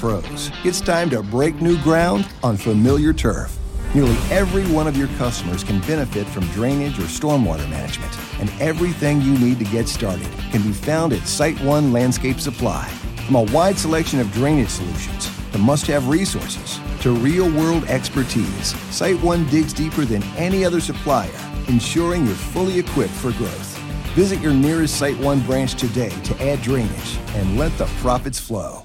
Pros, it's time to break new ground on familiar turf. Nearly every one of your customers can benefit from drainage or stormwater management, and everything you need to get started can be found at Site One Landscape Supply. From a wide selection of drainage solutions to must have resources to real world expertise, Site One digs deeper than any other supplier, ensuring you're fully equipped for growth. Visit your nearest Site One branch today to add drainage and let the profits flow.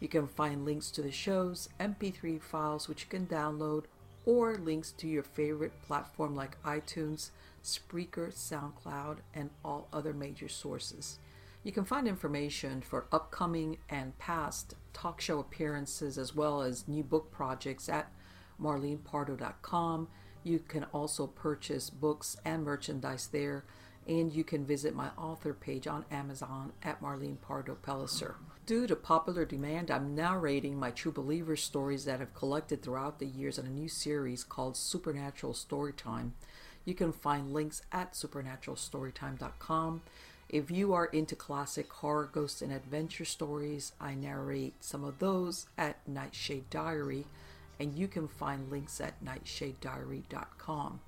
you can find links to the shows, MP3 files which you can download, or links to your favorite platform like iTunes, Spreaker, SoundCloud, and all other major sources. You can find information for upcoming and past talk show appearances as well as new book projects at marlenepardo.com. You can also purchase books and merchandise there and you can visit my author page on Amazon at Marlene Pardo Pellicer. Due to popular demand, I'm narrating my true believer stories that I've collected throughout the years in a new series called Supernatural Storytime. You can find links at supernaturalstorytime.com. If you are into classic horror, ghost, and adventure stories, I narrate some of those at Nightshade Diary, and you can find links at nightshadediary.com.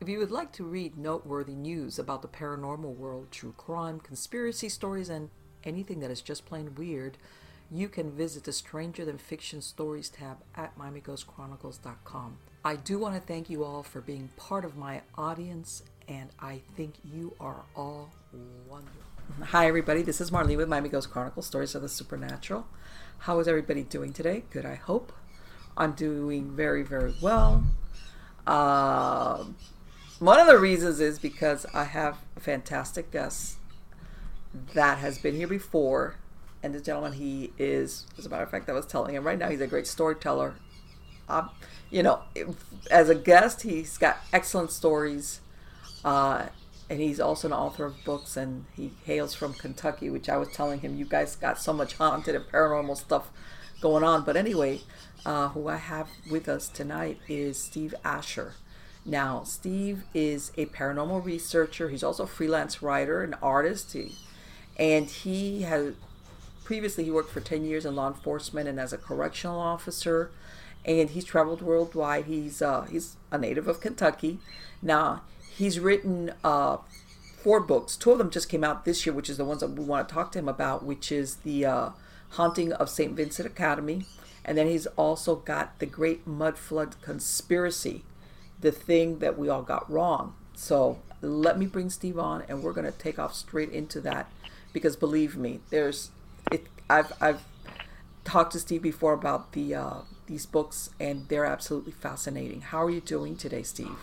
If you would like to read noteworthy news about the paranormal world, true crime, conspiracy stories, and anything that is just plain weird, you can visit the Stranger Than Fiction Stories tab at MiamiGhostChronicles.com. I do want to thank you all for being part of my audience, and I think you are all wonderful. Hi, everybody. This is Marlene with Miami Ghost Chronicles Stories of the Supernatural. How is everybody doing today? Good, I hope. I'm doing very, very well. Uh, one of the reasons is because I have a fantastic guest that has been here before. And this gentleman, he is, as a matter of fact, I was telling him right now, he's a great storyteller. Um, you know, as a guest, he's got excellent stories. Uh, and he's also an author of books, and he hails from Kentucky, which I was telling him, you guys got so much haunted and paranormal stuff going on. But anyway, uh, who I have with us tonight is Steve Asher. Now, Steve is a paranormal researcher. He's also a freelance writer and artist. He, and he has previously he worked for 10 years in law enforcement and as a correctional officer. And he's traveled worldwide. He's uh, he's a native of kentucky. Now he's written uh, four books. Two of them just came out this year which is the ones that we want to talk to him about which is the uh, haunting of st vincent academy. And then he's also got the great mud flood conspiracy the thing that we all got wrong. So let me bring Steve on, and we're going to take off straight into that because believe me, there's it. I've I've talked to Steve before about the uh, these books, and they're absolutely fascinating. How are you doing today, Steve?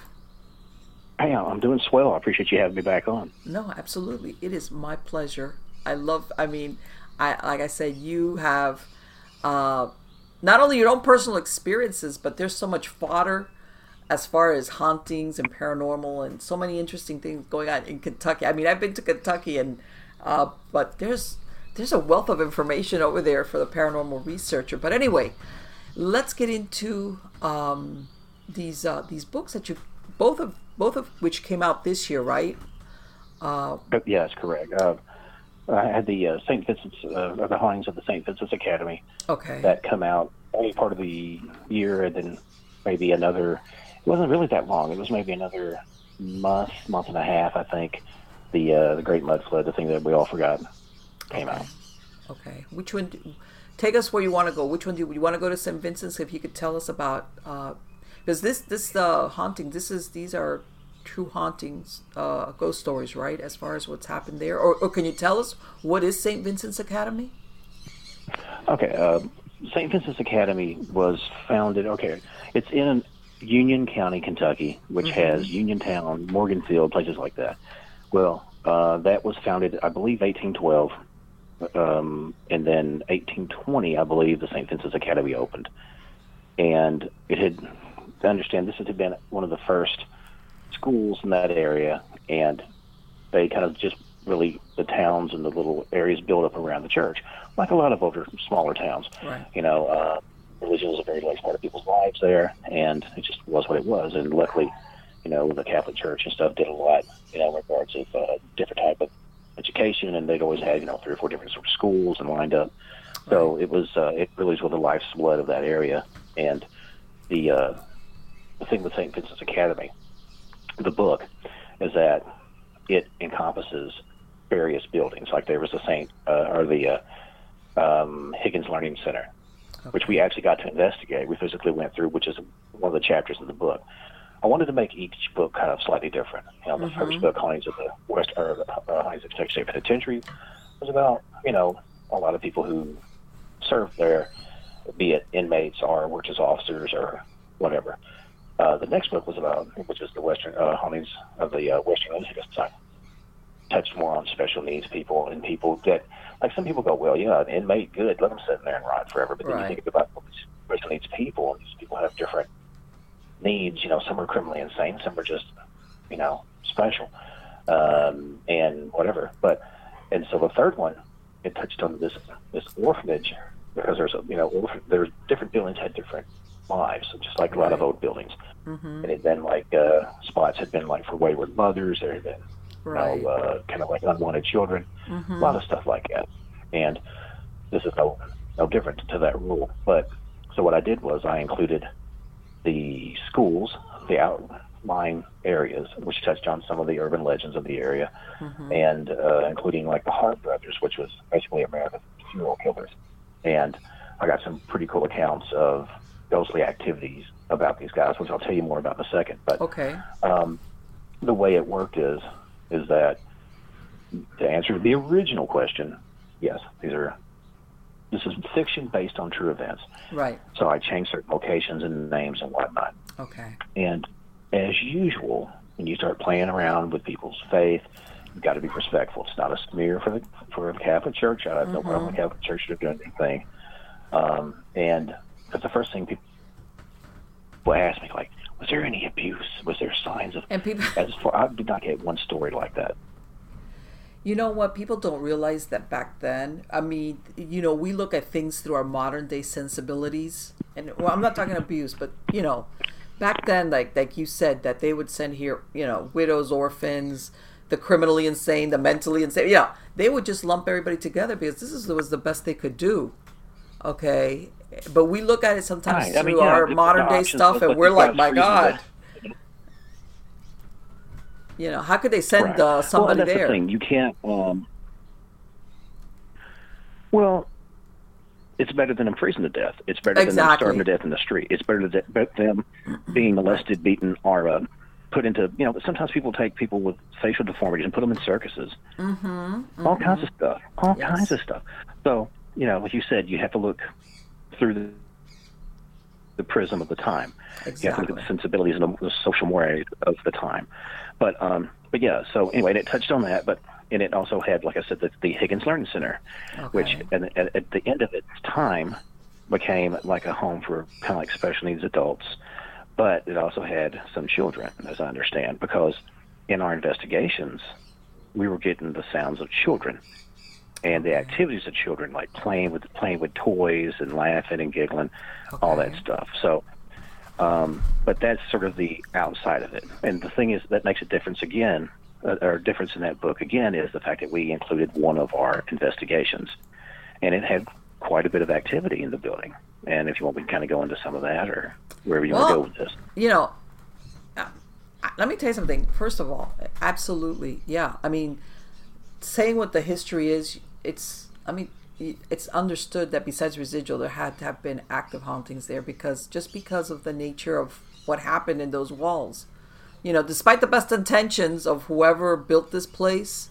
Hey, I'm doing swell. I appreciate you having me back on. No, absolutely. It is my pleasure. I love. I mean, I like I said, you have uh, not only your own personal experiences, but there's so much fodder as far as hauntings and paranormal and so many interesting things going on in Kentucky. I mean, I've been to Kentucky and uh, but there's there's a wealth of information over there for the paranormal researcher. But anyway, let's get into um, these uh, these books that you both of both of which came out this year, right? Uh, yes, correct. Uh, I had the uh, St. Vincent's, uh, the hauntings of the St. Vincent's Academy. Okay. That come out only part of the year, and then maybe another it wasn't really that long. It was maybe another month, month and a half, I think. The uh, the Great Mud Flood, the thing that we all forgot, came okay. out. Okay, which one? take us where you want to go. Which one do you, you want to go to St. Vincent's? If you could tell us about, because uh, this this uh, haunting, this is these are true hauntings, uh, ghost stories, right? As far as what's happened there, or, or can you tell us what is St. Vincent's Academy? Okay, uh, St. Vincent's Academy was founded. Okay, it's in Union County, Kentucky, which mm-hmm. has Uniontown, Morganfield, places like that. Well, uh, that was founded, I believe, 1812, um, and then 1820, I believe, the St. Vincent's Academy opened, and it had. To understand, this had been one of the first schools in that area, and they kind of just really the towns and the little areas built up around the church, like a lot of older, smaller towns. Right. You know, uh, religion was a very large part of people's lives there, and it just was what it was. And luckily, you know, the Catholic Church and stuff did a lot, you know, in regards of uh, different type of education, and they'd always had, you know, three or four different sort of schools and lined up. So it was, uh, it really was with the life's blood of that area. And the uh, the thing with St. Vincent's Academy, the book, is that it encompasses various buildings. Like there was the Saint uh, or the uh, um, Higgins Learning Center, okay. which we actually got to investigate. We physically went through, which is one of the chapters of the book. I wanted to make each book kind of slightly different. You know, the mm-hmm. first book, Hauntings of the West, or uh, Hauntings of Kentucky State Penitentiary, was about you know a lot of people who served there, be it inmates or were just officers or whatever. Uh, the next book was about, which is the Western uh, Hauntings of the uh, Western Legislative Society touched more on special needs people and people that, like some people go, well, yeah, an inmate, good, let them sit in there and rot forever. But then right. you think about special needs people, and these people have different needs. You know, some are criminally insane, some are just, you know, special, um, and whatever. But and so the third one, it touched on this this orphanage because there's a you know orphan, there's different buildings had different lives, just like a lot of old buildings. Mm-hmm. And it had been like uh, spots had been like for wayward mothers. There had been right. you know, uh, kind of like unwanted children, mm-hmm. a lot of stuff like that. And this is no no different to that rule. But so what I did was I included the schools, the outlying areas, which touched on some of the urban legends of the area, mm-hmm. and uh, including like the Harp brothers, which was basically America's serial killers. And I got some pretty cool accounts of ghostly activities about these guys, which I'll tell you more about in a second. But okay. um, the way it worked is is that to answer the original question, yes, these are this is fiction based on true events. Right. So I changed certain locations and names and whatnot. Okay. And as usual, when you start playing around with people's faith, you've got to be respectful. It's not a smear for the for the Catholic Church. I have mm-hmm. no problem with the Catholic Church to do anything. Um, and because the first thing people will ask me, like, was there any abuse? Was there signs of? And people, as far I did not get one story like that. You know what? People don't realize that back then. I mean, you know, we look at things through our modern day sensibilities, and well, I'm not talking abuse, but you know, back then, like like you said, that they would send here, you know, widows, orphans, the criminally insane, the mentally insane. Yeah, they would just lump everybody together because this is was the best they could do. Okay, but we look at it sometimes right. through I mean, our modern day stuff, and we're like, my God. You know, how could they send right. uh, somebody well, that's there? The thing. You can't. Um, well, it's better than them freezing to death. It's better exactly. than them starving to death in the street. It's better than them being molested, beaten, or uh, put into. You know, sometimes people take people with facial deformities and put them in circuses. Mm-hmm, mm-hmm. All kinds of stuff. All yes. kinds of stuff. So, you know, like you said, you have to look through the, the prism of the time. Exactly. You have to look at the sensibilities and the, the social mores of the time. But um, but yeah. So anyway, and it touched on that, but and it also had, like I said, the, the Higgins Learning Center, okay. which at, at, the end of its time became like a home for kind of like special needs adults. But it also had some children, as I understand, because in our investigations, we were getting the sounds of children and the activities of children, like playing with playing with toys and laughing and giggling, okay. all that stuff. So, um, but that's sort of the outside of it. And the thing is that makes a difference again, uh, or difference in that book again is the fact that we included one of our investigations, and it had quite a bit of activity in the building. And if you want, we can kind of go into some of that or wherever you well, want to go with this. You know, uh, let me tell you something. First of all, absolutely, yeah. I mean, saying what the history is, it's I mean it's understood that besides residual, there had to have been active hauntings there because just because of the nature of what happened in those walls. You know, despite the best intentions of whoever built this place,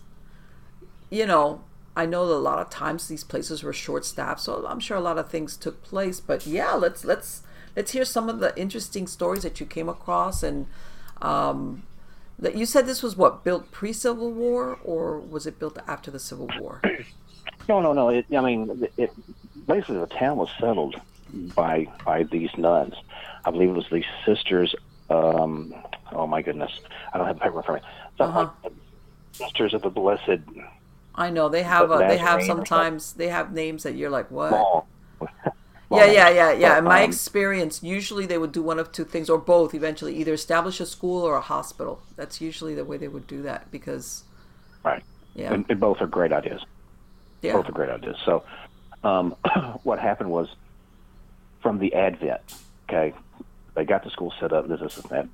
you know, I know that a lot of times these places were short staffed, so I'm sure a lot of things took place. But yeah, let's let's let's hear some of the interesting stories that you came across and um, that you said this was what built pre Civil War or was it built after the Civil War? No, no, no. It, I mean, it, basically the town was settled by by these nuns. I believe it was these sisters. Um, oh my goodness, I don't have the paper in front of me. Uh-huh. Sisters of the Blessed. I know they have a, they have sometimes they have names that you're like what. yeah, yeah, yeah, yeah. In my um, experience, usually they would do one of two things or both. Eventually, either establish a school or a hospital. That's usually the way they would do that because. Right. Yeah. And, and both are great ideas. Yeah. Both are great ideas. So, um, what happened was from the Advent, okay, they got the school set up, this, this, and that.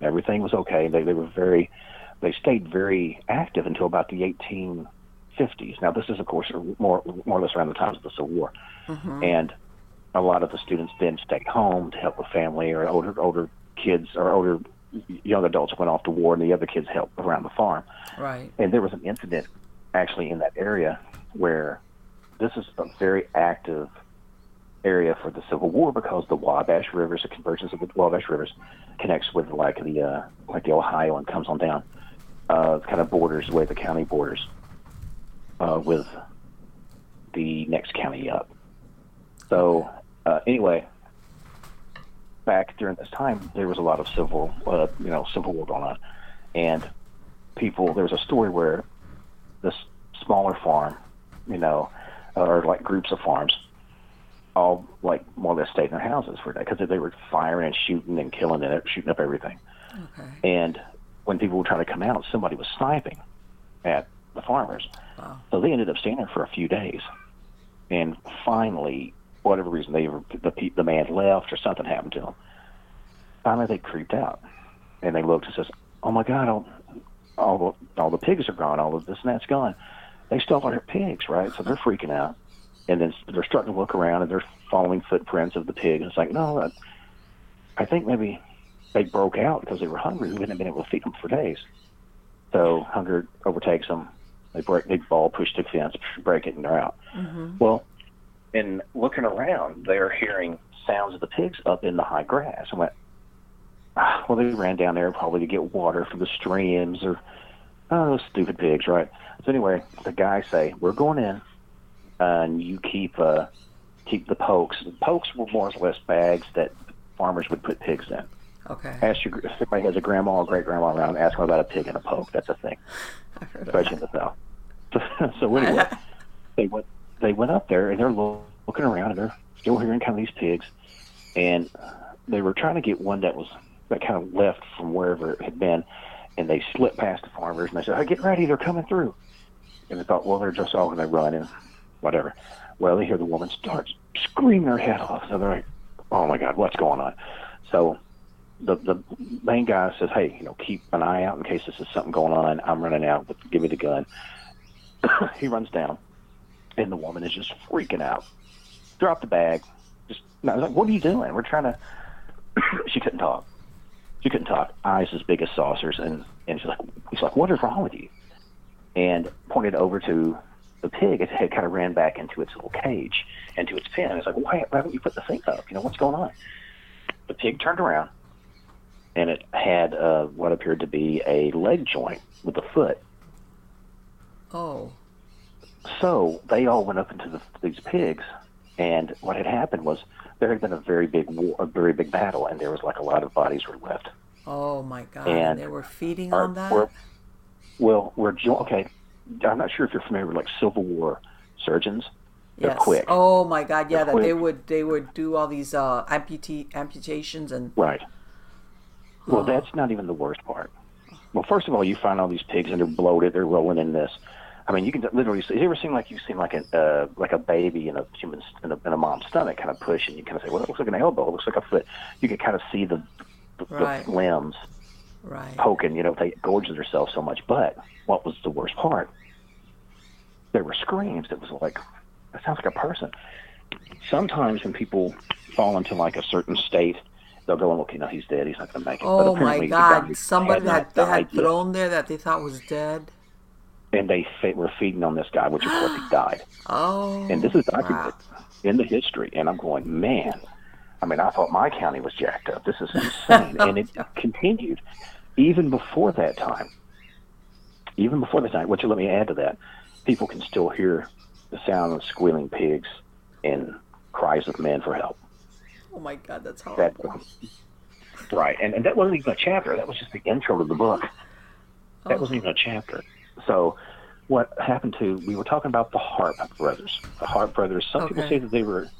Everything was okay. They, they were very, they stayed very active until about the 1850s. Now, this is, of course, more, more or less around the times of the Civil War. Mm-hmm. And a lot of the students then stayed home to help with family or older, older kids or older young adults went off to war and the other kids helped around the farm. Right. And there was an incident actually in that area where this is a very active area for the Civil War because the Wabash Rivers, the convergence of the Wabash Rivers, connects with like the uh, like the Ohio and comes on down, uh, kind of borders the way the county borders uh, with the next county up. So uh, anyway, back during this time, there was a lot of civil, uh, you know, civil war going on, and people. There was a story where this smaller farm, you know, or like groups of farms, all like more or less stayed in their houses for a day because they were firing and shooting and killing and shooting up everything. Okay. And when people were trying to come out, somebody was sniping at the farmers. Wow. So they ended up staying there for a few days, and finally, whatever reason they were, the the man left or something happened to him. Finally, they creeped out, and they looked and says, "Oh my God, all the all the pigs are gone, all of this and that's gone. They still stole their pigs, right? So they're freaking out, and then they're starting to look around and they're following footprints of the pig. And it's like, no, I, I think maybe they broke out because they were hungry. We hadn't been able to feed them for days. So hunger overtakes them. They break, they ball push the fence, break it, and they're out. Mm-hmm. Well, in looking around, they're hearing sounds of the pigs up in the high grass. I went, well, they ran down there probably to get water from the streams or oh, those stupid pigs, right? So anyway, the guys say we're going in, and you keep uh, keep the pokes. The pokes were more or less bags that farmers would put pigs in. Okay. Ask your if somebody has a grandma or great grandma around, ask them about a pig and a poke. That's a thing, especially in the south. So, so anyway, they went they went up there and they're looking around and they're still hearing kind of these pigs, and they were trying to get one that was that kind of left from wherever it had been, and they slipped past the farmers, and they said, hey, get ready, they're coming through. And they thought, well, they're just all going to run and whatever. Well, they hear the woman start screaming her head off. So they're like, oh, my God, what's going on? So the the main guy says, hey, you know, keep an eye out in case this is something going on. I'm running out, but give me the gun. he runs down, and the woman is just freaking out. Drop the bag. Just, I was like, what are you doing? We're trying to. she couldn't talk she couldn't talk, eyes as big as saucers, and and she's like, he's like, what is wrong with you? And pointed over to the pig. It had kind of ran back into its little cage, into its pen. It's like, why, why haven't you put the thing up? You know, what's going on? The pig turned around, and it had uh, what appeared to be a leg joint with a foot. Oh. So they all went up into the, these pigs, and what had happened was there had been a very big war, a very big battle, and there was like a lot of bodies were left. Oh my God! And they were feeding our, on that. We're, well, we're okay. I'm not sure if you're familiar with like Civil War surgeons. They're yes. quick. Oh my God! Yeah, They're that quick. they would they would do all these uh, amputee amputations and right. Well, oh. that's not even the worst part. Well, first of all, you find all these pigs and they're bloated. They're rolling in this. I mean, you can literally see. Have you ever seen like you seen like a uh, like a baby in a human in a, in a mom's stomach kind of push, and you kind of say, well, it looks like an elbow. It looks like a foot. You can kind of see the the, right. the limbs right. poking. You know, they gorge themselves so much. But what was the worst part? there were screams. It was like that sounds like a person. Sometimes when people fall into like a certain state, they'll go and look. You know, he's dead. He's not going to make it. Oh my apparently the guy God! Somebody that they had thrown there that they thought was dead. And they fe- were feeding on this guy, which of course he died. Oh. And this is documented in the history. And I'm going, man. I mean, I thought my county was jacked up. This is insane. and it continued even before that time. Even before that time, which let me add to that, people can still hear the sound of squealing pigs and cries of men for help. Oh my God! That's That, horrible. right. And, and that wasn't even a chapter. That was just the intro to the book. That wasn't oh. even a chapter. So, what happened to? We were talking about the Harp brothers. The Harp brothers. Some people say that they were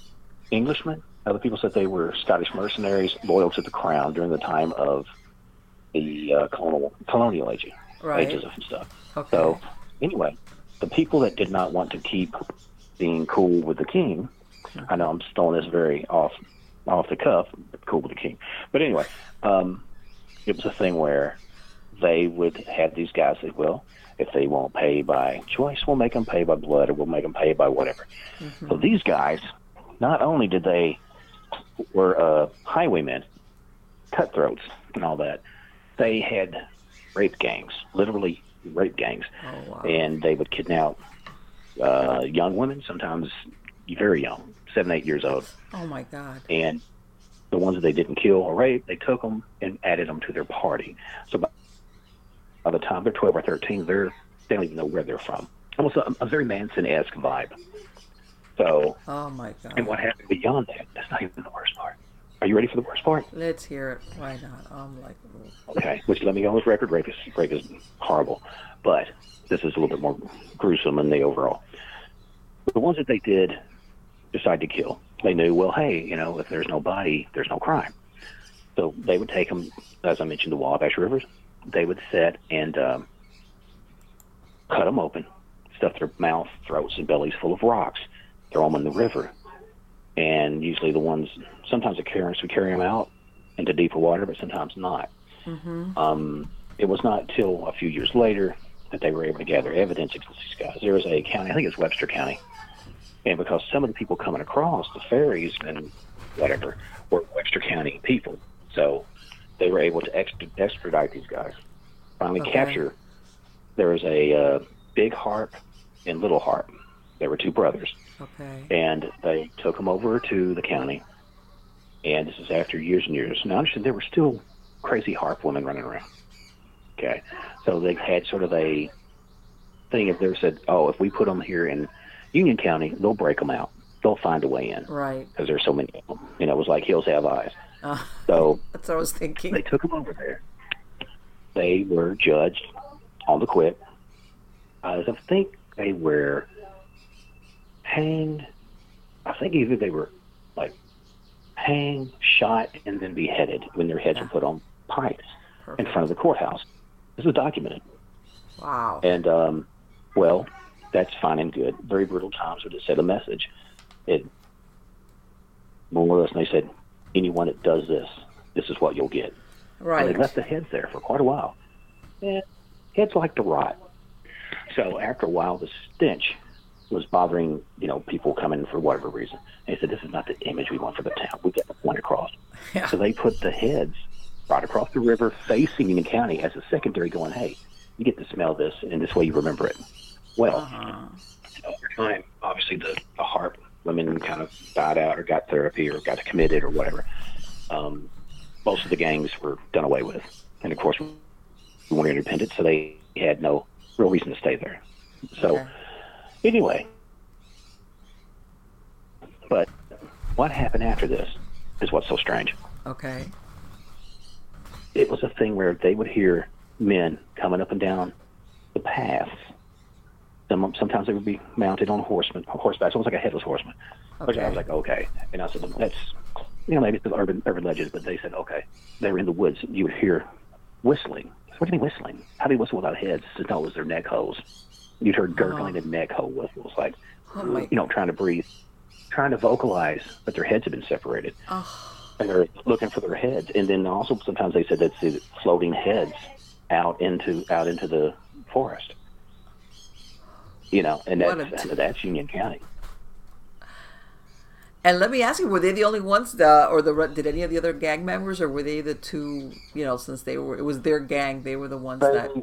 Englishmen. Other people said they were Scottish mercenaries loyal to the crown during the time of the uh, colonial colonial age, Right. ages and stuff. Okay. So, anyway, the people that did not want to keep being cool with the king, I know I'm throwing this very off off the cuff, but cool with the king. But anyway, um, it was a thing where they would have these guys say, well, if they won't pay by choice, we'll make them pay by blood or we'll make them pay by whatever. So these guys, not only did they were uh, highwaymen, cutthroats, and all that, they had rape gangs, literally rape gangs, Oh wow. and they would kidnap uh, young women, sometimes very young, seven, eight years old, Oh my God. and the ones that they didn't kill or rape, they took them and added them to their party. So by, by the time they're 12 or 13, they're they don't even know where they're from. Almost a, a very Manson-esque vibe. So, Oh my God. and what happened beyond that? That's not even the worst part. Are you ready for the worst part? Let's hear it. Why not? I'm like. Okay, which let me go on this record. Rape is, rape is horrible, but this is a little bit more gruesome in the overall. The ones that they did decide to kill, they knew, well, hey, you know, if there's no body, there's no crime. So they would take them, as I mentioned, the Wabash rivers. They would set and um, cut them open, stuff their mouths, throats, and bellies full of rocks, throw them in the river. And usually the ones, sometimes the carriers would carry them out into deeper water, but sometimes not. Um, it was not till a few years later that they were able to gather evidence against these guys. There was a county, I think it's Webster County, and because some of the people coming across the ferries and whatever were Webster County people, so they were able to extra- extradite these guys. Finally, Okay. capture. There was a uh, big harp and little harp. They were two brothers Okay. and they took them over to the county. And this is after years and years. Now, I understand there were still crazy harp women running around. Okay, so they had sort of a thing. If they said, "Oh, if we put them here in Union County, they'll break them out. They'll find a way in Right. because there's so many of them." You know, it was like hills have eyes. Uh, So that's what I was thinking. they took them over there. They were judged on the quit. I think they were hanged. I think either they were like hanged, shot, and then beheaded when their heads were put on pikes in front of the courthouse. This is documented. Wow. And um, well, that's fine and good. Very brutal times, but it said a message. It more or less, and they said, anyone that does this, this is what you'll get. And Right. they left the heads there for quite a while. And heads like to rot. So after a while, the stench was bothering, you know, people coming for whatever reason. And they said, this is not the image we want for the town. We got the point across. Yeah. So they put the heads right across the river facing Union County as a secondary going, hey, you get to smell this, and this way you remember it. Well, Uh-huh. over time, obviously the, the harp women kind of died out or got therapy or got committed or whatever. Um, most of the gangs were done away with. And of course, we weren't independent, so they had no real reason to stay there. So, Okay. anyway, but what happened after this is what's so strange. Okay. It was a thing where they would hear men coming up and down the paths. Some, sometimes they would be mounted on horsemen, horseback, almost like a headless horseman. Which I was like, okay. And I said, that's, you know, maybe it's the urban, urban legend, but they said, okay. They were in the woods. You would hear whistling. What do you mean whistling? How do you whistle without heads? Said, no, it was their neck holes. You'd hear gurgling oh. and neck hole whistles, like, Oh you know, trying to breathe, trying to vocalize, but their heads had been separated. Oh, And they're looking for their heads. And then also sometimes they said they'd see floating heads out into out into the forest. You know, and that's a- that's Union County. And let me ask you, were they the only ones, that, or the did any of the other gang members, or were they the two? You know, since they were, it was their gang, they were the ones that. They,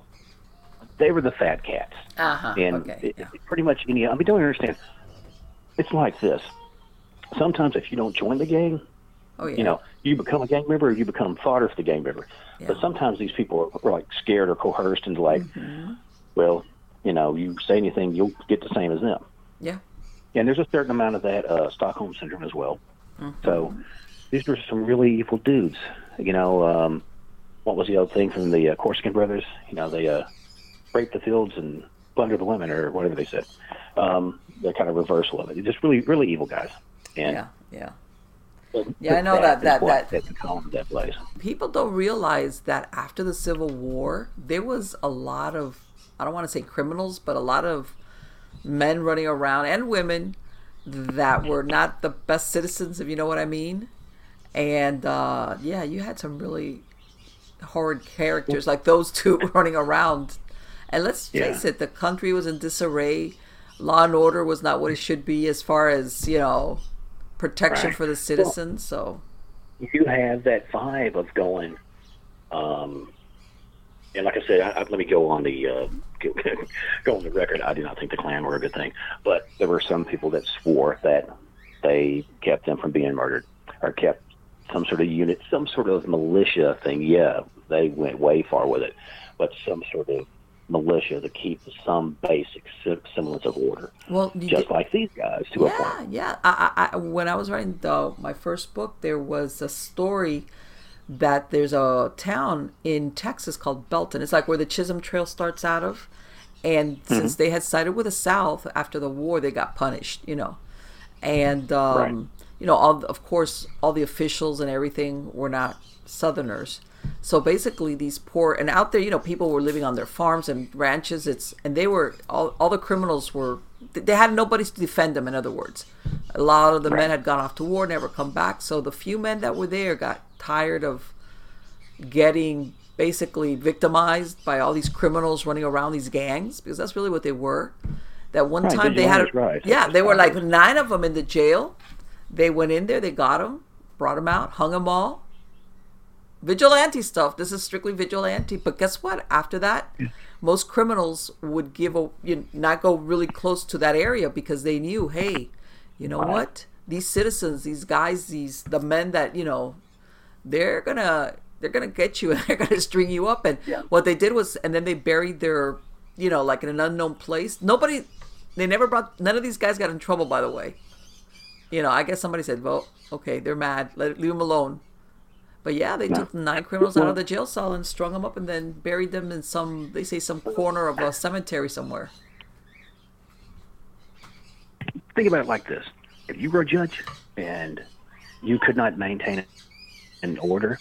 they were the fat cats. Uh huh. and Okay. it, yeah. pretty much any. I mean, don't you understand? It's like this. Sometimes, if you don't join the gang, Oh yeah. you know, you become a gang member, or you become fodder for the gang member. Yeah. But sometimes these people are, are like scared or coerced into like, Mm-hmm. well, you know, you say anything, you'll get the same as them. Yeah. And there's a certain amount of that uh, Stockholm syndrome as well. Mm-hmm. So these were some really evil dudes. You know, um, what was the old thing from the uh, Corsican brothers? You know, they uh, raped the fields and plundered the women, or whatever they said. Um, they're kind of reversal of it. They're just really, really evil guys. And Yeah. Yeah. Yeah, I know that- that- that- that that place. people don't realize that after the Civil War, there was a lot of, I don't want to say criminals, but a lot of men running around and women that were not the best citizens, if you know what I mean. And uh, yeah, you had some really horrid characters like those two running around. And let's face Yeah. it, the country was in disarray. Law and order was not what it should be as far as, you know, protection Right. for the citizens. So, you have that vibe of going, um, and like I said, I, I, let me go on the uh, go, go on the record. I do not think the Klan were a good thing, but there were some people that swore that they kept them from being murdered or kept some sort of unit, some sort of militia thing. Yeah, they went way far with it, but some sort of militia to keep some basic semblance of order, well, just did- like these guys to a yeah, point. yeah. I, I, when I was writing the, my first book, there was a story that there's a town in Texas called Belton. It's like where the Chisholm Trail starts out of. And since they had sided with the South after the war, they got punished, you know. And, um, Right. you know, all, of course, all the officials and everything were not Southerners. So basically, these poor and out there, you know, people were living on their farms and ranches. It's and they were all all the criminals were they had nobody to defend them. In other words, a lot of the men had gone off to war, never come back. So the few men that were there got tired of getting basically victimized by all these criminals running around these gangs because that's really what they were. That one Right, time they had, right. yeah, they were like nine of them in the jail. They went in there, they got them, brought them out, hung them all. Vigilante stuff. This is strictly vigilante. But guess what? After that, most criminals would give a you know, not go really close to that area because they knew, hey, you know what? These citizens, these guys, these the men that you know, they're gonna they're gonna get you and they're gonna string you up. And what they did was, and then they buried their, you know, like in an unknown place. Nobody, they never brought. None of these guys got in trouble, by the way. You know, I guess somebody said, well, okay, they're mad. Let leave them alone. But yeah, they took nine criminals out of the jail cell and strung them up and then buried them in some, they say, some corner of a cemetery somewhere. think about it like this: if you were a judge and you could not maintain an order,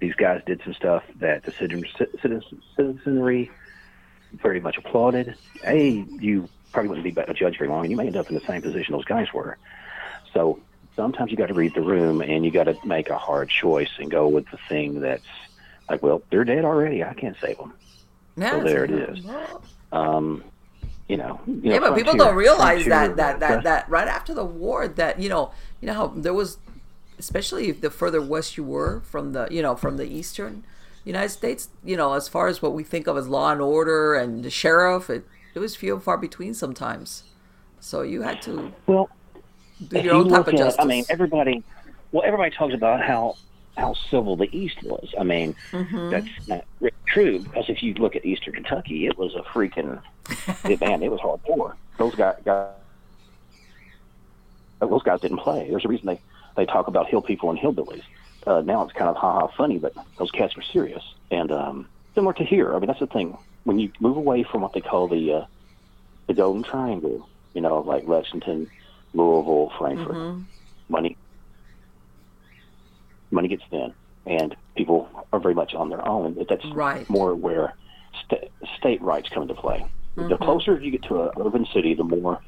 these guys did some stuff that the citizen, citizen, citizenry very much applauded. A, you probably wouldn't be a judge very long, and you may end up in the same position those guys were. So sometimes you got to read the room, and you got to make a hard choice and go with the thing that's like, well, they're dead already. I can't save them. Yeah, So there it is. Um, you know. You Yeah, know, but people don't realize that that that that right after the war, that you know, you know how there was, especially if the further west you were from the, you know, from the eastern United States, you know, as far as what we think of as law and order and the sheriff, it it was few and far between sometimes. So you had to Well, do if your you own type look of at- justice. I mean, everybody. Well, everybody talks about how how civil the East was. I mean, Mm-hmm. that's not really true because if you look at Eastern Kentucky, it was a freaking it, man. It was hardcore. Those guys, guys, those guys didn't play. There's a reason they they talk about hill people and hillbillies. Uh, now it's kind of ha ha funny, but those cats were serious and um, similar to here. I mean, that's the thing. When you move away from what they call the uh, the Golden Triangle, you know, like Lexington, Louisville, Frankfort, money money gets thin, and people are very much on their own. That's Right. more where sta state rights come into play. The closer you get to an urban city, the more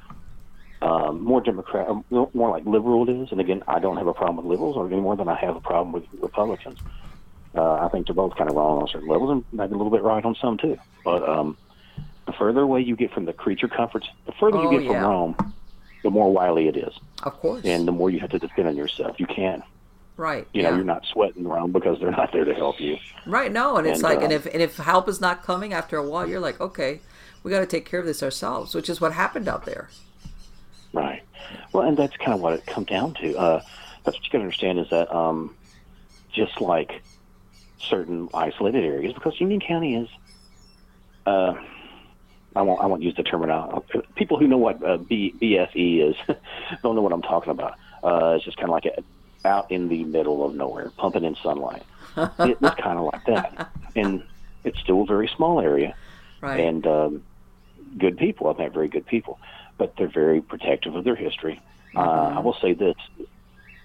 um, more Democrat, uh, more like liberal it is. And again, I don't have a problem with liberals any more than I have a problem with Republicans. Uh, I think they're both kind of wrong on certain levels and maybe a little bit right on some too. But um, the further away you get from the creature comforts, the further Oh, you get yeah. from Rome, the more wily it is, Of course. and the more you have to depend on yourself. You can, right. you yeah. know, you're not sweating around because they're not there to help you. Right. No, and it's And, like, and uh, if and if help is not coming after a while, you're like, okay, we got to take care of this ourselves, which is what happened out there. Right. Well, and that's kind of what it come down to. Uh, that's what you got to understand is that um, just like certain isolated areas, because Union County is, uh, I won't, I won't use the terminology. People who know what uh, B, BFE is don't know what I'm talking about. Uh, it's just kind of like a, out in the middle of nowhere, pumping in sunlight. it was kind of like that, and it's still a very small area Right. and um, good people. I've met very good people, but they're very protective of their history. Uh, I will say this: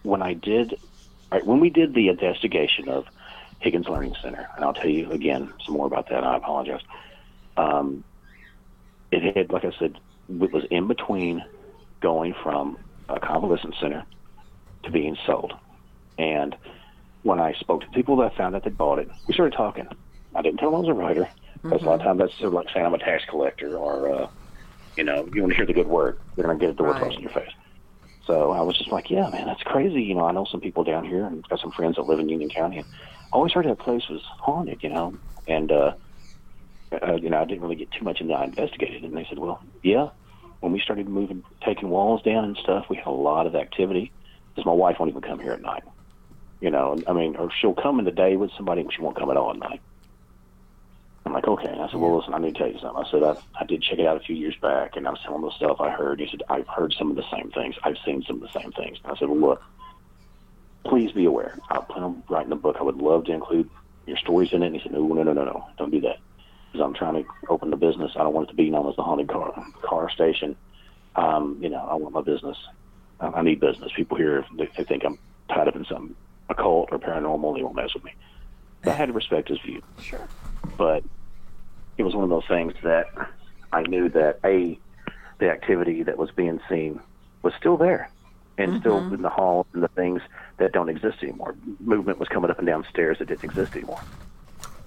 when I did, right, when we did the investigation of Higgins Learning Center, and I'll tell you again some more about that. I apologize. Um, it had, like I said, it was in between going from a convalescent center to being sold, and when I spoke to people that found out they bought it, we started talking. I didn't tell them I was a writer. Because a lot of times that's sort of like saying I'm a tax collector or, uh, you know, you want to hear the good word, they're going to get a door Right. in your face. So I was just like, yeah, man, that's crazy. You know, I know some people down here and got some friends that live in Union County. And I always heard that place was haunted, you know. And, uh, uh, you know, I didn't really get too much into it. I investigated. And they said, well, yeah, when we started moving, taking walls down and stuff, we had a lot of activity. Because my wife won't even come here at night. You know, I mean, or she'll come in the day with somebody, but she won't come at all at night. I'm like, okay. And I said, well, listen, I need to tell you something. I said, I, I did check it out a few years back, and I was telling the stuff I heard. He said, I've heard some of the same things. I've seen some of the same things. And I said, well, look, please be aware. I plan on writing a book. I would love to include your stories in it. And he said, no, no, no, no, no. Don't do that. Because I'm trying to open the business. I don't want it to be known as the haunted car, car station. Um, you know, I want my business. I, I need business. People here, they, they think I'm tied up in some occult or paranormal. They won't mess with me. But I had to respect his view sure. but it was one of those things that I knew that a the activity that was being seen was still there and still in the hall and the things that don't exist anymore. Movement was coming up and down stairs that didn't exist anymore.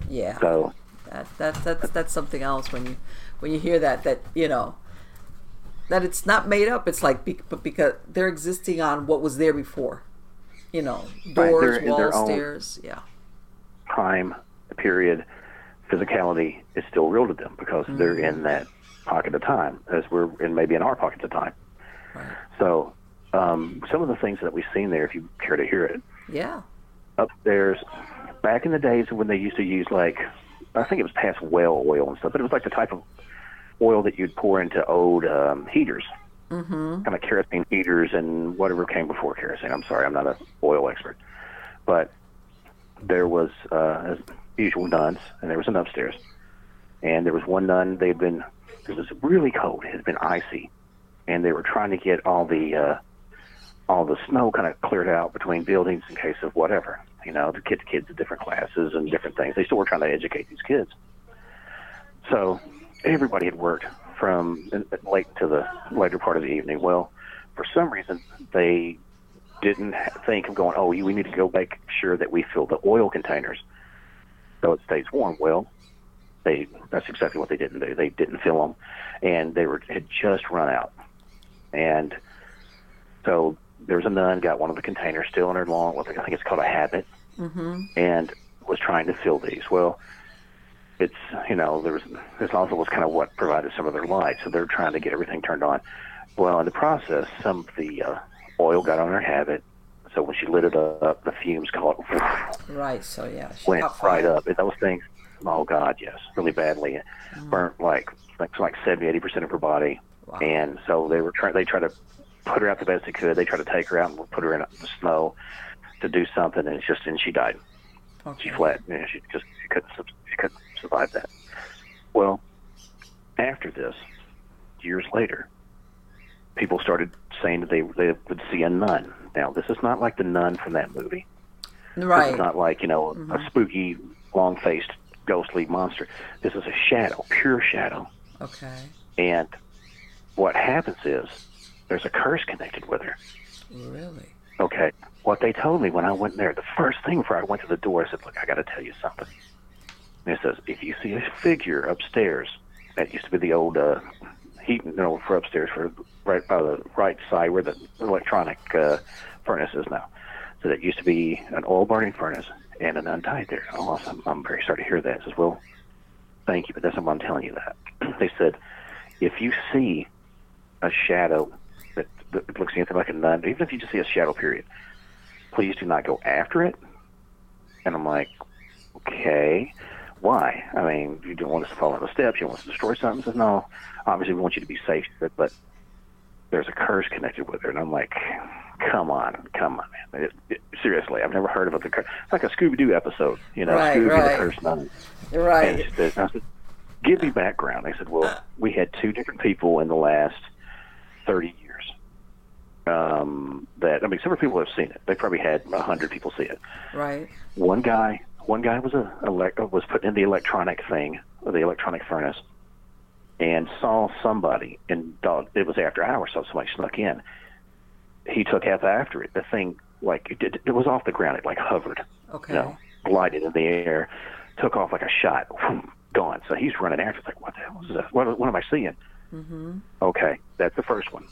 Yeah. So That that that's that's something else when you when you hear that that you know that it's not made up. It's like but because they're existing on what was there before. You know, doors, they're their walls, stairs. Yeah. time period physicality is still real to them because they're Mm-hmm. in that pocket of time as we're in maybe in our pocket of time. Right. So um, some of the things that we've seen there, if you care to hear it, Yeah. upstairs back in the days when they used to use like I think it was past whale oil and stuff, but it was like the type of oil that you'd pour into old um, heaters, mm-hmm. kind of kerosene heaters and whatever came before kerosene. I'm sorry, I'm not an oil expert, but there was uh, as usual nuns, and there was an upstairs, and there was one nun. They'd been it was really cold. It had been icy, and they were trying to get all the uh, all the snow kind of cleared out between buildings in case of whatever, you know, to get the kids to different classes and different things. They still were trying to educate these kids. So everybody had worked from uh, late to the later part of the evening. Well, for some reason, they didn't think of going, oh, we need to go make sure that we fill the oil containers so it stays warm. Well, they that's exactly what they didn't do. They didn't fill them, and they were had just run out. And so there was a nun got one of the containers still in her long, what I think it's called a habit, mm-hmm. and was trying to fill these. Well, it's you know there was this also was kind of what provided some of their light, so they're trying to get everything turned on. Well, in the process, some of the uh, oil got on her habit, so when she lit it up, the fumes caught Right. So yeah. she went right up. And those things, oh God, yes, really badly. It Burnt like like like 70, 80 percent of her body, Wow. and so they were trying. They tried to put her out the best they could. They tried to take her out and put her in the snow to do something, and it's just and she died. Okay. She fled. You know, she just she couldn't she couldn't survive that. Well, after this, years later, people started saying that they they would see a nun. Now, this is not like the nun from that movie. Right. Mm-hmm. is not like, you know, a spooky, long faced, ghostly monster. This is a shadow, pure shadow. Okay. And what happens is there's a curse connected with her. Really. Okay. What they told me when I went there, the first thing before I went to the door, I said, Look, I got to tell you something. And it says, If you see a figure upstairs, That used to be the old uh, heat, you know, for upstairs for right by the right side where the electronic uh, furnace is now. So that used to be an oil burning furnace and an untied there. Oh, I'm, I'm very sorry to hear that. I says, well, thank you, but that's why I'm telling you that. they said, if you see a shadow that, that looks anything like a nun, even if you just see a shadow period, please do not go after it. And I'm like, okay, why? I mean, you don't want us to follow the steps. You want us to destroy something. Says, no, obviously we want you to be safe, but, but there's a curse connected with it. And I'm like, come on, come on, man. It, it, seriously, I've never heard of it. The curse. It's like a Scooby Doo episode, you know, Right, Scooby right. the Cursed Nun. Right. And said, I said, give me background. They said, well, we had two different people in the last 30 years. Um, that I mean, several people have seen it. They probably had a hundred people see it. Right. One guy, one guy was a elec- was put in the electronic thing, the electronic furnace, and saw somebody. And thought it was after hours, so somebody snuck in. He took half after it. The thing, like it, did, it was off the ground. It like hovered Okay. you know, glided in the air, took off like a shot, whoom, gone. So he's running after. It's like, what the hell is this? What, what am I seeing? Mm-hmm. Okay, that's the first one.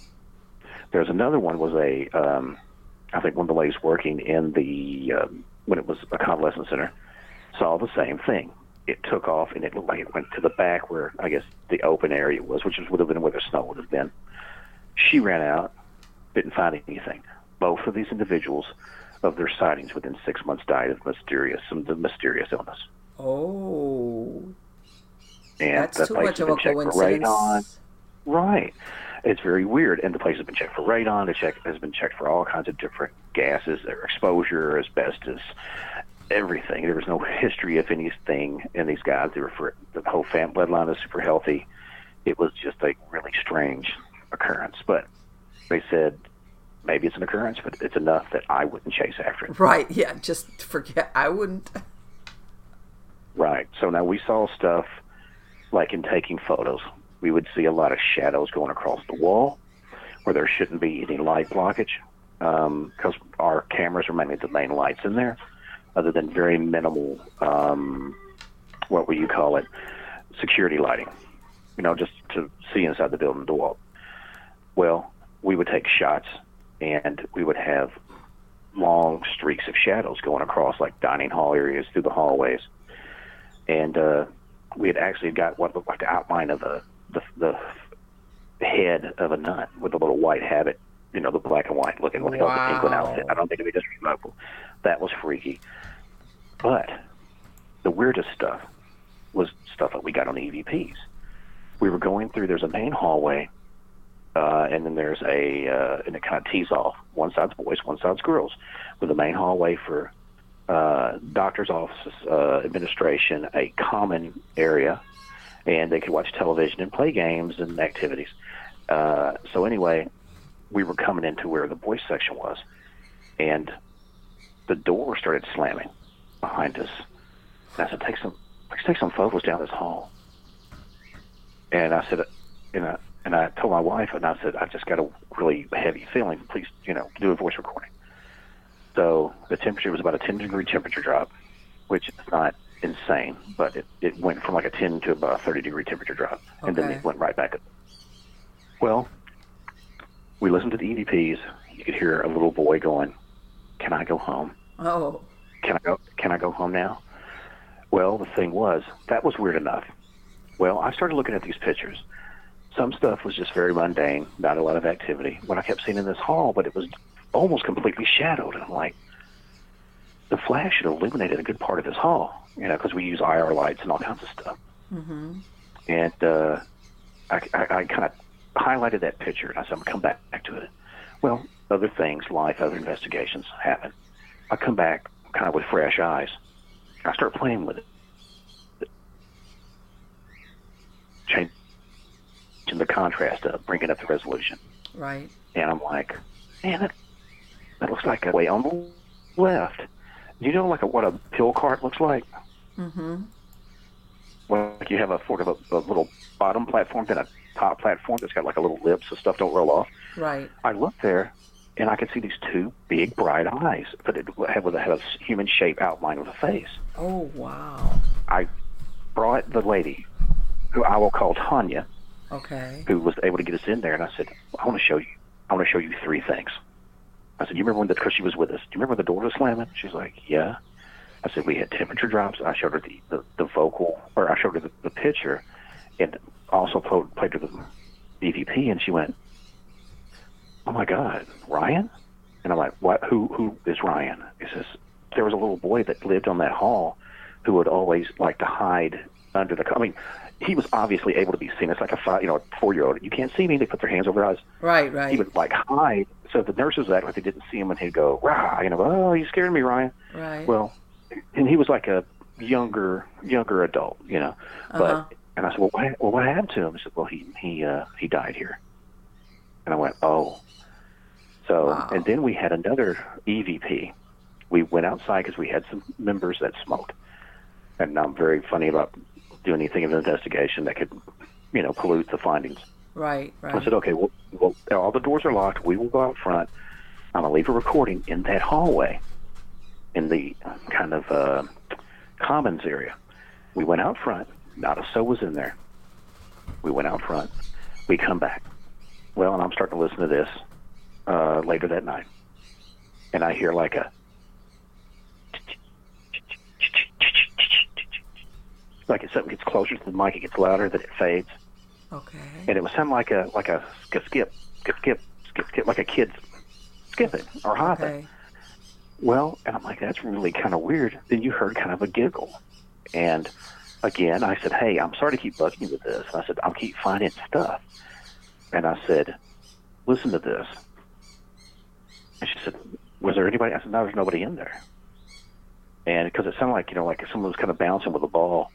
There's another one was a, um, I think one of the ladies working in the um, when it was a convalescent center saw the same thing. It took off and it looked like it went to the back where I guess the open area was, which would have been where the snow would have been. She ran out, didn't find anything. Both of these individuals of their sightings within six months died of mysterious some mysterious illness. Oh, And that's the too much of a been checked for coincidence. radon. Right. It's very weird. And the place has been checked for radon. The check has been checked for all kinds of different gases, their exposure, asbestos, everything. There was no history of anything in these guys. They were for the whole fam bloodline is super healthy. It was just a really strange occurrence. But they said maybe it's an occurrence, but it's enough that I wouldn't chase after it. Right. Yeah. Just forget. I wouldn't. Right. So now we saw stuff like in taking photos. We would see a lot of shadows going across the wall where there shouldn't be any light blockage because our cameras are mainly the main lights in there, other than very minimal, um, what would you call it, security lighting, you know, just to see inside the building to walk. Well, we would take shots and we would have long streaks of shadows going across like dining hall areas through the hallways and uh, we had actually got what looked like the outline of the, the the head of a nun with a little white habit, you know, the black and white looking the Wow. England outfit. I don't think it'd be disrespectful. That was freaky. But the weirdest stuff was stuff that we got on the EVPs. We were going through. There's a main hallway, uh, and then there's a uh, and it kind of tees off. One side's boys, one side's girls, with the main hallway for uh, doctor's offices, uh, administration, a common area, and they could watch television and play games and activities. Uh, so anyway, we were coming into where the boys section was, and the door started slamming behind us. And I said, "Take some, let's take some photos down this hall." And I said, and I, and I told my wife, and I said, "I just got a really heavy feeling. Please, you know, do a voice recording." So the temperature was about a 10 degree temperature drop, which is not insane, but it, it went from like a 10 to about a 30 degree temperature drop, and then it went right back up. Well, we listened to the EVPs. You could hear a little boy going, "Can I go home? Oh. Can I go? Can I go home now?" Well, the thing was that was weird enough. Well, I started looking at these pictures. Some stuff was just very mundane, not a lot of activity. What I kept seeing in this hall, but it was almost completely shadowed. And I'm like, the flash had illuminated a good part of this hall, you know, because we use IR lights and all kinds of stuff. Mm-hmm. And uh, I, I, I kind of highlighted that picture, and I said, I'm going to come back, back to it. Well, other things, life, other investigations happen. I come back kind of with fresh eyes. I start playing with it. Changing the contrast up, bringing up the resolution. Right. And I'm like, man, that, that looks like a way on the left. You know, like a, what a pill cart looks like? Mm-hmm. Well, like you have a sort of a, a little bottom platform, then a top platform that's got like a little lip so stuff don't roll off. Right. I looked there, and I could see these two big bright eyes, but it had with a, had a human shape outline with a face. Oh wow. I brought the lady who I will call Tanya, Okay. who was able to get us in there. And I said, I want to show you. I want to show you three things. I said, you remember when the because she was with us? Do you remember when the door was slamming? She's like, yeah. I said we had temperature drops. I showed her the the, the vocal, or I showed her the, the picture, and also played, played her the EVP, and she went, "Oh my God, Ryan!" And I'm like, "What? Who who is Ryan?" He says, "There was a little boy that lived on that hall, who would always like to hide under the. I mean, he was obviously able to be seen. It's like a five, you know, a four year old. You can't see me. They put their hands over their eyes. Right, right. He would like hide. So the nurses would act like they didn't see him, and he'd go, "Rah!" You know, "Oh, you scared me, Ryan." right. Well, and he was like a younger younger adult, you know. But Uh-huh. and I said, well, what, well, what happened to him? He said, well, he he uh, he died here. And I went, oh. So Wow. and then we had another EVP. We went outside because we had some members that smoked, and I'm very funny about doing anything of an investigation that could, you know, pollute the findings. right, right. I said, okay, well, well, all the doors are locked. We will go out front. I'm gonna leave a recording in that hallway, in the kind of uh, commons area. We went out front. Not a soul was in there. We went out front. We come back. Well, and I'm starting to listen to this uh, later that night, and I hear like a like if something gets closer to the mic, it gets louder, then it fades okay. and it would sound like a like a skip skip skip skip skip skip like a kid skipping or hopping. Okay. Well, and I'm like, that's really kind of weird. Then you heard kind of a giggle, and again, I said, hey, I'm sorry to keep bugging you with this. And I said, I'll keep finding stuff, and I said, listen to this. And she said, was there anybody? I said, no, there's nobody in there. And because it sounded like you know, like someone was kind of bouncing with a ball,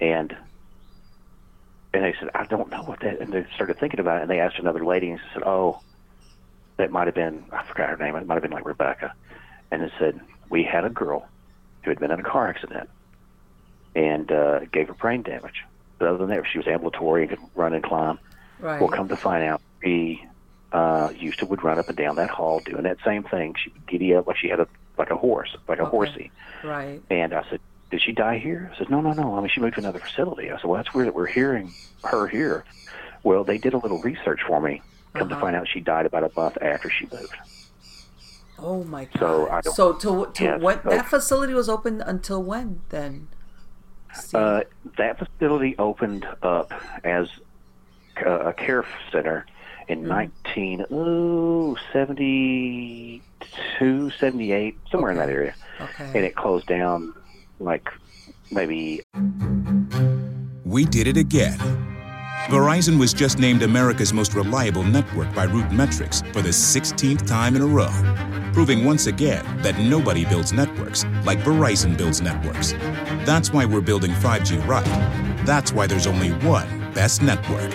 and and they said, I don't know what that. And they started thinking about it, and they asked another lady, and she said, Oh, that might have been, I forgot her name, it might have been like Rebecca. And it said, We had a girl who had been in a car accident and uh, gave her brain damage. But other than that, she was ambulatory and could run and climb. Right. Well, come to find out, she uh, used to would run up and down that hall doing that same thing. She would giddy up like she had a like a horse, like a Okay. horsey. Right. And I said, Did she die here? I said, No, no, no. I mean, she moved to another facility. I said, Well, that's weird that we're hearing her here. Well, they did a little research for me. Come to Uh-huh. find out she died about a month after she moved. Oh my god. So, I so to to Yes, what so- that facility was open until when then? Uh, that facility opened up as a, care center in Mm-hmm. 1972, 78, somewhere in that area. okay. And it closed down like maybe We did it again. Verizon was just named America's most reliable network by Root Metrics for the 16th time in a row, proving once again that nobody builds networks like Verizon builds networks. That's why we're building 5G right. That's why there's only one best network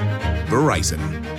Verizon.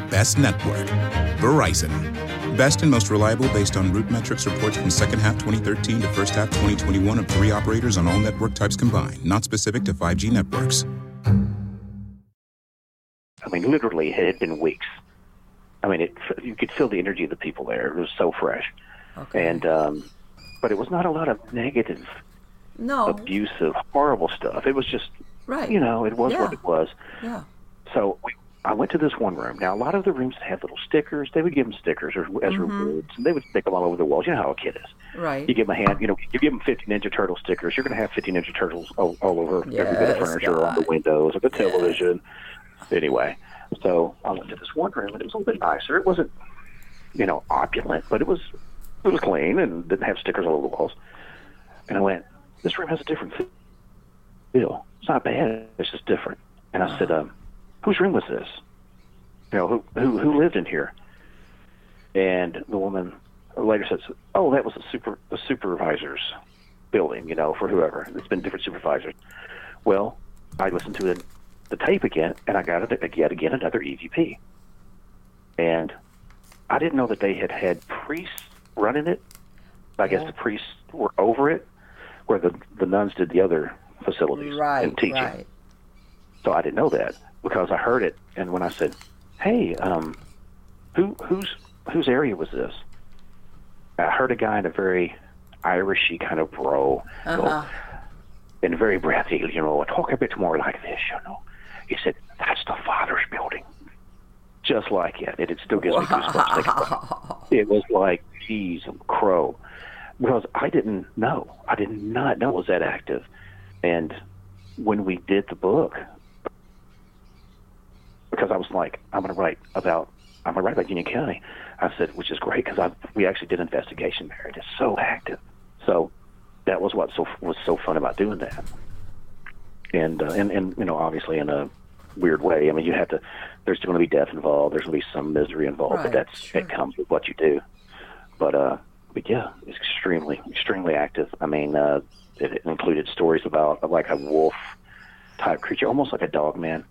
best network Verizon. Best and most reliable based on Root Metrics reports from second half 2013 to first half 2021 of three operators on all network types combined, not specific to 5G networks. I mean, literally, it had been weeks. I mean, it, you could feel the energy of the people there. It was so fresh, okay. and um, but it was not a lot of negative, no. abusive, horrible stuff. It was just, Right. you know, it was Yeah. what it was. Yeah. So we, I went to this one room. Now, a lot of the rooms had little stickers. They would give them stickers or, as Mm-hmm. rewards, and they would stick them all over the walls. You know how a kid is. Right. You give them a hand, you know, you give them 50 Ninja Turtle stickers. You're going to have 50 Ninja Turtles all, all over every bit of Yes, furniture, on the windows, or the television. Anyway, so I went to this one room, and it was a little bit nicer. It wasn't, you know, opulent, but it was it was clean and didn't have stickers all over the walls. And I went, this room has a different feel. It's not bad. It's just different. And I said, um, whose room was this? You know, who who who lived in here? And the woman later says, "Oh, that was the super the supervisor's building. You know, for whoever. It's been different supervisors." Well, I listened to it the tape again, and I got it yet again another EVP. And I didn't know that they had had priests running it. I guess the priests were over it, where the the nuns did the other facilities Right, and teaching. right. So I didn't know that because I heard it, and when I said, "Hey, um, who whose whose area was this?" I heard a guy in a very Irishy kind of bro Uh-huh. and very breathy, you know, talk a bit more like this, you know. He said, "That's the father's building," just like it. It, it still gives me goosebumps. It was like, geez, crow, because I didn't know. I did not know it was that active, and when we did the book, because I was like, I'm going to write about, I'm going to write about Union County. I said, which is great because I we actually did investigation there. It is so active. So that was what so was so fun about doing that. And uh, and and you know, obviously in a weird way. I mean, you have to. There's going to be death involved. There's going to be some misery involved, Right, but that's sure. it comes with what you do. But uh, but yeah, it's extremely extremely active. I mean, uh, it, it included stories about like a wolf type creature, almost like a dog man.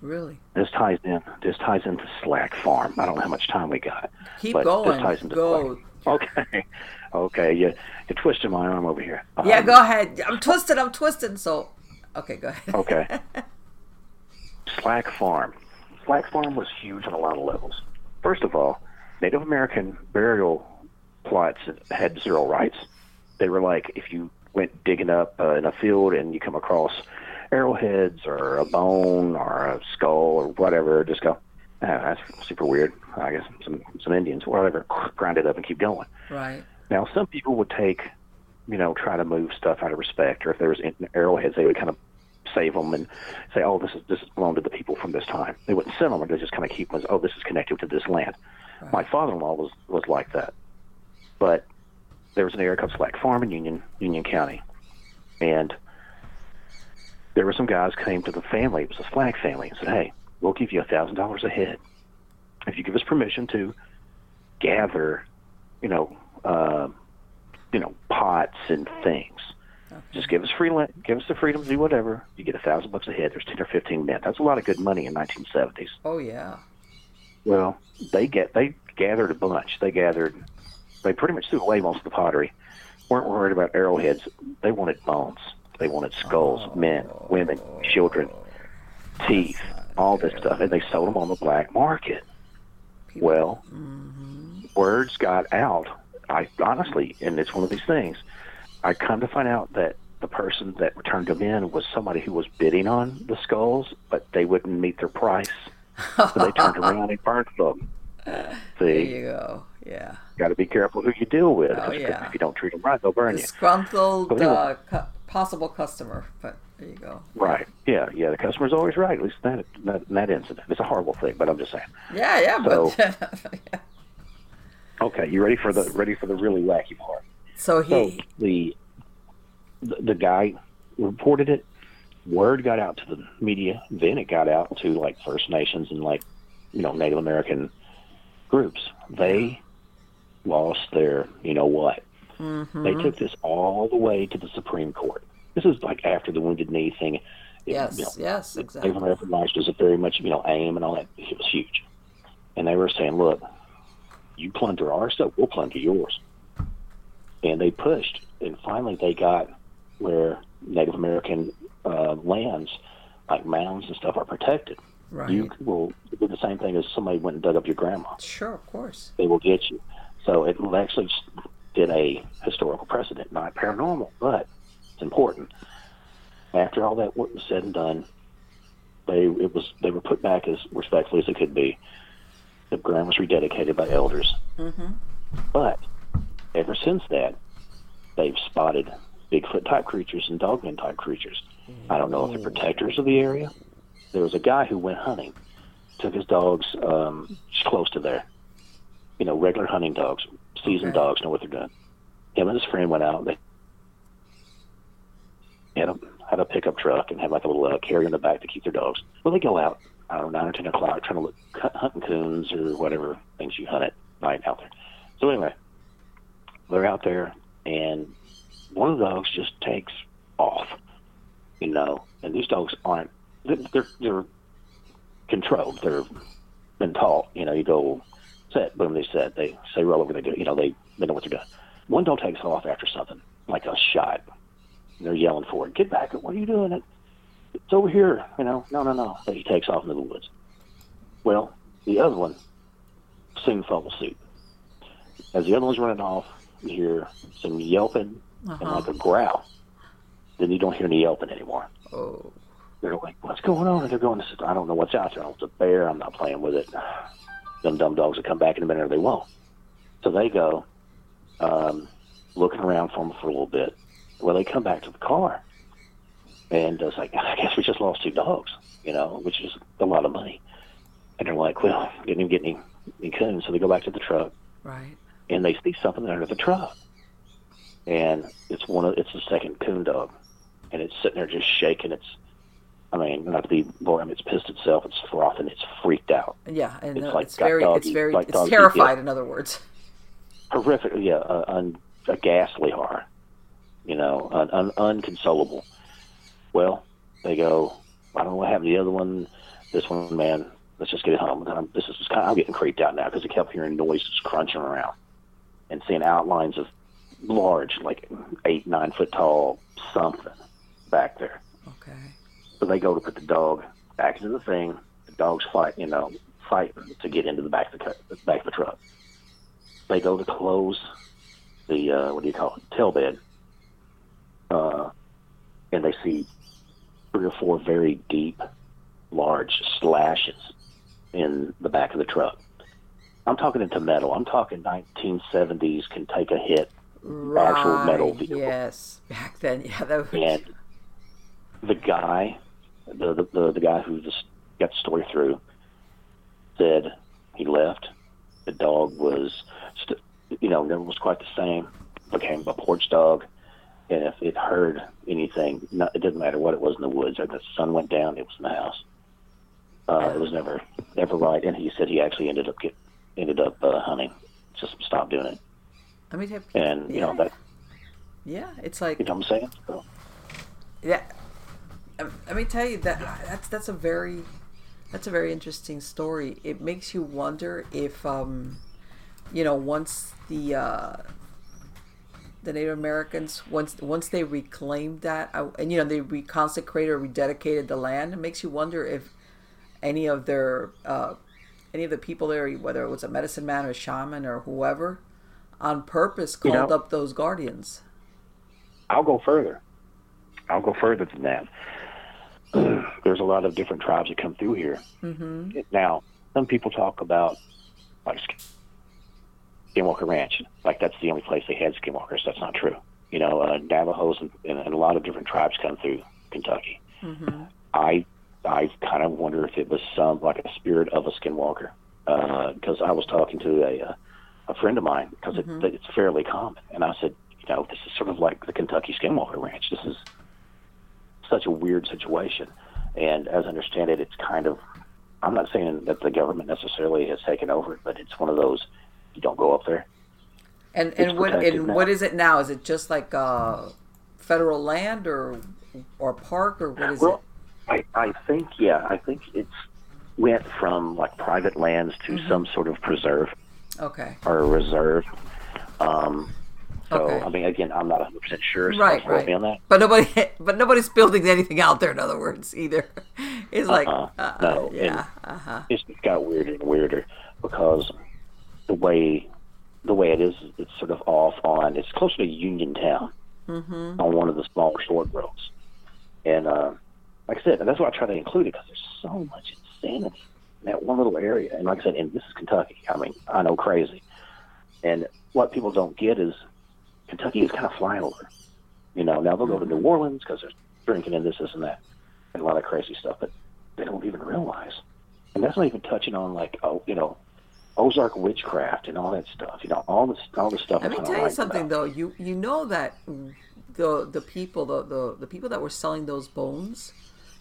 Really? This ties in. This ties into Slack Farm. I don't know how much time we got. Keep but going. This ties into Go. Slack. Okay. Okay. You you're twisting my arm over here. Yeah, Um, go ahead. I'm twisted. I'm twisted. So, okay, go ahead. Okay. Slack Farm. Slack Farm was huge on a lot of levels. First of all, Native American burial plots had zero rights. They were like if you went digging up uh, in a field and you come across arrowheads or a bone or a skull or whatever, just go, ah, that's super weird. I guess some some Indians, or whatever, grind it up and keep going. Right. Now, some people would take, you know, try to move stuff out of respect, or if there was arrowheads, they would kind of save them and say, "Oh, this is this is belonged to the people from this time." They wouldn't send them; they just kind of keep them as, "Oh, this is connected to this land." My father-in-law was was like that, but there was an area called Slack Farm in Union Union County, and there were some guys came to the family. It was a Slack family and said, "Hey, we'll give you a thousand dollars a head if you give us permission to gather, you know, uh, you know, pots and things. Just give us free, give us the freedom to do whatever. You get a thousand bucks a head. There's ten or fifteen men. That's a lot of good money in 1970s. Oh yeah. Well, they get they gathered a bunch. They gathered, they pretty much threw away most of the pottery. weren't worried about arrowheads. They wanted bones. They wanted skulls, men, women, children, teeth, all this stuff, and they sold them on the black market. Well, words got out. I honestly, and it's one of these things. I come to find out that the person that returned them in was somebody who was bidding on the skulls, but they wouldn't meet their price, so they turned around and burnt them. There you go. Yeah. You got to be careful who you deal with. Oh, yeah. If you don't treat them right, they'll burn you. Disgruntled anyway. uh, cu- possible customer. But there you go. Right. Yeah. Yeah. The customer's always right. At least in that, that in that incident. It's a horrible thing, but I'm just saying. Yeah, yeah, So- but yeah. Okay. You ready for the ready for the really wacky part? so So he the the, the guy reported it. Word got out to the media. Then it got out to like First Nations and like you know Native American groups. They lost their you know what. Mm-hmm. They took this all the way to the Supreme Court. This is like after the Wounded Knee thing. It- yes, you know, yes, Native exactly. American rights was a very much, you know, AIM and all that. It was huge. And they were saying, look, you plunder our stuff, we'll plunder yours. And they pushed, and finally they got where Native American uh, lands, like mounds and stuff, are protected. Right. You will do the same thing as somebody went and dug up your grandma. Sure, of course. They will get you. So it actually did a historical precedent, not paranormal, but it's important. After all that was said and done, they it was they were put back as respectfully as it could be. The ground was rededicated by elders. Mm-hmm. But ever since that, they've spotted Bigfoot type creatures and dogman type creatures. I don't know if they're protectors of the area. There was a guy who went hunting, took his dogs um, close to there. You know, regular hunting dogs, seasoned Okay. dogs know what they're doing. Him and his friend went out. They had a had a pickup truck and had like a little uh, carrier in the back to keep their dogs. Well, they go out, I don't know, nine or ten o'clock, trying to look hu- hunting coons or whatever things you hunt at night out there. So anyway, they're out there, and one of the dogs just takes off, you know. And these dogs aren't they're they're controlled. They're been taught. You know, you go set, boom, they set. They say roll over. They do. You know, they they know what they're doing. One dog takes off after something like a shot. They're yelling for it. Get back! What are you doing? It it's over here. You know, no, no, no. But he takes off into the woods. Well, the other one soon follows suit. As the other one's running off, you hear some yelping and Uh-huh. like a growl. Then you don't hear any yelping anymore. Oh. They're like, "What's going on?" And they're going, "I don't know what's out there. It's a bear. I'm not playing with it." Them dumb dogs will come back in a minute, or they won't. So they go, um, looking around for them for a little bit. Well, they come back to the car, and it's like, "I guess we just lost two dogs," you know, which is a lot of money. And they're like, "Well, didn't even get any, any coons." So they go back to the truck, Right. and they see something under the truck, and it's one of it's the second coon dog, and it's sitting there just shaking. It's, I mean, not to be boring, it's pissed itself. It's frothing. It's freaked out. Yeah, and It's uh, like it's very, it's very, like it's doggy, terrified. yeah. In other words. Horrific, yeah, uh, un, a ghastly horror. You know, un, un, unconsolable. Well, they go. I don't know what happened to the other one. This one, man, let's just get it home. And I'm, this is kind of, I'm getting creeped out now because I kept hearing noises crunching around and seeing outlines of large, like eight, nine foot tall something back there. So they go to put the dog back into the thing. The dog's fight, you know, fighting to get into the back of the, back of the truck. They go to close the uh, what do you call it, tail bed, uh, and they see three or four very deep, large slashes in the back of the truck. I'm talking into metal. I'm talking 1970s can take a hit actual metal vehicle. Yes. Back then, yeah, that was. and the guy, the the, the, the guy who just got the story through, said he left. The dog was, st- you know, never was quite the same. Became a porch dog, and if it heard anything, not, it didn't matter what it was in the woods. Or the sun went down, it was in the house. Uh, it was never never right. And he said he actually ended up get ended up uh, hunting. Just stopped doing it. Let me tell And you know yeah, that Yeah, it's like you know what I'm saying. So, Yeah, let me tell you that that's that's a very that's a very interesting story. It makes you wonder if um, you know once the uh, the Native Americans once once they reclaimed that uh, and you know they reconsecrated or rededicated the land. It makes you wonder if any of their uh, any of the people there, whether it was a medicine man or a shaman or whoever, on purpose You called know- up those guardians. I'll go further. I'll go further than that. There's a lot of different tribes that come through here. Mm-hmm. Now, some people talk about like Skinwalker Ranch, like that's the only place they had skinwalkers. That's not true. You know, uh, Navajos and, and, and a lot of different tribes come through Kentucky. I I kind of wonder if it was some like a spirit of a skinwalker because I was talking to a uh, a friend of mine because it, it's fairly common, and I said, you know, this is sort of like the Kentucky Skinwalker Ranch. This is such a weird situation, and as I understand it, it's kind of. I'm not saying that the government necessarily has taken over but it's one of those you don't go up there. And It's and what and now. what is it now? Is it just like uh, federal land or or park or what is Well, I, I think yeah, I think it's went from like private lands to Mm-hmm. some sort of preserve? Okay, or a reserve. Um, so Okay. I mean, again, I'm not 100 percent sure. So right, right. on that. But nobody, but nobody's building anything out there. In other words, either it's like Uh-uh. uh, No, yeah, uh huh, It's got weirder and weirder because the way the way it is, it's sort of off on. It's closer to Uniontown mm-hmm. on one of the small short roads, and uh, like I said, and that's why I try to include it because there's so much insanity in that one little area. And like I said, and this is Kentucky. I mean, I know crazy. And what people don't get is Kentucky is kind of flyover. You know, now they'll go to New Orleans because they're drinking and this, this, and that, and a lot of crazy stuff, but they don't even realize. And that's not even touching on like, oh, you know, Ozark witchcraft and all that stuff. You know, all this, all this stuff. Let me tell you something about. though. You you know that the the people the, the the people that were selling those bones,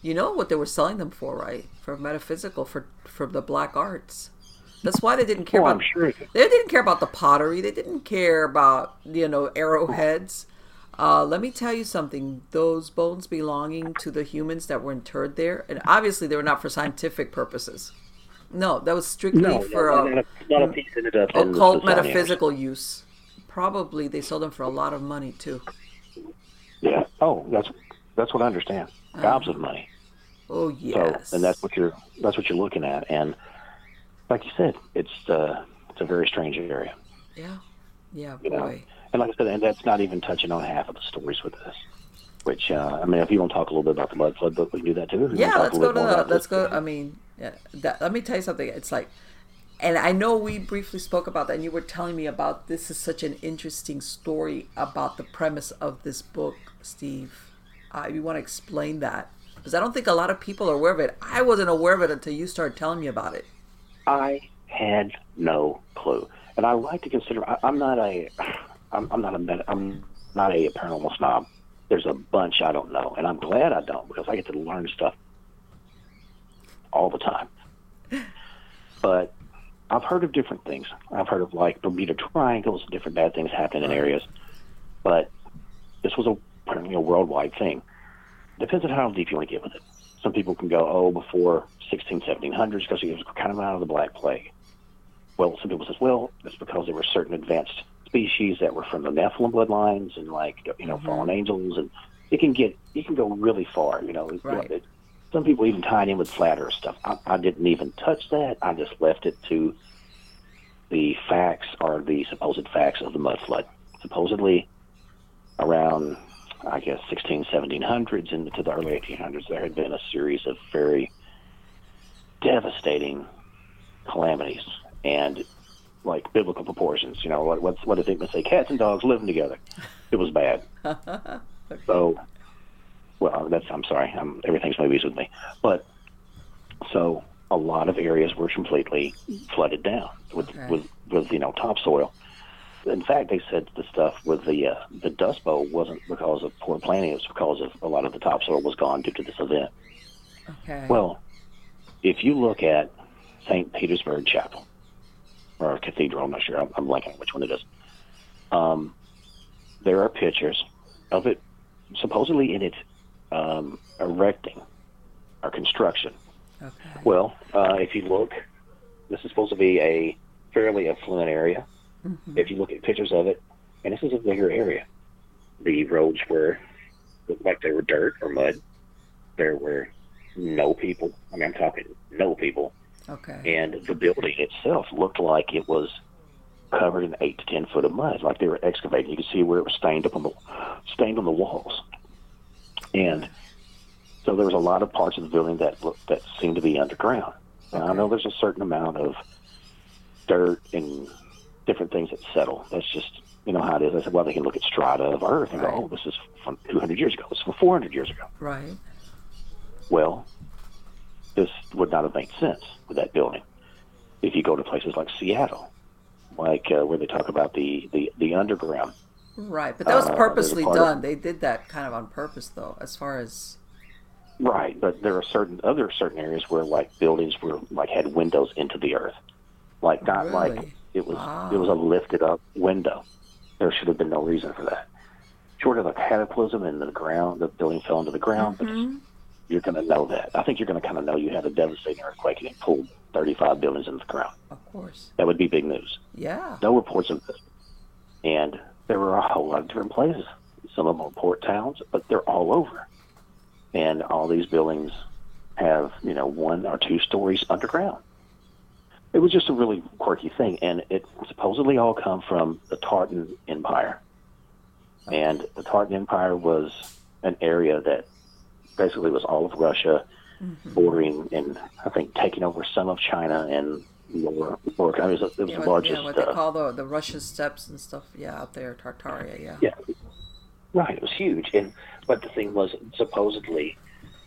you know what they were selling them for, right? For metaphysical, for for the black arts. That's why they didn't care Oh, about. Sure. They didn't care about the pottery. They didn't care about you know arrowheads. Uh, let me tell you something. Those bones belonging to the humans that were interred there, and obviously they were not for scientific purposes. No, that was strictly No, for no, not, a, not a piece ended up in the occult metaphysical use. Probably they sold them for a lot of money too. Yeah. Oh, that's that's what I understand. Gobs of money. Oh yes. So, and that's what you're that's what you're looking at. And like you said, it's uh, it's a very strange area. yeah, yeah, You know, boy. and like I said, and that's not even touching on half of the stories with this. Which uh, I mean, if you want to talk a little bit about the mud flood book, we can do that too. Yeah, let's a go to the, let's go. I mean, yeah, that, let me tell you something. It's like, and I know we briefly spoke about that, and you were telling me about this is such an interesting story about the premise of this book, Steve. Uh, you want to explain that? Because I don't think a lot of people are aware of it. I wasn't aware of it until you started telling me about it. I had no clue, and I like to consider. I, I'm not a, I'm, I'm not a, med- I'm not a paranormal snob. There's a bunch I don't know, and I'm glad I don't because I get to learn stuff all the time. But I've heard of different things. I've heard of like Bermuda triangles, different bad things happening in areas. But this was a you know, worldwide thing. Depends on how deep you want to get with it. Some people can go, oh, before 16, 1700s because it was kind of out of the Black Plague. Well, some people says, well, it's because there were certain advanced species that were from the Nephilim bloodlines and like you know mm-hmm. fallen angels, and it can get you can go really far. You know, Right. it- some people even tie it in with flat Earth stuff. I, I didn't even touch that. I just left it to the facts or the supposed facts of the mud flood. Supposedly, around I guess 16, 1700s into the early 1800s, there had been a series of very devastating calamities and like biblical proportions. You know, what what, what do they say? Cats and dogs living together. It was bad. So, well, that's I'm sorry. I'm, everything's movies with me, but so a lot of areas were completely flooded down with Okay. with with you know topsoil. In fact, they said the stuff with the uh, the Dust Bowl wasn't because of poor planning; it was because of a lot of the topsoil was gone due to this event. Okay. Well, if you look at St. Petersburg Chapel or Cathedral, I'm not sure, I'm, I'm blanking on which one it is. Um, there are pictures of it supposedly in its um, erecting or construction. okay. Well, uh, if you look, this is supposed to be a fairly affluent area. Mm-hmm. If you look at pictures of it, and this is a bigger area, the roads were looked like they were dirt or mud. There were no people. I mean, I'm talking no people. Okay. And the building itself looked like it was covered in eight to ten foot of mud, like they were excavating. You could see where it was stained up on the stained on the walls. And so there was a lot of parts of the building that looked, that seemed to be underground. And I know there's a certain amount of dirt and different things that settle. That's just you know how it is. I said, well, they can look at strata of earth and Right. go, oh, this is from 200 years ago. This is from 400 years ago. Right. Well, this would not have made sense with that building. If you go to places like Seattle, like uh, where they talk about the, the, the underground, Right. But that was Uh, purposely of- done. They did that kind of on purpose, though, as far as. right? But there are certain other certain areas where like buildings were like had windows into the earth, like not like Really? It was it was a lifted up window. There should have been no reason for that. Short of a cataclysm and the ground, the building fell into the ground, Mm-hmm. you're going to know that. I think you're going to kind of know you had a devastating earthquake and it pulled 35 buildings into the ground. Of course. That would be big news. Yeah. No reports of this. And there were a whole lot of different places. Some of them are port towns, but they're all over. And all these buildings have, you know, one or two stories underground. It was just a really quirky thing. And it supposedly all come from the Tartan Empire. And the Tartan Empire was an area that basically was all of Russia, bordering and I think taking over some of China and lower, lower I mean, it was, it was Yeah, the largest. yeah, what they uh, call the the Russian steppes and stuff. Yeah, out there, Tartaria. Yeah. Yeah, right. It was huge, and but the thing was, supposedly,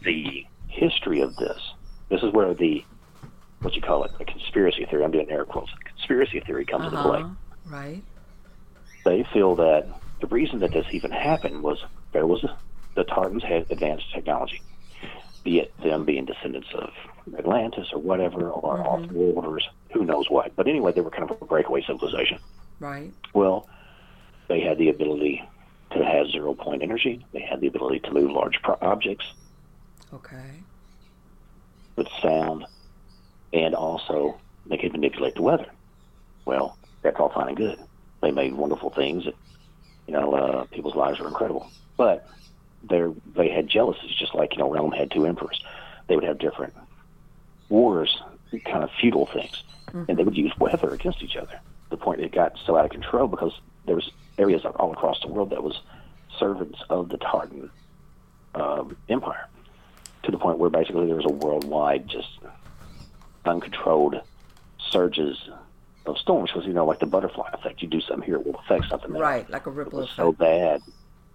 the history of this. This is where the what you call it, a conspiracy theory. I'm doing air quotes. Conspiracy theory comes into play. Uh-huh. Right. They feel that the reason that this even happened was there was the Tartans had advanced technology, be it them being descendants of Atlantis or whatever, or off worlders, who knows what. But anyway, they were kind of a breakaway civilization. Right. Well, they had the ability to have zero point energy. They had the ability to move large pro- objects Okay. with sound, and also they could manipulate the weather. Well, that's all fine and good. They made wonderful things. That, you know, uh, people's lives are incredible, but they they had jealousies, just like you know, Rome had two emperors. They would have different wars, kind of feudal things, and they would use weather against each other. The point it got so out of control because there was areas all across the world that was servants of the Tartan um, Empire, to the point where basically there was a worldwide just uncontrolled surges of storms because you know like the butterfly effect you do something here it will affect something there. Right, like a ripple effect. so bad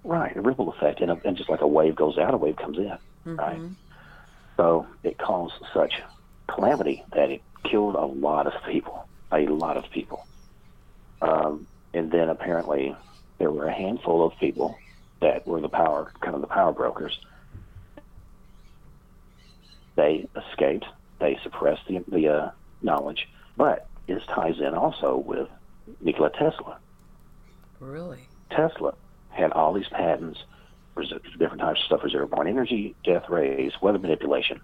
right a ripple effect and, a, and just like a wave goes out a wave comes in right Mm-hmm. so it caused such calamity that it killed a lot of people a lot of people um, and then apparently there were a handful of people that were the power kind of the power brokers they escaped they suppressed the, the uh, knowledge but this ties in also with Nikola Tesla Really? Tesla had all these patents for different types of stuff for zero point energy, death rays, weather manipulation.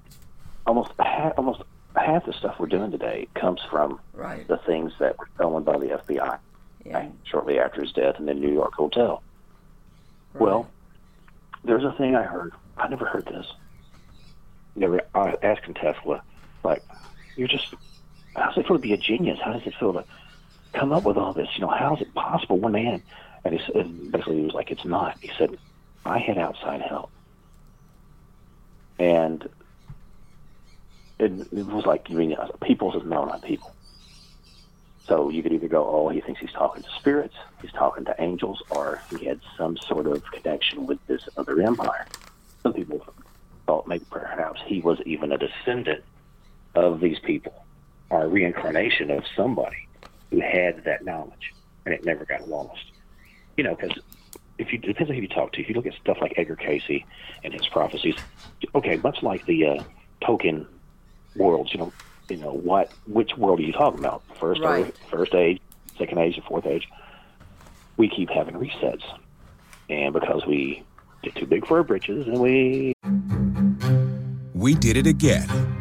Almost half, almost half the stuff we're doing today comes from Right. the things that were stolen by the FBI Yeah. right, shortly after his death in the New York hotel. Well, there's a thing I heard. I never heard this. Never I was asking Tesla, like, you're just, how does it feel to be a genius? How does it feel to come up with all this? You know, how is it possible? One man, and he basically, he was like, it's not. He said, I had outside help. And it, it was like, you mean, uh, people says, no, not people. So you could either go, oh, he thinks he's talking to spirits, he's talking to angels, or he had some sort of connection with this other empire. Some people thought maybe perhaps he was even a descendant of these people, are a reincarnation of somebody who had that knowledge, and it never got lost. You know, because if you it depends on who you talk to. If you look at stuff like Edgar Cayce and his prophecies, okay, much like the uh, Tolkien worlds, you know, you know what which world are you talking about? First, Right. Earth, first age, second age, and fourth age. We keep having resets, and because we get too big for our britches, and we We did it again.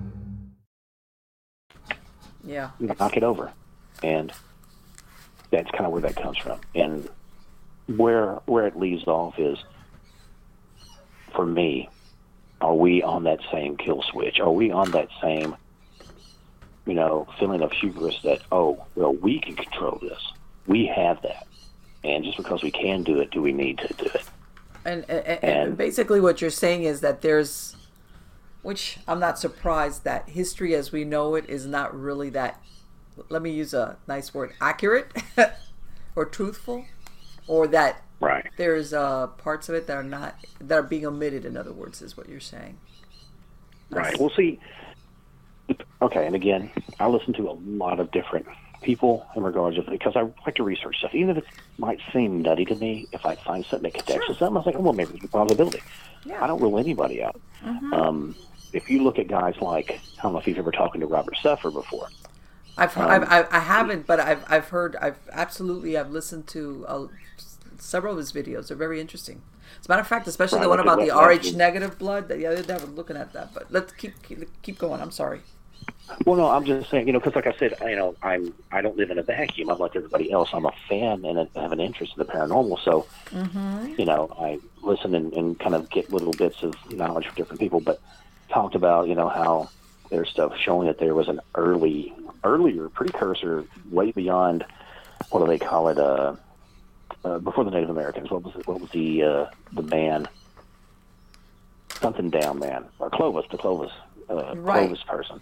Yeah. knock it over. And that's kind of where that comes from. And where where it leaves off is for me, are we on that same kill switch? Are we on that same you know, feeling of hubris that, oh, well, we can control this. We have that. And just because we can do it, do we need to do it? And, and, and And- basically, what you're saying is that there's, which I'm not surprised that history as we know it is not really that, let me use a nice word, accurate or truthful, or that Right. there's uh, parts of it that are not, that are being omitted, in other words, is what you're saying. Right. Well, see, okay, and again, I listen to a lot of different people in regards to because I like to research stuff, even if it might seem nutty to me. If I find something that connects to something, I was like, oh, well, maybe there's a possibility. Yeah. I don't rule anybody out. Um, if you look at guys like I don't know if you've ever talked to Robert Sepehr before. I've, I've, I've I haven't, but I've I've heard I've absolutely I've listened to uh, several of his videos. They're very interesting. As a matter of fact, especially Right, the one about the Rh negative blood. The other day I was looking at that, but let's keep keep, keep going. I'm sorry. Well, no, I'm just saying, you know, because like I said, you know, I'm I don't live in a vacuum. I'm like everybody else. I'm a fan and I have an interest in the paranormal. So, you know, I listen and, and kind of get little bits of knowledge from different people, but talked about you know how there's stuff showing that there was an early, earlier precursor, way beyond what do they call it? Uh, uh, before the Native Americans, what was it, what was the uh, the man? Something down man or Clovis, the Clovis, uh, Right. Clovis person.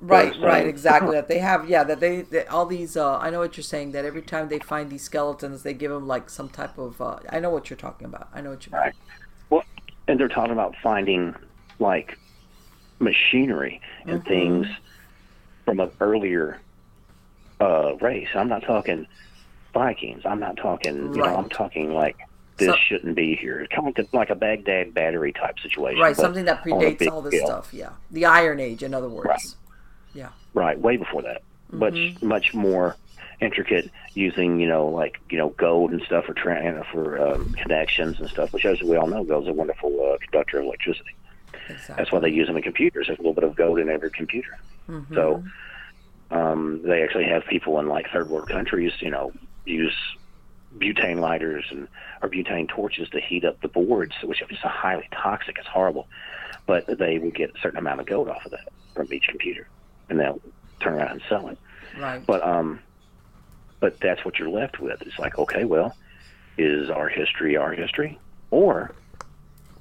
Right, right, exactly. That they have, yeah, that they, that all these. Uh, I know what you're saying. That every time they find these skeletons, they give them like some type of. Uh, I know what you're talking about. I know what you mean. Right. Well, and they're talking about finding like machinery and Mm-hmm. things from an earlier uh, race. I'm not talking Vikings. I'm not talking. You know, I'm talking like this So- shouldn't be here. Kind of like, like a Baghdad battery type situation. Right, something that predates all this stuff. Yeah, the Iron Age, in other words. Right. Yeah. Right, way before that. Much Mm-hmm. much more intricate, using you know like you know gold and stuff for tra- for um, connections and stuff. Which, as we all know, gold is a wonderful uh, conductor of electricity. Exactly. That's why they use them in computers. There's a little bit of gold in every computer. Mm-hmm. So um, they actually have people in like third world countries, you know, use butane lighters and or butane torches to heat up the boards, which is highly toxic. It's horrible, but they will get a certain amount of gold off of that from each computer, and they'll turn around and sell it. Right. But um, but that's what you're left with. It's like, okay, well, is our history our history, or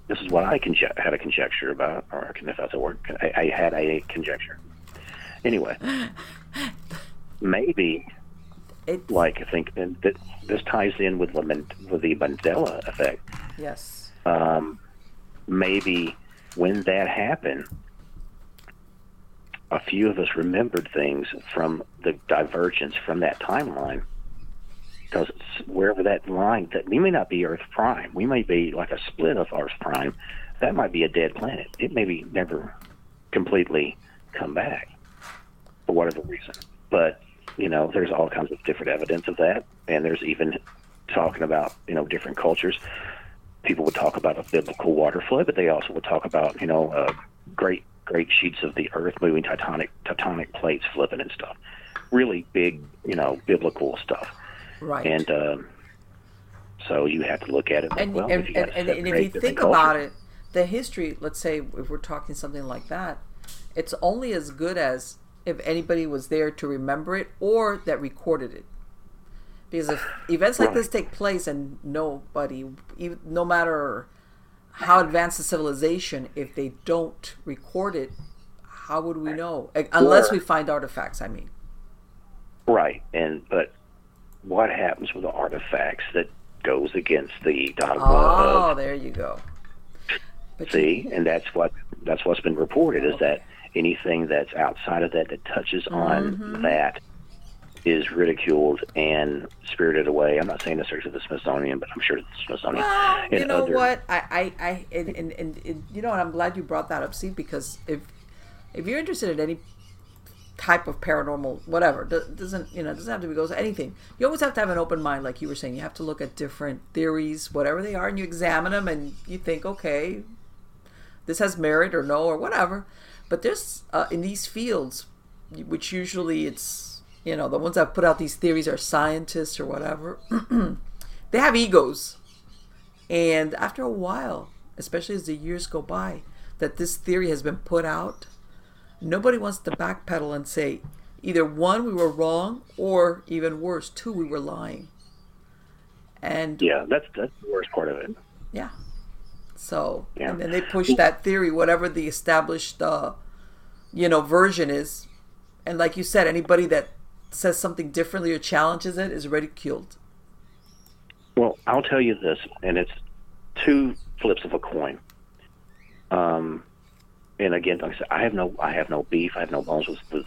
this is what I had a conjecture about, or if that's a word, I, I had a conjecture. Anyway, maybe It, like I think and that this ties in with the with the Mandela effect. yes. Um, maybe when that happened, a few of us remembered things from the divergence from that timeline. Because wherever that line, that we may not be Earth Prime, we may be like a split of Earth Prime. That might be a dead planet. It may be never completely come back for whatever reason. But you know, there's all kinds of different evidence of that, and there's even talking about you know different cultures people would talk about a biblical water flood, but they also would talk about you know uh, great great sheets of the earth moving, tectonic tectonic plates flipping and stuff. Really big, you know, biblical stuff. Right. And um, so you have to look at it like, and, well, and, if you and, and, if you think about it, the history, let's say if we're talking something like that, it's only as good as if anybody was there to remember it or that recorded it. Because if events like this take place and nobody, even, no matter how advanced the civilization, if they don't record it, how would we know? Unless Or- we find artifacts, I mean. right? And but what happens with the artifacts that goes against the dogma of Oh, there you go. But you- See, and that's what that's what's been reported is that anything that's outside of that that touches Mm-hmm. on that is ridiculed and spirited away. I'm not saying necessarily to the Smithsonian, but I'm sure the Smithsonian. Well, you know other- what? I, I, I and, and, and, and you know what? I'm glad you brought that up, Steve, because if if you're interested in any type of paranormal, whatever, do- doesn't you know, doesn't have to be ghosts, anything. You always have to have an open mind, like you were saying. You have to look at different theories, whatever they are, and you examine them, and you think, okay, this has merit or no or whatever. But there's uh, in these fields, which usually it's you know the ones that put out these theories are scientists or whatever. they have egos, and after a while, especially as the years go by, that this theory has been put out, nobody wants to backpedal and say either one we were wrong or even worse, two we were lying. And yeah, that's that's the worst part of it. yeah. So Yeah. and then they push that theory, whatever the established uh you know, version is. And like you said, anybody that says something differently or challenges it is ridiculed. Well, I'll tell you this, and it's two flips of a coin. Um, and again, like I said, I have no, I have no beef, I have no bones with, with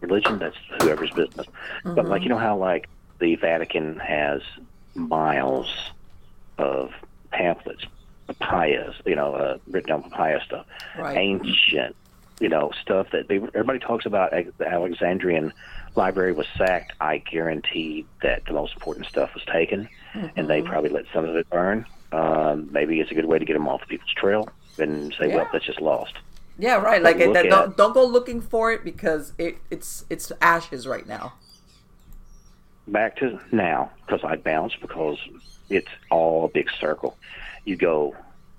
religion. That's whoever's business. But like you know how like the Vatican has miles of pamphlets, papayas, you know, uh, written down papaya stuff, Right. ancient, you know, stuff that they, everybody talks about. The Alexandrian library was sacked. I guarantee that the most important stuff was taken, and they probably let some of it burn. Um, maybe it's a good way to get them off the people's trail and say, well, that's just lost. Yeah, right. Like that, don't don't go looking for it because it, it's it's ashes right now. back to now because I bounce because it's all a big circle. you go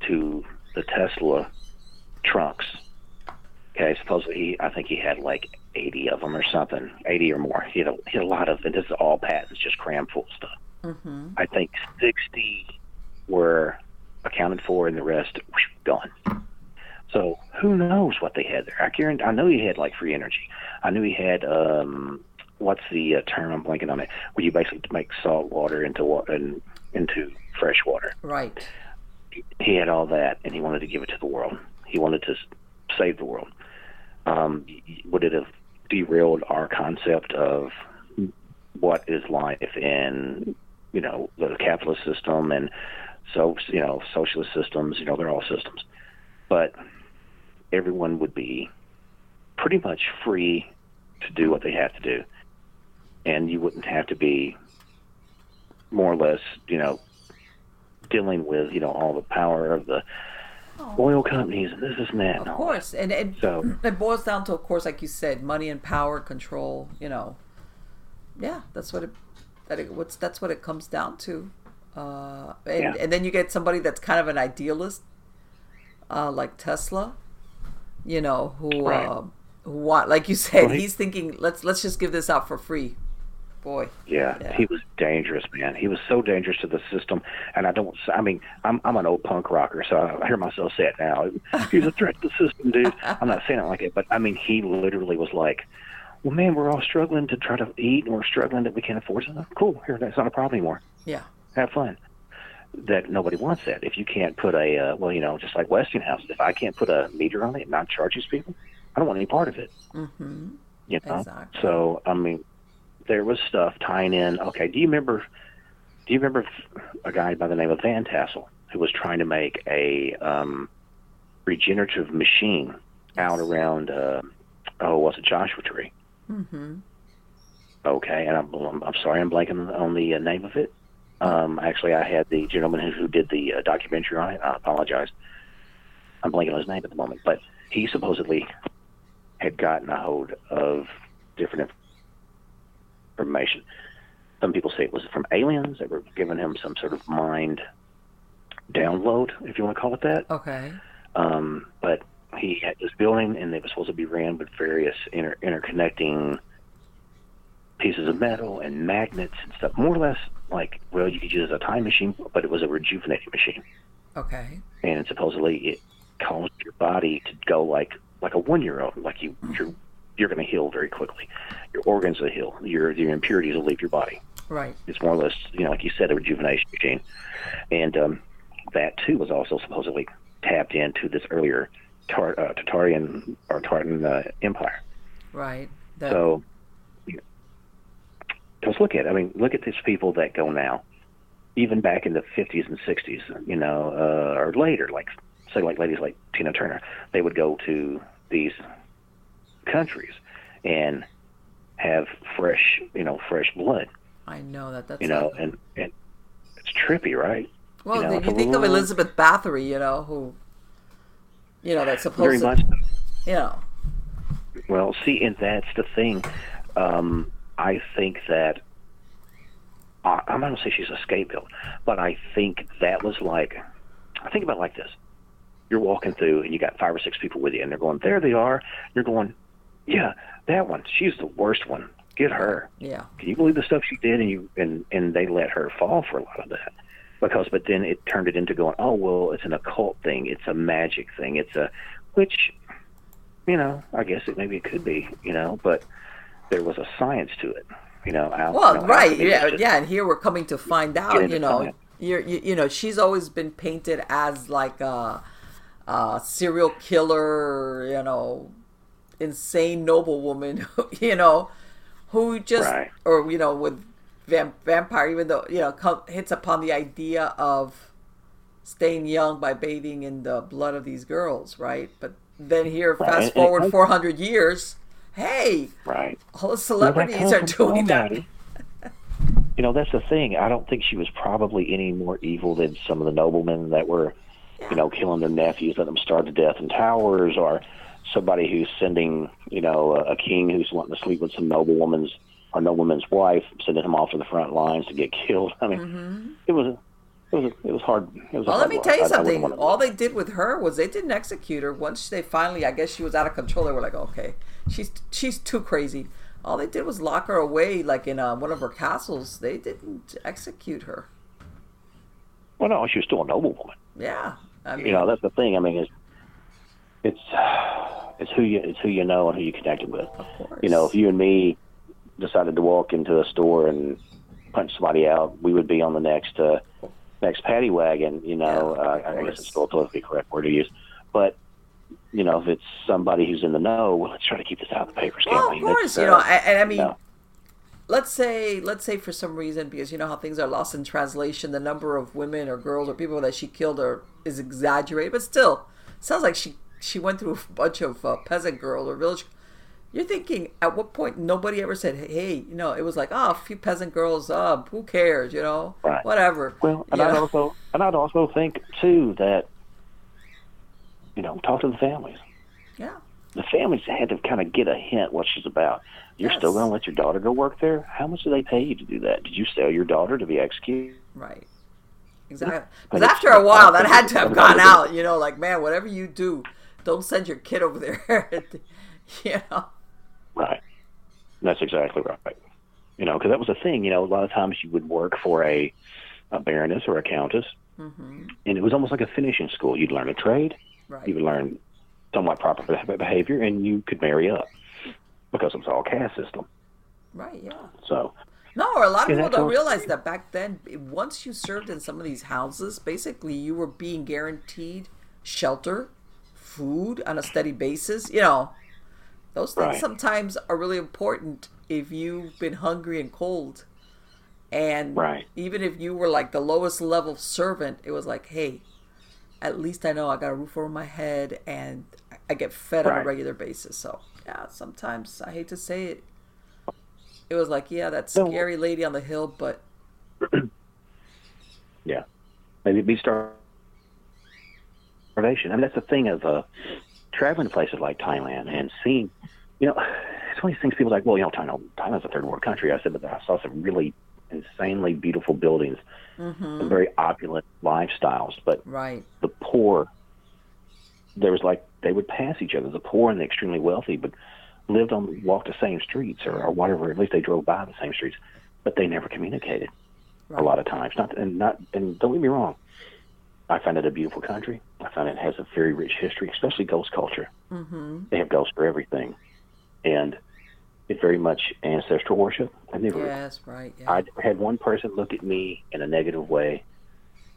to the Tesla trunks. Okay, supposedly he, I think he had like 80 of them or something, 80 or more. He had a, he had a lot of, and this is all patents, just crammed full stuff. Mm-hmm. I think 60 were accounted for, and the rest whoosh, gone. So who knows what they had there? I guarantee, I know he had like free energy. I knew he had um, what's the uh, term? I'm blanking on it. Where you basically make salt water into water and into fresh water. Right. He had all that, and he wanted to give it to the world. He wanted to save the world. Um, would it have derailed our concept of what is life in you know the capitalist system and so you know socialist systems? You know they're all systems, but everyone would be pretty much free to do what they have to do, and you wouldn't have to be more or less, you know, dealing with you know all the power of the oil companies and this is and that. Of course, and it, So- it boils down to, of course, like you said, money and power, control. You know, yeah, that's what it. That it, what's that's what it comes down to. Uh, and Yeah. and then you get somebody that's kind of an idealist, uh, like Tesla. You know who Right. uh, who want like you said, Well, he- he's thinking let's let's just give this out for free. Boy, Yeah, Yeah. he was dangerous, man. He was so dangerous to the system, and I don't. I mean, I'm I'm an old punk rocker, so I hear myself say it now. He's a threat to the system, dude. I'm not saying it like it, but I mean, he literally was like, "Well, man, we're all struggling to try to eat, and we're struggling that we can't afford something. Cool, here, that's not a problem anymore. yeah, Have fun." That nobody wants that. If you can't put a, uh, well, you know, just like Westinghouse, if I can't put a meter on it and not charge these people, I don't want any part of it. mm-hmm. You know. Exactly. So I mean, there was stuff tying in. Okay, do you remember? Do you remember a guy by the name of Van Tassel who was trying to make a um, regenerative machine out around? Uh, oh, was it Joshua Tree? Mm-hmm. Okay, and I'm I'm, sorry, I'm blanking on the uh, name of it. Um, actually, I had the gentleman who, who did the uh, documentary on it. I apologize. I'm blanking on his name at the moment, but he supposedly had gotten a hold of different information. Some people say it was from aliens that were giving him some sort of mind download, if you want to call it that. Okay. Um, but he had this building, and it was supposed to be ran with various inter- interconnecting pieces of metal and magnets and stuff. More or less like, well, you could use a time machine, but it was a rejuvenating machine, Okay. and supposedly it caused your body to go like like a one year old, like you you're you're going to heal very quickly. Your organs will heal. Your your impurities will leave your body. Right. It's more or less, you know, like you said, a rejuvenation machine. And um, that too was also supposedly tapped into this earlier Tar- uh, Tartarian or Tartan uh, Empire. Right. That, So, because look at, I mean, look at these people that go now, even back in the 50s and 60s, you know, uh, or later, like say like ladies like Tina Turner, they would go to these countries and have fresh, you know, fresh blood, I know that. That's you know, and and it's trippy, right? Well, you know, you, think of Elizabeth Bathory, you know, who, you know, that's Very supposed much. to, you know, Well, see, and that's the thing. Um, I think that I, I'm not gonna say she's a scapegoat, but I think that was like, I think about it like this: you're walking through and you got five or six people with you, and they're going, "There they are." You're going, "Yeah, that one. She's the worst one. Get her." yeah, Can you believe the stuff she did? And you and and they let her fall for a lot of that because, but then it turned it into going, oh well, it's an occult thing, it's a magic thing, it's a which, you know, I guess it maybe it could be, you know, but there was a science to it, you know. Al, well, you know, right, yeah, just- yeah, and here we're coming to find out, you know, you're, you, you know, she's always been painted as like a, a serial killer, you know, insane noblewoman, you know, who just, Right. or you know, with vamp- vampire, even though you know, come, hits upon the idea of staying young by bathing in the blood of these girls, right? But then here, Right, fast and- and- forward 400 years, hey, right. all the celebrities are doing that. You know, that's the thing. I don't think she was probably any more evil than some of the noblemen that were, you know, killing their nephews, letting them starve to death in towers, or somebody who's sending, you know, a, a king who's wanting to sleep with some noblewoman's or nobleman's wife, sending him off to the front lines to get killed. I mean, Mm-hmm. it was it was it was hard. It was well, let me hard tell you I, something. I All they did with her was they didn't execute her. Once they finally, I guess she was out of control. They were like, okay, she's she's too crazy. All they did was lock her away, like in uh, one of her castles. They didn't execute her. Well, no, she was still a noble woman. Yeah, I mean, you know that's the thing. I mean, it's it's it's who you it's who you know and who you connected with. of course. You know, if you and me decided to walk into a store and punch somebody out, we would be on the next uh, next paddy wagon. You know, Yeah, uh, I guess it's still a politically correct word to use, but you know, if it's somebody who's in the know, well, let's try to keep this out of the papers. well, can't of we? course, Let's, you uh, know, and I mean, no. let's say, let's say for some reason, because you know how things are lost in translation, the number of women or girls or people that she killed are is exaggerated, but still, sounds like she she went through a bunch of uh, peasant girls or village. You're thinking at what point nobody ever said, "Hey, you know," it was like, "Oh, a few peasant girls, uh, who cares?" You know, Right. whatever. Well, and I'd also and I'd also think too that you know talk to the families. yeah, The families had to kind of get a hint what she's about. You're still going to let your daughter go work there? How much do they pay you to do that? Did you sell your daughter to be executed? right. Exactly. Because after a while, that had to have gone out. You know, like man, whatever you do, don't send your kid over there. you know. Right. That's exactly right. You know, because that was the thing. You know, a lot of times you would work for a, a baroness or a countess, Mm-hmm. and it was almost like a finishing school. You'd learn a trade, Right. you would learn somewhat proper behavior, and you could marry up because it was all caste system. Right. Yeah. So, No, or a lot of people don't realize that back then, once you served in some of these houses, basically you were being guaranteed shelter, food on a steady basis. You know, those things Right. sometimes are really important if you've been hungry and cold. And Right. even if you were like the lowest level servant, it was like, hey, at least I know I got a roof over my head and I get fed on a regular basis. So, yeah, sometimes I hate to say it, it was like, yeah, that scary lady on the hill, but yeah, maybe it'd be starvation. I mean, that's the thing of uh, traveling to places like Thailand and seeing, you know, it's one of these things people are like, well, you know, Thailand, Thailand's a third world country. I said, but I saw some really insanely beautiful buildings, some very opulent lifestyles, but right, the poor, there was like they would pass each other. The poor and the extremely wealthy, but lived on walked the same streets or, or whatever. At least they drove by the same streets, but they never communicated. right. A lot of times, not and not and don't get me wrong. I find it a beautiful country. I find it has a very rich history, especially ghost culture. Mm-hmm. They have ghosts for everything, and it's very much ancestral worship. I never Yes, right. Yeah. I had one person look at me in a negative way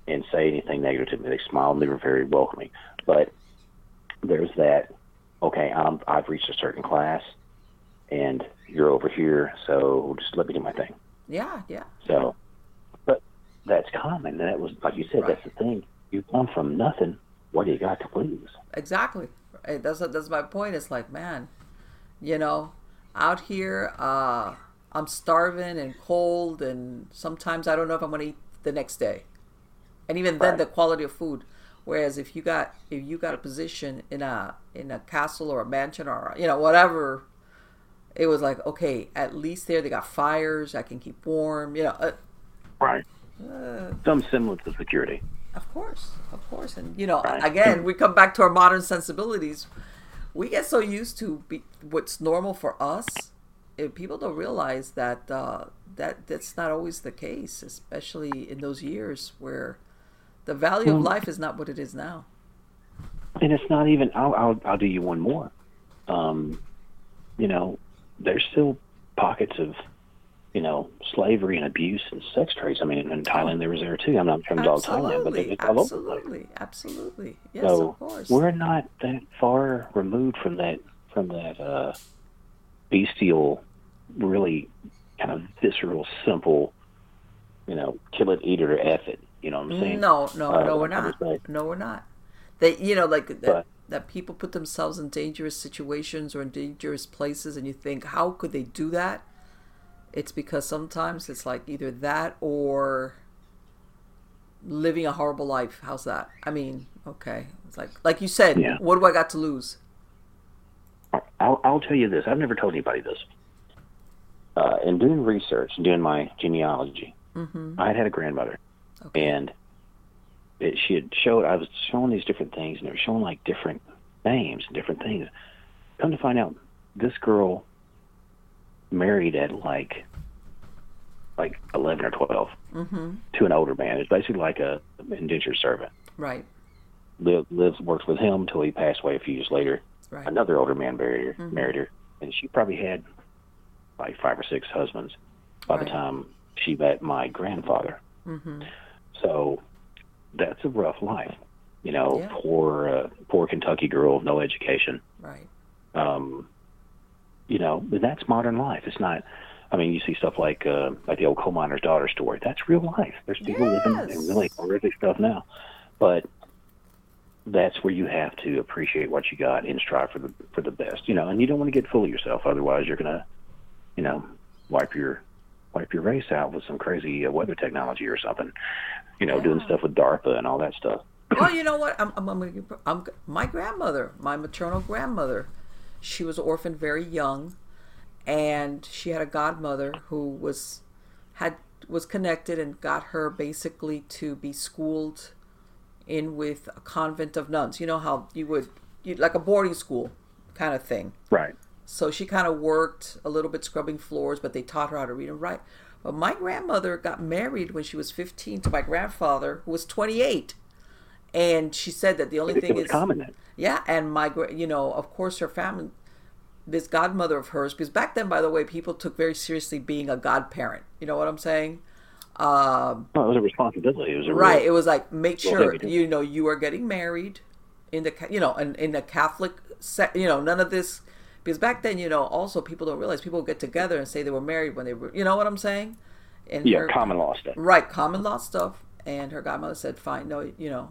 and say anything negative to me. They smiled they were very welcoming. But there's that, okay, I'm, I've reached a certain class and you're over here, so just let me do my thing. yeah, yeah. So, but that's common. And that was, like you said, Right. that's the thing. You come from nothing. What do you got to lose? Exactly. That's that's my point. It's like, man, you know, out here, uh, I'm starving and cold, and sometimes I don't know if I'm gonna eat the next day, and even then, Right. the quality of food. Whereas if you got if you got a position in a in a castle or a mansion or you know whatever, it was like okay, at least there they got fires. I can keep warm. You know, uh, Right. uh, Some semblance of security. Of course, of course, and you know, Right. again, we come back to our modern sensibilities. We get so used to be, what's normal for us, and people don't realize that uh, that that's not always the case, especially in those years where the value of life is not what it is now. and it's not even I'll, I'll I'll do you one more. Um, you know, there's still pockets of you know slavery and abuse and sex trades. I mean, in Thailand there was there too. I'm not trying to dog Thailand, but Absolutely, it's all over the place. absolutely, absolutely. Yes, So of course. we're not that far removed from that from that uh, bestial, really kind of visceral, simple, you know, kill it, eat it, or f it. You know what I'm saying? No, no, Uh, no, we're not. No, we're not. They, you know, like that, that people put themselves in dangerous situations or in dangerous places, and you think, how could they do that? It's because sometimes it's like either that or living a horrible life. How's that? I mean, okay, it's like like you said, Yeah. what do I got to lose? I'll, I'll tell you this. I've never told anybody this. Uh, in doing research, doing my genealogy, mm-hmm. I had had a grandmother, Okay. and it, she had showed. I was showing these different things, and they were showing like different names and different things. Come to find out, this girl married at like like eleven or 12 Mm-hmm. to an older man. It's basically like a indentured servant. Right. Lived, lives worked with him until he passed away a few years later. Right. Another older man married her, married her, and she probably had like five or six husbands by the time she met my grandfather. Mm-hmm. So that's a rough life, you know. Yeah. Poor, uh, poor Kentucky girl, no education. Right. Um, you know, that's modern life. It's not. I mean, you see stuff like uh, like the old coal miner's daughter story. That's real life. There's people living Yes. in really horrific stuff now, but that's where you have to appreciate what you got and strive for the for the best. You know, and you don't want to get full of yourself. Otherwise, you're gonna, you know, wipe your wipe your race out with some crazy uh, weather technology or something. You know, doing stuff with DARPA and all that stuff. well, you know what? I'm, I'm, I'm, I'm my grandmother, my maternal grandmother. She was orphaned very young, and she had a godmother who was had was connected and got her basically to be schooled in with a convent of nuns. You know how you would you like a boarding school kind of thing. Right. So she kind of worked a little bit scrubbing floors, but they taught her how to read and write. But my grandmother got married when she was 15 to my grandfather, who was 28. And she said that the only It, thing it was is, common then. yeah, and my, you know, of course, her family, this godmother of hers, because back then, by the way, people took very seriously being a godparent. You know what I'm saying? Um, Well, it was a responsibility. It was a right Real, it was like make sure you know you are getting married in the you know in, in the catholic se- you know none of this because back then you know also people don't realize people get together and say they were married when they were you know what i'm saying and yeah, her- common law stuff. right common law stuff and her godmother said fine no you know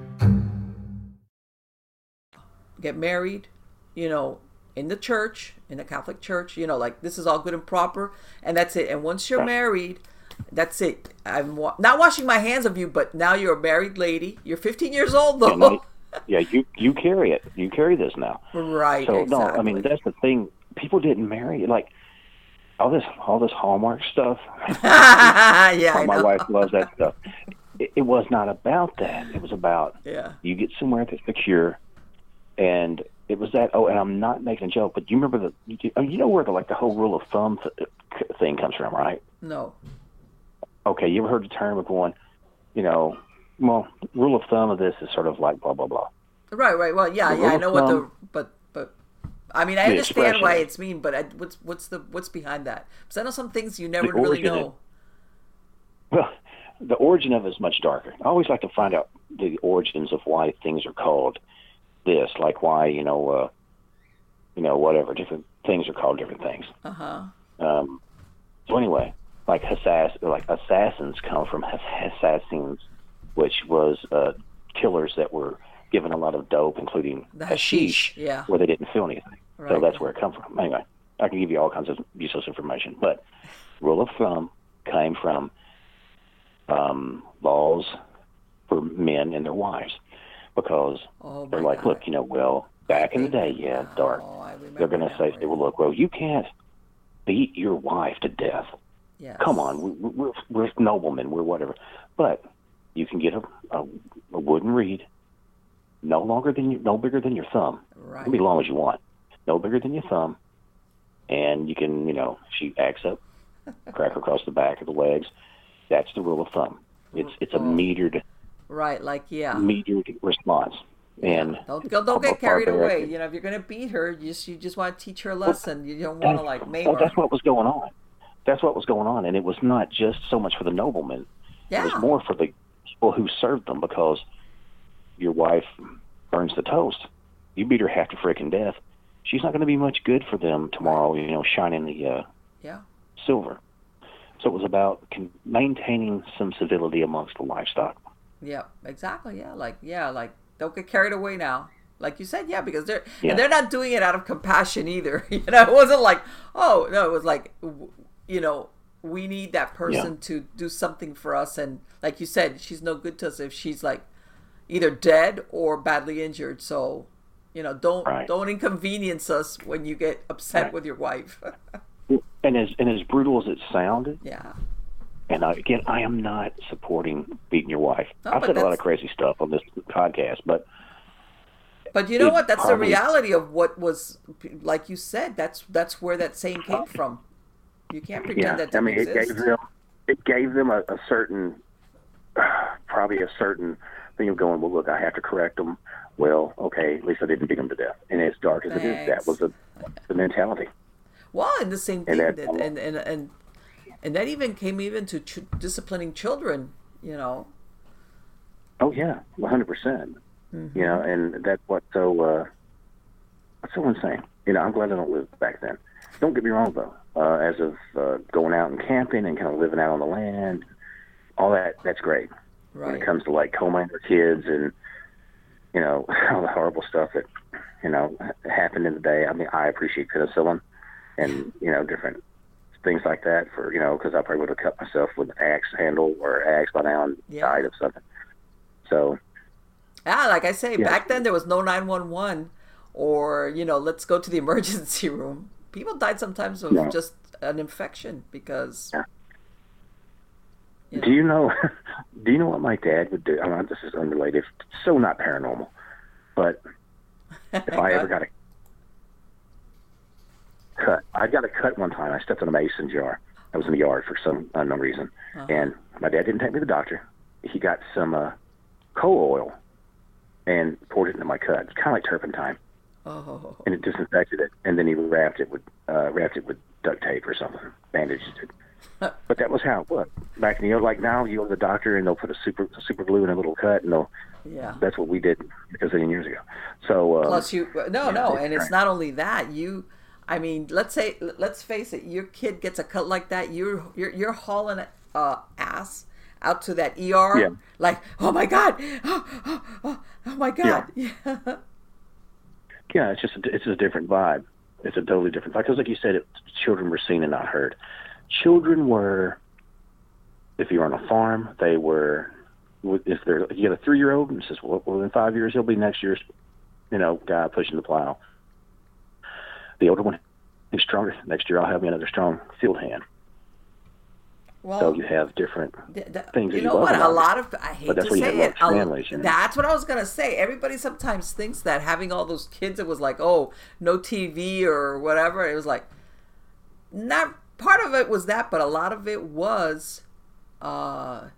Get married you know in the church in the catholic church you know like this is all good and proper and that's it and once you're married that's it i'm wa- not washing my hands of you but now you're a married lady you're 15 years old though know, yeah, you you carry it. You carry this now. right So exactly. no, I mean that's the thing. People didn't marry like all this all this Hallmark stuff. yeah I my wife loves that stuff. It, it was not about that. It was about yeah you get somewhere that's secure, and it was that. Oh, and I'm not making a joke, but do you remember the? You, you know where the like the whole rule of thumb th- thing comes from, right? no Okay, you ever heard the term of going, you know, well, rule of thumb of this is sort of like blah blah blah. right right well yeah The yeah i know of what the but but i mean i understand why it's mean but I, what's what's the what's behind that because i know some things you never really know Well, the origin of it is much darker. I always like to find out the origins of why things are called this, like why you know, uh, you know, whatever different things are called different things. uh-huh Um, so anyway, like assass, like assassins come from assassins, which was uh, killers that were given a lot of dope, including The hashish, hashish, yeah. where they didn't feel anything. So that's where it comes from. Anyway, I can give you all kinds of useless information, but rule of thumb came from um, laws for men and their wives because Oh, they're like, God. look, you know, well, back in the day, yeah, oh, dark. Oh, I They're going to say, well, look, well, you can't beat your wife to death. Yes. Come on, we, we're, we're noblemen, we're whatever. But you can get a, a, a wooden reed, no longer than you, no bigger than your thumb. Right. It can be long as you want, no bigger than your thumb, and you can, you know, she axe up, crack across the back of the legs. That's the rule of thumb. It's it's a oh. metered Right, like yeah. immediate response. And don't don't, don't get carried away. You know, if you're gonna beat her, you just you just want to teach her a lesson. You don't want to like maim well, her. that's what was going on. That's what was going on, and it was not just so much for the noblemen. yeah. It was more for the people who served them because your wife burns the toast. You beat her half to freaking death. She's not going to be much good for them tomorrow. You know, shining the uh, yeah. silver. So it was about con- maintaining some civility amongst the livestock. Yeah, exactly. Yeah, like yeah, like don't get carried away now. Like you said, yeah, because they're Yeah. and they're not doing it out of compassion either. You know, it wasn't like oh no, it was like w- you know we need that person to do something for us, and like you said, she's no good to us if she's like either dead or badly injured. So you know, don't Right. don't inconvenience us when you get upset Right. with your wife. And as and as brutal as it sounded, yeah, and I, again, I am not supporting beating your wife. No, I've said a lot of crazy stuff on this podcast, but But you know what? That's the reality of what was, like you said. That's that's where that saying came from. You can't pretend yeah, that I didn't mean, it exist. gave them it gave them a, a certain, probably a certain thing of going. Well, look, I have to correct them. Well, okay, at least I didn't beat them to death. And as dark as it is, that was the the mentality. well, and the same And thing, that- that, and, and and and that even came even to ch- disciplining children. You know, Oh yeah, one hundred percent. Mm-hmm. You know, and that's what's so uh, what's so insane. You know, I'm glad I don't live back then. Don't get me wrong though. Uh, as of uh, going out and camping and kind of living out on the land, all that that's great. When it comes to like coal miner kids and you know all the horrible stuff that you know happened in the day. I mean, I appreciate penicillin and you know different things like that for you know because I probably would have cut myself with an axe handle or axe by now and Yeah. died of something. So Yeah, like I say, Yeah. back then there was no nine one one, or you know, let's go to the emergency room. People died sometimes of No. just an infection because. Yeah. You Do you know? Do you know what my dad would do? I mean, this is unrelated, so not paranormal, but if I ever got a cut, I got a cut one time. I stepped on a mason jar. I was in the yard for some unknown reason, and my dad didn't take me to the doctor. He got some uh, coal oil and poured it into my cut. It's kind of like turpentine, Oh, and it disinfected it. And then he wrapped it with uh, wrapped it with duct tape or something, bandaged it. But that was how it was back in the old. like now you go to the doctor and they'll put a super super glue in a little cut and they'll yeah. that's what we did a zillion years ago. So um, Plus, you no, no, it's and it's not only that. You, I mean, let's say, let's face it. Your kid gets a cut like that. You're you're you're hauling uh, ass out to that ER. Yeah. Like, oh my god, oh, oh, oh my god. Yeah. yeah, it's just a, it's a different vibe. It's a totally different vibe because, like you said, it, children were seen and not heard. Children were, if you're on a farm, they were. If they're if you got a three year old and says, well, well, in five years he'll be next year's, you know, guy pushing the plow. The older one, he's stronger. Next year I'll have me another strong field hand. Well, So you have different Th- th- things that you you know love what? A lot of I hate to say it. families, you know? That's what I was gonna say. Everybody sometimes thinks that having all those kids, it was like, oh, no TV or whatever. It was like, not part of it was that, but a lot of it was uh,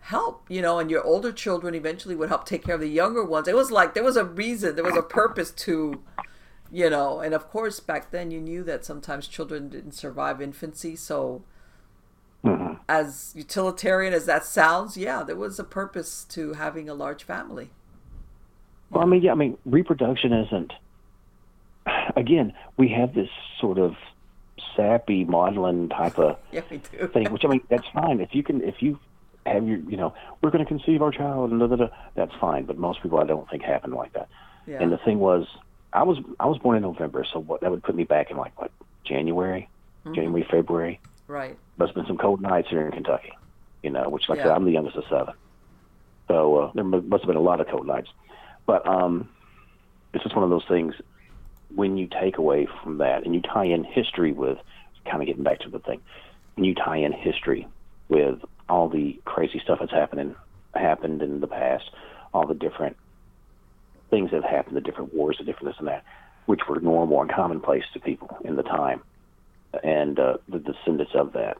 help. You know, and your older children eventually would help take care of the younger ones. It was like there was a reason, there was a purpose to. You know, and of course, back then you knew that sometimes children didn't survive infancy, so Mhm. as utilitarian as that sounds, yeah, there was a purpose to having a large family. Well, I mean, yeah, I mean, reproduction isn't. Again, we have this sort of sappy modeling type of Yeah, thing, which I mean, that's fine. If you can, if you have your, you know, we're going to conceive our child, and da, da, da, that's fine. But most people, I don't think, happen like that. Yeah. And the thing was, I was I was born in November, so what that would put me back in like what January, Mm-hmm. January, February. right. Must have been some cold nights here in Kentucky, you know. Which, like I said, I'm the youngest of seven, so uh, there must have been a lot of cold nights. But um, it's just one of those things. When you take away from that, and you tie in history with, kind of getting back to the thing, when you tie in history with all the crazy stuff that's happening happened in the past, all the different things that have happened, the different wars, the different this and that, which were normal and commonplace to people in the time, and uh, the descendants of that,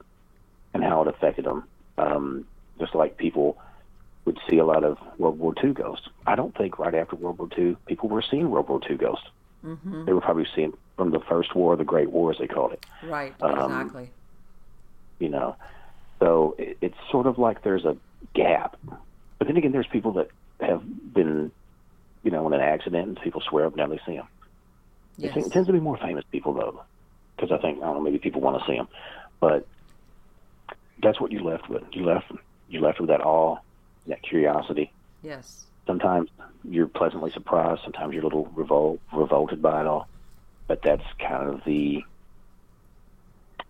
and how it affected them. Um, just like people would see a lot of World War II ghosts. I don't think right after World War II people were seeing World War II ghosts. Mm-hmm. They were probably seeing from the First War, the Great War, as they called it. Right, um, exactly. You know, so it, it's sort of like there's a gap. But then again, there's people that have been, you know, in an accident and people swear up and down they see them. Yes. It tends to be more famous people, though, because I think, I don't know, maybe people want to see them. But that's what you left with. You left you left with that awe, that curiosity. Yes. Sometimes you're pleasantly surprised. Sometimes you're a little revol- revolted by it all. But that's kind of the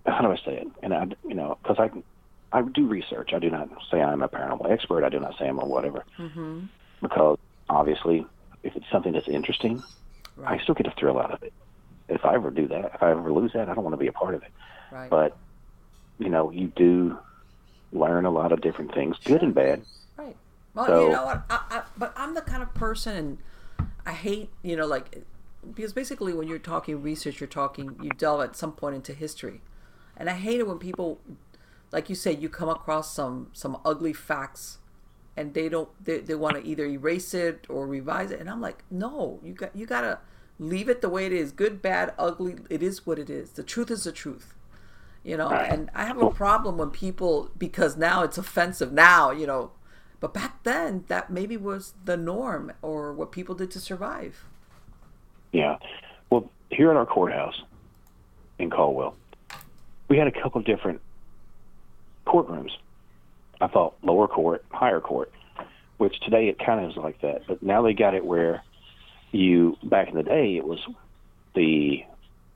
how do I say it? And I, you know, because I I do research. I do not say I'm a paranormal expert. I do not say I'm a whatever. Mm-hmm. Because obviously, if it's something that's interesting, right. I still get a thrill out of it. If I ever do that, if I ever lose that, I don't want to be a part of it. Right. But you know, you do learn a lot of different things, good and bad. Right. Well, so, you know what? I, I, but I'm the kind of person, and I hate, you know, like, because basically when you're talking research, you're talking, you delve at some point into history. And I hate it when people, like you said, you come across some some ugly facts and they don't they, they want to either erase it or revise it and i'm like no you got you gotta leave it the way it is good bad ugly it is what it is. The truth is the truth. You know and i have a problem when people because now it's offensive now you know but back then that maybe was the norm or what people did to survive. Yeah. Well here at our courthouse in caldwell we had a couple of different courtrooms i thought lower court higher court which today it kind of is like that but now they got it where you back in the day it was the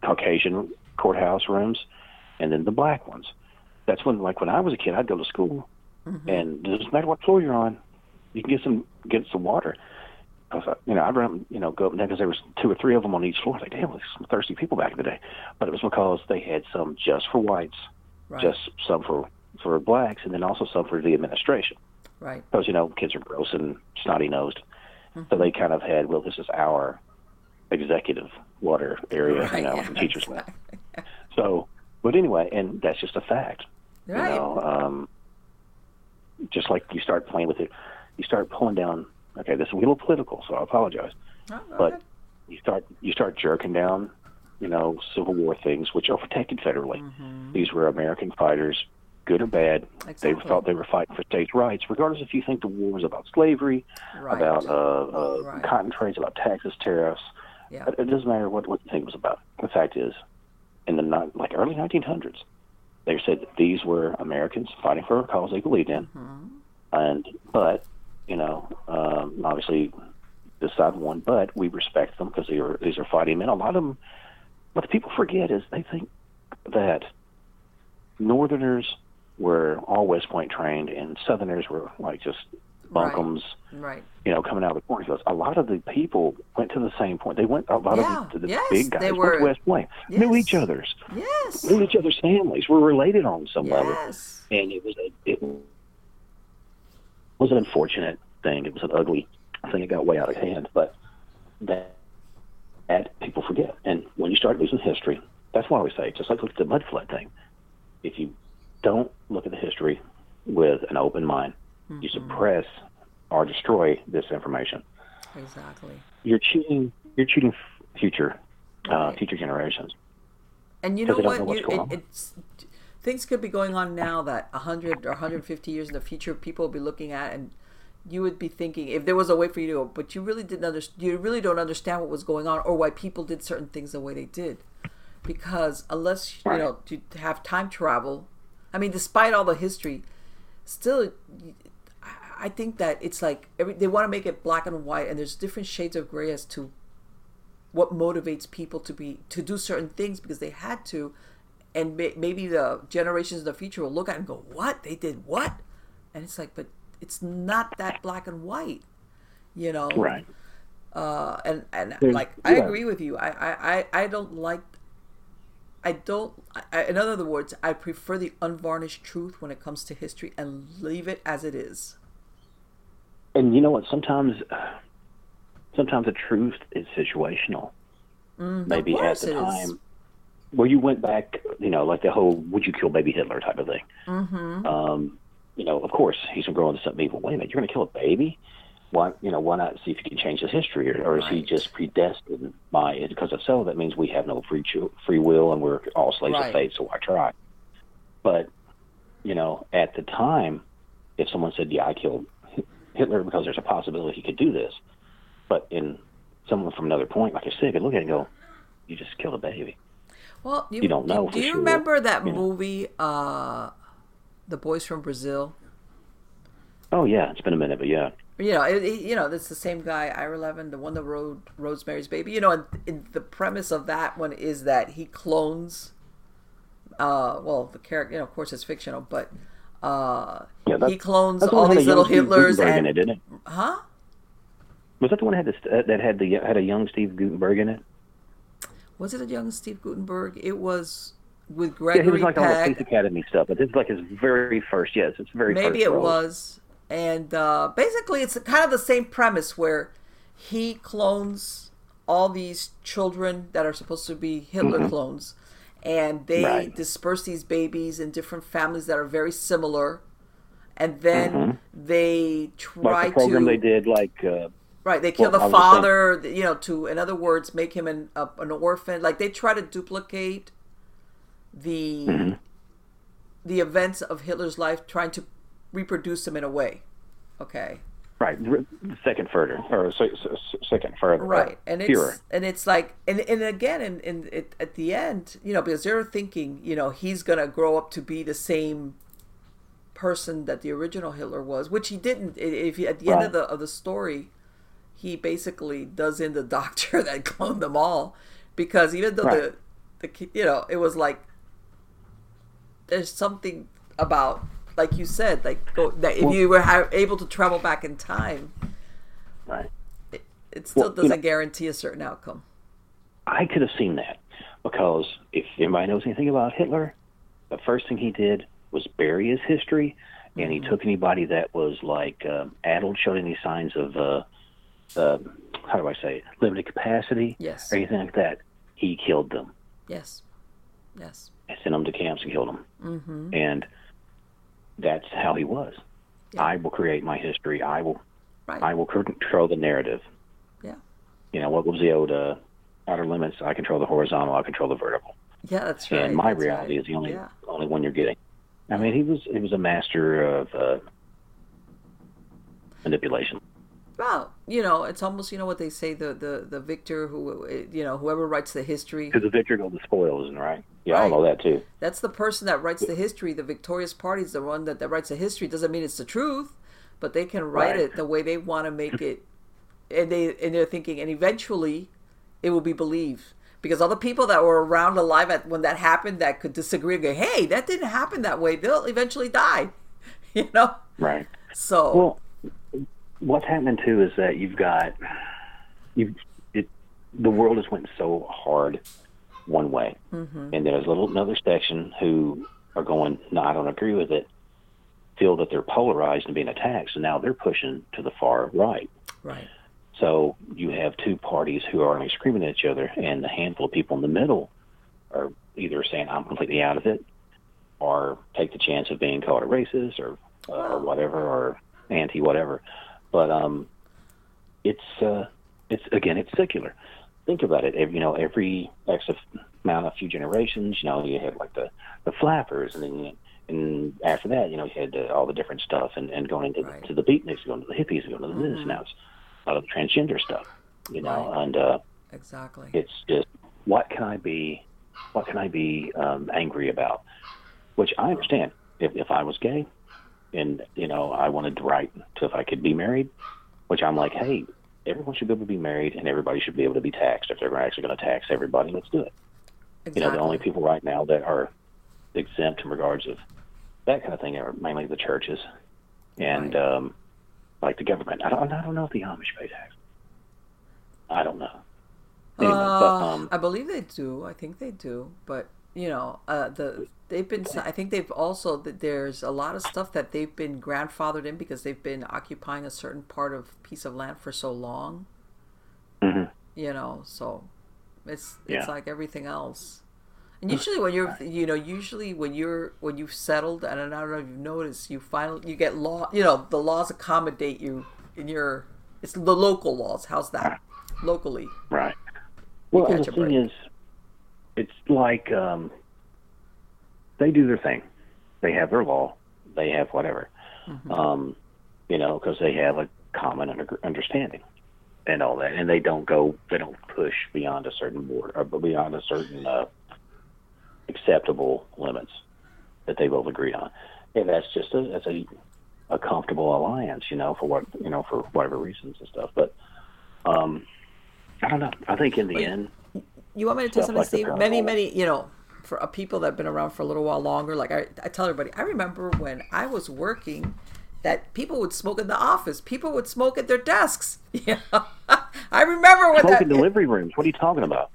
caucasian courthouse rooms and then the black ones. That's when, like when I was a kid, I'd go to school, mm-hmm. and it doesn't matter what floor you're on, you can get some get some water. I was, you know, I'd run, you know, go up there because there was two or three of them on each floor. Like, damn, there's some thirsty people back in the day. But it was because they had some just for whites, right. just some for for blacks, and then also some for the administration. Right. Because you know, kids are gross and snotty nosed, mm-hmm. so they kind of had, well, this is our executive water area, right. you know, yeah, teachers' exactly. So but anyway, and that's just a fact. Right. You know, um, just like you start playing with it, you start pulling down. Okay, this is a little political, so I apologize. Oh, but ahead. you start you start jerking down, you know, Civil War things, which are protected federally. Mm-hmm. These were American fighters, good or bad. Exactly. They thought they were fighting for states' rights, regardless if you think the war was about slavery, right. about uh, uh, right. cotton trades, about taxes, tariffs. Yeah. It, it doesn't matter what what the thing was about. The fact is, in the like early 1900s. They said that these were Americans fighting for a cause they believed in, mm-hmm. and but you know, um, obviously this side won, but we respect them because they are these are fighting men. A lot of them, what the people forget is they think that Northerners were all West Point trained and Southerners were like just bunkums, right. right. you know, coming out of the cornfields. A lot of the people went to the same point. They went, a lot yeah. of the, the yes, big guys were, went to West Point, yes. knew each other's, yes, knew each other's families, were related on some yes. level. And it was a, it was an unfortunate thing. It was an ugly thing. It got way out of hand, but that, that people forget. And when you start losing history, that's why we say, just like look at the mud flood thing. If you don't look at the history with an open mind, mm-hmm. you suppress or destroy this information. Exactly. You're cheating. You're cheating future, uh, right. uh, future generations. And you know what? Know you, it, it's things could be going on now that 100 or 150 years in the future, people will be looking at and you would be thinking if there was a way for you to go, but you really didn't understand. You really don't understand what was going on or why people did certain things the way they did, because unless you know to have time travel, I mean, despite all the history, still I think that it's like every they want to make it black and white, and there's different shades of gray as to what motivates people to be to do certain things because they had to, and may, maybe the generations in the future will look at it and go, "What they did? What?" And it's like, but it's not that black and white, you know? Right. Uh, and and there's, like I agree with you. I I I don't like. I don't. I, in other words, I prefer the unvarnished truth when it comes to history and leave it as it is and you know what? Sometimes, sometimes the truth is situational. Mm, Maybe at the time, is. where you went back, you know, like the whole "Would you kill baby Hitler" type of thing. Mm-hmm. Um, you know, of course, he's going to grow into something evil. Wait a minute, you're going to kill a baby? Why, you know, why not see if you can change his history, or, or is he just predestined by it? Because if so, that means we have no free cho- free will, and we're all slaves Right. of fate. So why try? But you know, at the time, if someone said, "Yeah, I killed Hitler because there's a possibility he could do this," but in someone from another point, like I said, could look at it and go, "You just killed a baby." Well, you, You don't know Do, you sure, remember that you know. movie, uh, The Boys from Brazil? Oh yeah, it's been a minute, but yeah, You know, it, it- you know, it's the same guy, Ira Levin, the one that wrote Rosemary's Baby. You know, and, and the premise of that one is that he clones. Uh, well, the character, you know, of course, it's fictional, but uh, yeah. He clones all these little Hitlers Guttenberg in and it, didn't it? huh? Was that the one that had the, that had the had a young Steve Guttenberg in it? Was it a young Steve Guttenberg? It was with Yeah, Gregory he was like all the Peck. Police Academy stuff, but this is like his very first. Yes, it's very Maybe it role. was. And uh, basically, it's kind of the same premise where he clones all these children that are supposed to be Hitler clones, and they Mm-hmm. Right. disperse these babies in different families that are very similar. And then they try Mm-hmm. Like the program to they did, like uh, right. They kill Well, the father, you know, to in other words, make him an a, an orphan. Like they try to duplicate the Mm-hmm. the events of Hitler's life, trying to reproduce them in a way. Okay, right second further or se- se- second further, right, and it's pure. and it's like and and again, and and it, at the end, you know, because they're thinking, you know, he's gonna grow up to be the same person that the original Hitler was, which he didn't. If he, at the end of the of the story, he basically does in the doctor that cloned them all, because even though Right. the the you know it was like there's something about like you said like go, that if Well- you were ha- able to travel back in time Right. it still Well, doesn't know- guarantee a certain outcome I could have seen that because if anybody knows anything about Hitler, the first thing he did was bury his history, and Mm-hmm. he took anybody that was like um, addled, showed any signs of uh, uh, how do I say it, limited capacity, Yes. or anything like that. He killed them yes yes and sent them to camps and killed them. Mm-hmm. And that's how he was. Yeah. I will create my history. I will. right I will control the narrative. yeah You know what was the old uh, outer limits? I control the horizontal. I control the vertical. yeah that's right and my that's reality right. is the only yeah only one you're getting. I mean, he was he was a master of uh, manipulation. well you know it's almost you know what they say the the the victor who you know whoever writes the history Because the victor goes the spoils, right? Yeah, I Right. know that too. That's the person that writes the history. The victorious party is the one that, that writes the history. Doesn't mean it's the truth, but they can write Right. it the way they want to make it, and they and they're thinking, and eventually, it will be believed because all the people that were around alive at when that happened that could disagree and go, "Hey, that didn't happen that way," they'll eventually die, you know. Right. So Well, what's happening too is that you've got you it the world has went so hard one way, Mm-hmm. and there's a little another section who are going, no, I don't agree with it. Feel that they're polarized and being attacked, so now they're pushing to the far right. right, So you have two parties who are only screaming at each other, and the handful of people in the middle are either saying, I'm completely out of it, or take the chance of being called a racist or, uh, or whatever, or anti whatever. But um, it's, uh, it's again, it's secular. Think about it. Every, you know, every X amount, a few generations, you know, you had like the, the flappers, and then you, and after that, you know, you had uh, all the different stuff, and, and going into Right. the, to the beatniks, going to the hippies, going to the this. Now it's a lot of transgender stuff, you know, Right. and uh, exactly. it's just what can I be, what can I be um, angry about? Which I understand. If if I was gay, and you know I wanted to write to if I could be married, which I'm like, hey, everyone should be able to be married, and everybody should be able to be taxed. If they're actually going to tax everybody, let's do it. exactly. You know, the only people right now that are exempt in regards of that kind of thing are mainly the churches and Right. um, like the government. I don't, I don't know if the Amish pay tax. I don't know. Anyway, Uh, but um, I believe they do. I think they do. But you know, uh, the they've been. I think they've also that there's a lot of stuff that they've been grandfathered in because they've been occupying a certain part of piece of land for so long. Mhm. You know, so it's it's Yeah. like everything else. And usually when you're, you know, usually when you're when you've settled, and I don't know if you've noticed, you finally you get law. You know, the laws accommodate you in your. It's the local laws. How's that? Locally. Right. Well, the thing break. is, it's like um, they do their thing. They have their law. They have whatever. Mm-hmm. Um, you know, because they have a common under- understanding and all that, and they don't go. They don't push beyond a certain border or beyond a certain uh, acceptable limits that they both agreed on. And that's just a that's a a comfortable alliance, you know, for what you know for whatever reasons and stuff. But um, I don't know. I think in the end, You want me to tell something, like Steve? Many, many, you know, for uh, people that have been around for a little while longer, like I, I tell everybody, I remember when I was working that people would smoke in the office. People would smoke at their desks. Yeah. I remember when smoke that, in delivery rooms. What are you talking about?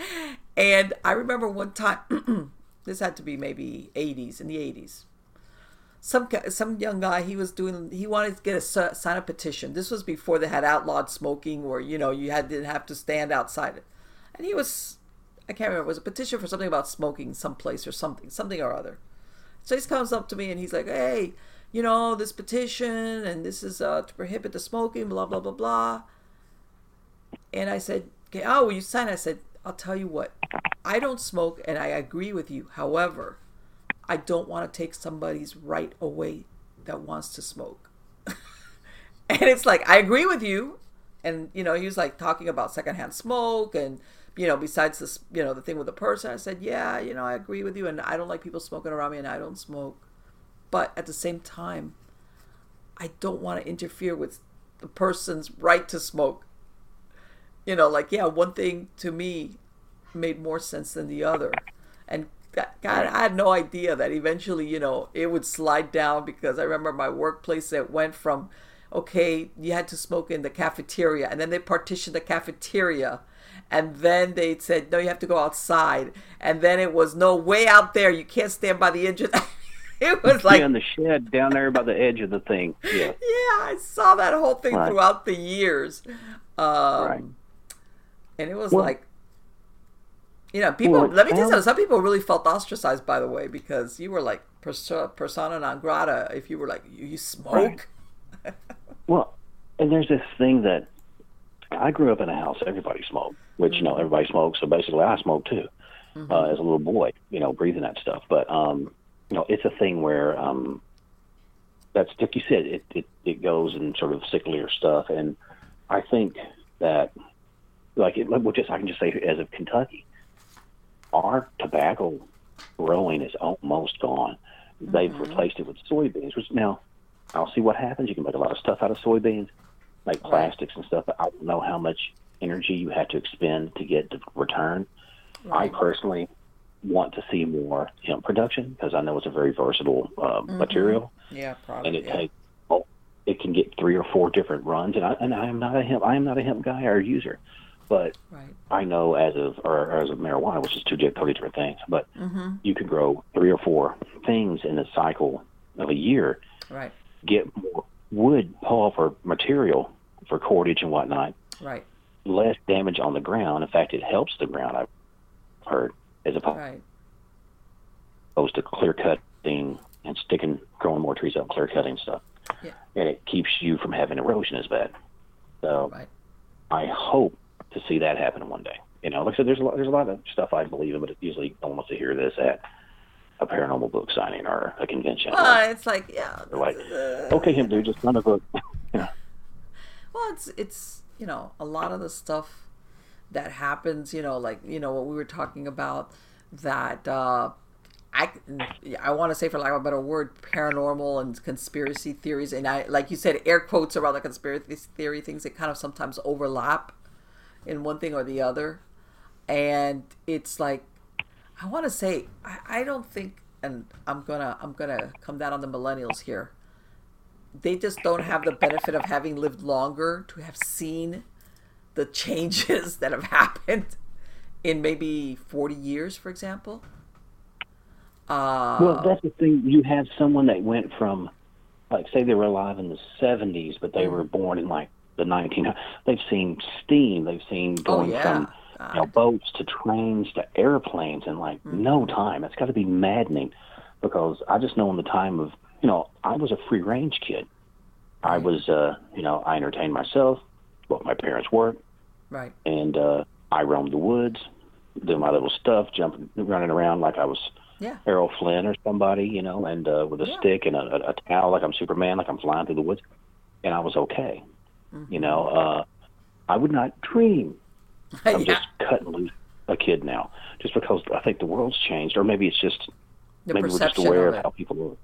and I remember one time, this had to be maybe 80s, in the 80s. Some some young guy, he was doing, he wanted to get a sign a petition. This was before they had outlawed smoking, where you know you had didn't have to stand outside it. And he was, I can't remember, it was a petition for something about smoking someplace or something, something or other. So he comes up to me and he's like, "Hey, you know this petition, and this is uh, to prohibit the smoking, blah blah blah blah." And I said, okay, "Oh, will you sign?" I said, "I'll tell you what, I don't smoke, and I agree with you. However, I don't want to take somebody's right away that wants to smoke." and it's like I agree with you, and you know he was like talking about secondhand smoke and you know besides this you know the thing with the person i said yeah you know i agree with you and i don't like people smoking around me and i don't smoke. But at the same time i don't want to interfere with the person's right to smoke. You know like yeah one thing to me made more sense than the other. And god i had no idea that eventually you know it would slide down because i remember my workplace that went from okay you had to smoke in the cafeteria and then they partitioned the cafeteria and then they said no you have to go outside and then it was no way out there you can't stand by the engine it was like in the shed down there by the edge of the thing. Yeah, yeah, I saw that whole thing Right. throughout the years. Um, right. And it was Well- like, you know, people, Well, let me tell you some people really felt ostracized, by the way, because you were like persona non grata if you were like, you, you smoke? Well, and there's this thing that I grew up in a house everybody smoked, which you know everybody smokes. So basically, I smoked too uh, as a little boy. You know, breathing that stuff. But um, you know, it's a thing where um, that's like you said, it, it it goes in sort of sicklier stuff, and I think that like it, well, just I can just say as of Kentucky, our tobacco growing is almost gone. They've replaced it with soybeans, which now I'll see what happens. You can make a lot of stuff out of soybeans, like plastics and stuff. But I don't know how much energy you had to expend to get the return. I personally want to see more hemp production because I know it's a very versatile uh, material, Yeah, probably. and it Yeah. takes well, it can get three or four different runs. And I and I am not a hemp I am not a hemp guy or user, but Right. I know as of or as of marijuana, which is two totally different things, but you could grow three or four things in a cycle of a year, Right. get more wood pulp or material for cordage and whatnot, Right. Less damage on the ground. In fact, it helps the ground. I've heard as opposed Right. to clear cutting and sticking, growing more trees up, clear cutting stuff, Yeah. and it keeps you from having erosion as bad. So Right. I hope to see that happen one day. You know, like I said, there's a lot, there's a lot of stuff I believe in, but it's usually no one wants to hear this at a paranormal book signing or a convention. Well, it's like, yeah. Like, uh, okay, him dude, just sign a book. yeah. Well, it's it's you know a lot of the stuff that happens. You know, like you know what we were talking about that. uh I, I want to say for lack of a better word paranormal and conspiracy theories and I like you said air quotes around the conspiracy theory things that kind of sometimes overlap in one thing or the other and it's like I want to say I, I don't think and I'm gonna I'm gonna come down on the millennials here they just don't have the benefit of having lived longer to have seen the changes that have happened in maybe 40 years, for example. Uh, well, that's the thing. You have someone that went from, like, say they were alive in the 70s, but they were born in like the 1900s. They've seen steam. They've seen oh going yeah, from you know, boats to trains to airplanes in like Mm-hmm. no time. It's got to be maddening because I just know in the time of you know I was a free range kid. I was uh, you know I entertained myself, what my parents worked, Right. and uh, I roamed the woods, doing my little stuff, jumping, running around like I was Yeah. Errol Flynn or somebody, you know, and uh, with a Yeah. stick and a, a, a towel like I'm Superman, like I'm flying through the woods, and I was okay. Mm-hmm. You know, uh, I would not dream of yeah. just cutting loose a kid now, just because I think the world's changed, or maybe it's just The maybe we're just aware of of how people are.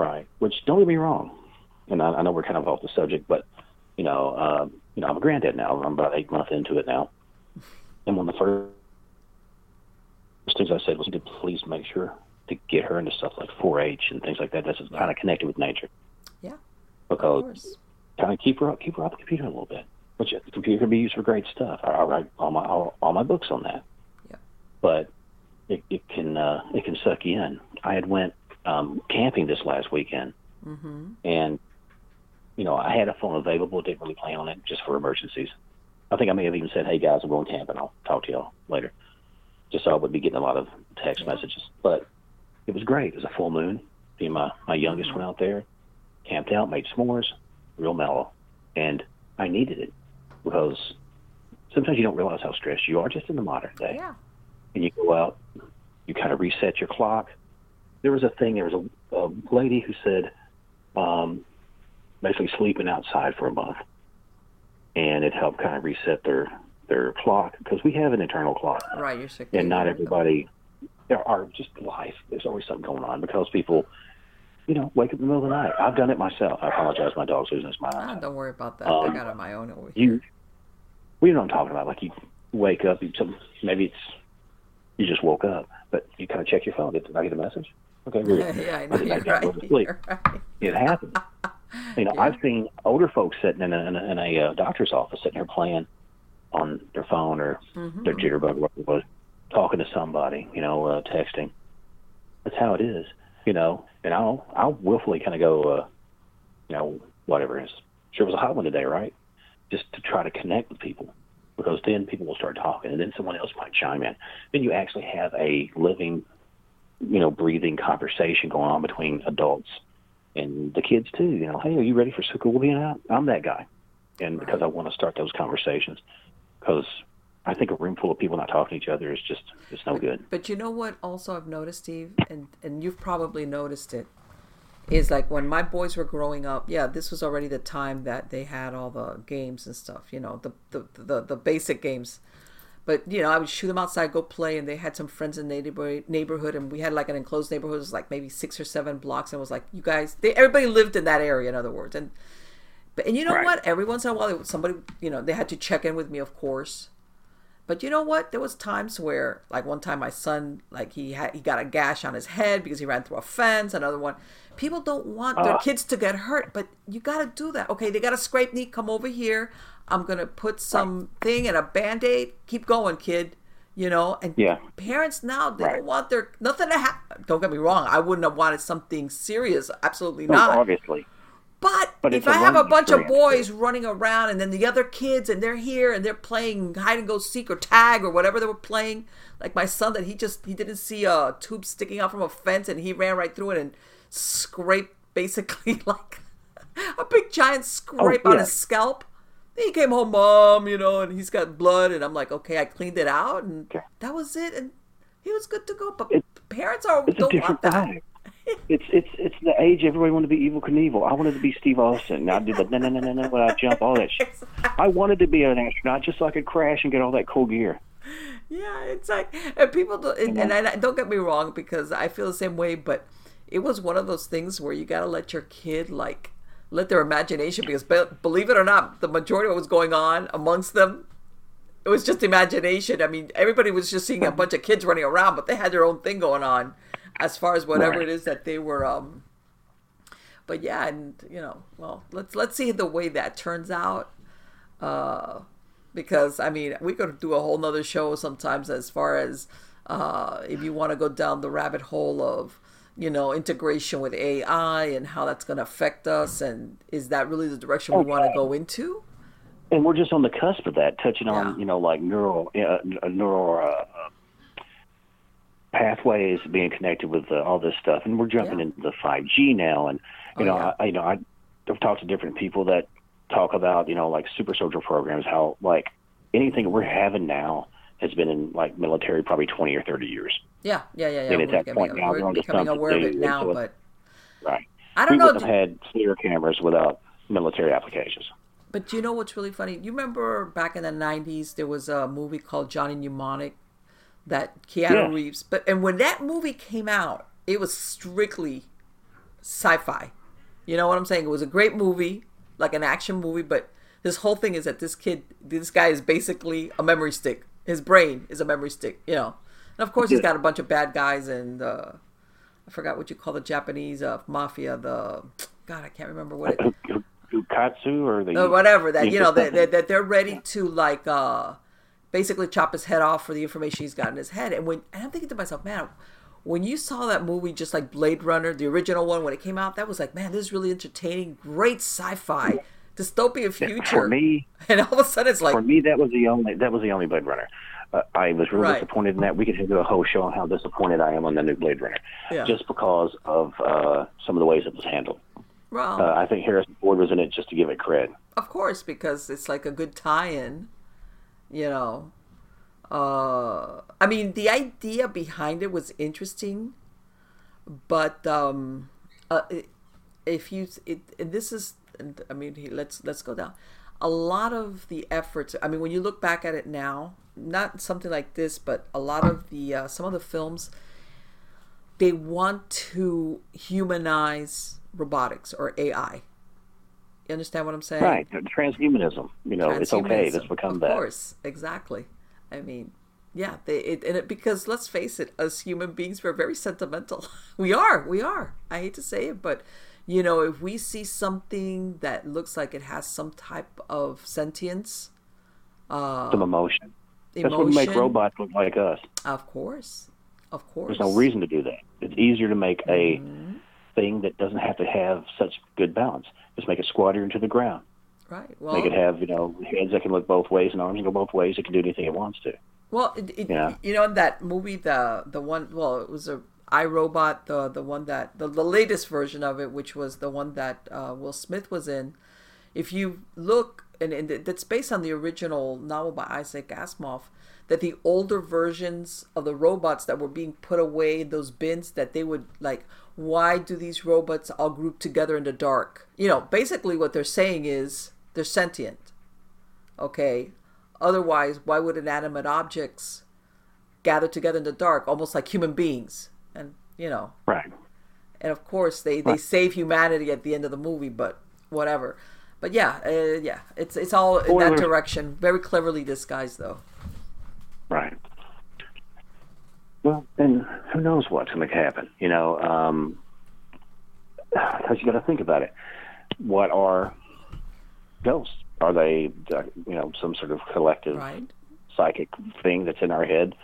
Right. Which don't get me wrong, and I, I know we're kind of off the subject, but you know, uh, you know, I'm a granddad now. I'm about eight months into it now, and one of the first things I said was to please make sure to get her into stuff like 4-H and things like that. That's kind of connected with nature Yeah. Because course. kind of keep her up, keep her off the computer a little bit. Which the computer can be used for great stuff. I, I write all my all, all my books on that. Yeah. But it, it can uh, it can suck you in. I had went um, camping this last weekend, Mm-hmm. and you know I had a phone available. Didn't really plan on it just for emergencies. I think I may have even said, "Hey guys, I'm going camping. I'll talk to y'all later." Just so I would be getting a lot of text messages. But it was great. It was a full moon. Me and my my youngest went out there, camped out, made s'mores, real mellow, and I needed it because sometimes you don't realize how stressed you are just in the modern day Yeah. and you go out, you kind of reset your clock. There was a thing. There was a, a lady who said, um, basically sleeping outside for a month, and it helped kind of reset their their clock because we have an internal clock, Right. You're sick. and not everybody. There are just life. There's always something going on because people, you know, wake up in the middle of the night. I've done it myself. I apologize. My dog's losing his mind. Ah, don't worry about that. Um, I got it on my own over here. you well, you know what I'm talking about. Like you wake up, you some maybe it's you just woke up, but you kind of check your phone. Did I get a message? Okay, yeah, I know. You're back right. You're right. It happens. You know, Yeah. I've seen older folks sitting in a, in a, in a uh, doctor's office, sitting there playing on their phone or Mm-hmm. their jitterbug, whatever talking to somebody. You know, uh, texting. That's how it is. You know, and I'll I'll willfully kind of go, uh, you know, whatever it is. Sure, it was a hot one today, right? Just to try to connect with people, because then people will start talking, and then someone else might chime in. Then you actually have a living, you know, breathing conversation going on between adults and the kids too. You know, hey, are you ready for school being out? I'm that guy, and because I want to start those conversations, because I think a room full of people not talking to each other is just it's no good. But you know what? Also, I've noticed, Steve, and and you've probably noticed it, is like when my boys were growing up. Yeah, this was already the time that they had all the games and stuff. You know, the the the, the basic games. But you know, I would shoot them outside, go play, and they had some friends in the neighborhood, neighborhood, and we had like an enclosed neighborhood. It was like maybe six or seven blocks, and it was like you guys, they everybody lived in that area. In other words, and but and you know Right. what? Every once in a while, somebody, you know, they had to check in with me, of course. But you know what? There was times where, like one time, my son, like he had, he got a gash on his head because he ran through a fence. Another one, people don't want their uh. kids to get hurt, but you got to do that. Okay, they got a scrape knee. Come over here. I'm gonna put some thing and a band aid. Keep going, kid. You know, and Yeah. parents now they Right. don't want their nothing to happen. Don't get me wrong. I wouldn't have wanted something serious. Absolutely No, not. obviously. But, But if I have a bunch of boys running around and then the other kids and they're here and they're playing hide and go seek or tag or whatever they were playing, like my son that he just he didn't see a tube sticking out from a fence and he ran right through it and scraped basically like a big giant scrape on Oh, yeah. his scalp. He came home, mom, you know, and he's got blood and I'm like, okay, I cleaned it out and Okay. that was it and he was good to go. But It- parents are It's don't different want that. vibe. It's it's it's the age everybody wanted to be Evel Knievel. I wanted to be Steve Austin. I did the no no no no no when I jump all that shit. I wanted to be an astronaut just so I could crash and get all that cool gear. Yeah, it's like, and people don't, and, and I, don't get me wrong because I feel the same way, but it was one of those things where you got to let your kid, like, let their imagination, because be, believe it or not, the majority of what was going on amongst them, it was just imagination. I mean, everybody was just seeing a bunch of kids running around, but they had their own thing going on as far as whatever Right. it is that they were, um, but yeah, and you know, well, let's let's see the way that turns out uh, because I mean we could do a whole nother show sometimes as far as uh, if you want to go down the rabbit hole of you know integration with AI and how that's going to affect us and is that really the direction we want to go into? and we're just on the cusp of that, touching Yeah. on you know like neural uh, neural uh, uh, pathways being connected with uh, all this stuff, and we're jumping Yeah. into the five G now, and you Oh, know yeah. I, you know I, I've talked to different people that talk about you know like super soldier programs, how like anything we're having now has been in like military probably twenty or thirty years, Yeah, yeah, yeah, yeah. And at We're that point now, we're becoming aware of it now, so but right? I don't we know. have had FLIR cameras without military applications. But you know what's really funny? You remember back in the '90s, there was a movie called Johnny Mnemonic that Keanu Yeah. Reeves. But and when that movie came out, it was strictly sci-fi. You know what I'm saying? It was a great movie, like an action movie. But this whole thing is that this kid, this guy is basically a memory stick. His brain is a memory stick. You know, and of course he's got a bunch of bad guys and uh, I forgot what you call the Japanese uh, mafia. The God, I can't remember what it. Yakuza or the or whatever that you know that, that they're ready to like uh basically chop his head off for the information he's got in his head and when and i'm thinking to myself man when you saw that movie just like blade runner the original one when it came out that was like man this is really entertaining great sci-fi dystopian future for me and all of a sudden it's like for me that was the only that was the only Blade Runner. Uh, I was really Right. disappointed in that. We could do a whole show on how disappointed I am on the new Blade Runner, Yeah. just because of uh, some of the ways it was handled. well Uh, I think Harrison Ford was in it just to give it cred. Of course, because it's like a good tie-in, you know. Uh, I mean, the idea behind it was interesting, but um, uh, if you, it, and this is, and I mean, he- let's let's go down. A lot of the efforts. I mean, when you look back at it now, not something like this, but a lot of the uh, some of the films, they want to humanize robotics or AI. You understand what I'm saying? Right, transhumanism. You know, it's okay. Let's Transhumanism, become of that. Of course, exactly. I mean, yeah, they it, and it because let's face it, as human beings, we're very sentimental. we are, we are. I hate to say it, but you know, if we see something that looks like it has some type of sentience, uh, Some emotion. That's what make robots look like us. of course, of course. There's no reason to do that. It's easier to make a Mm-hmm. thing that doesn't have to have such good balance. Just make it squatter into the ground. Right. Well, Make it have, you know, heads that can look both ways and arms that go both ways. It can do anything it wants to. Well, it, it, Yeah. you know, in that movie, the the one, well, it was a I, Robot, the the one that the, the latest version of it, which was the one that uh, Will Smith was in. If you look, and, and that's based on the original novel by Isaac Asimov, that the older versions of the robots that were being put away in those bins, that they would like, why do these robots all group together in the dark? You know, basically what they're saying is they're sentient okay otherwise why would inanimate objects gather together in the dark almost like human beings you know Right. and of course they they save humanity at the end of the movie but whatever but yeah uh, yeah it's it's all in that direction very cleverly disguised though Right. Well, and who knows what's going to happen? You know, um, because you got to think about it. What are ghosts? Are they, uh, you know, some sort of collective right psychic thing that's in our head?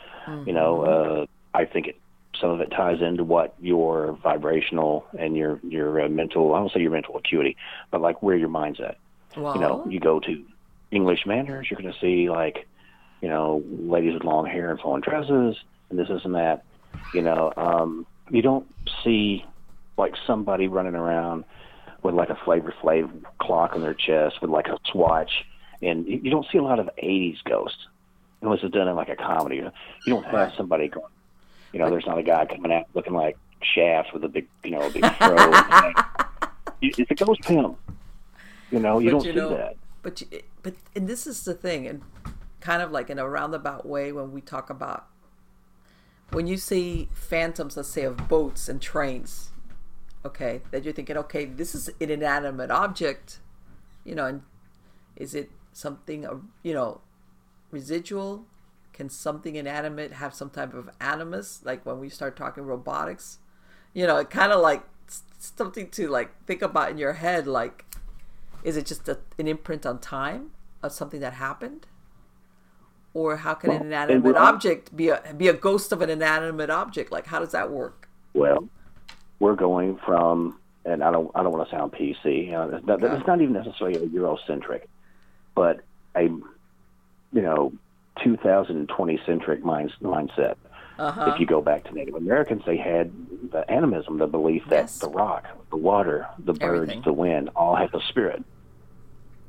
You know, uh, I think it. Some of it ties into what your vibrational and your your uh, mental. I don't say your mental acuity, but like where your mind's at. well you know, you go to English manors, you're going to see like, you know, ladies with long hair and flowing dresses, and this, this, and that. You know, um, you don't see like somebody running around with like a Flavor Flav clock on their chest with like a swatch, and you you don't see a lot of '80s ghosts unless it's done in like a comedy. You don't have somebody going. You know, there's not a guy coming out looking like Shaft with a big, you know, a big fro. it's a ghost pimp. You know, you But don't you see know- that. but you, but and this is the thing and kind of like in a roundabout way when we talk about when you see phantoms let's say of boats and trains okay that you're thinking okay this is an inanimate object you know and is it something uh, you know residual can something inanimate have some type of animus? Like when we start talking robotics? You know it kind of like something to like think about in your head like is it just a, an imprint on time of something that happened? Or how can an inanimate object be a be a ghost of an inanimate object? Like how does that work? Well, we're going from, and I don't, I don't want to sound PC. You know, it's, not, it's not even necessarily Eurocentric, but a you know 2020 centric mind, mindset. Uh-huh. If you go back to Native Americans, they had the animism, the belief that Yes. the rock, the water, the birds, Everything. the wind, all have a spirit.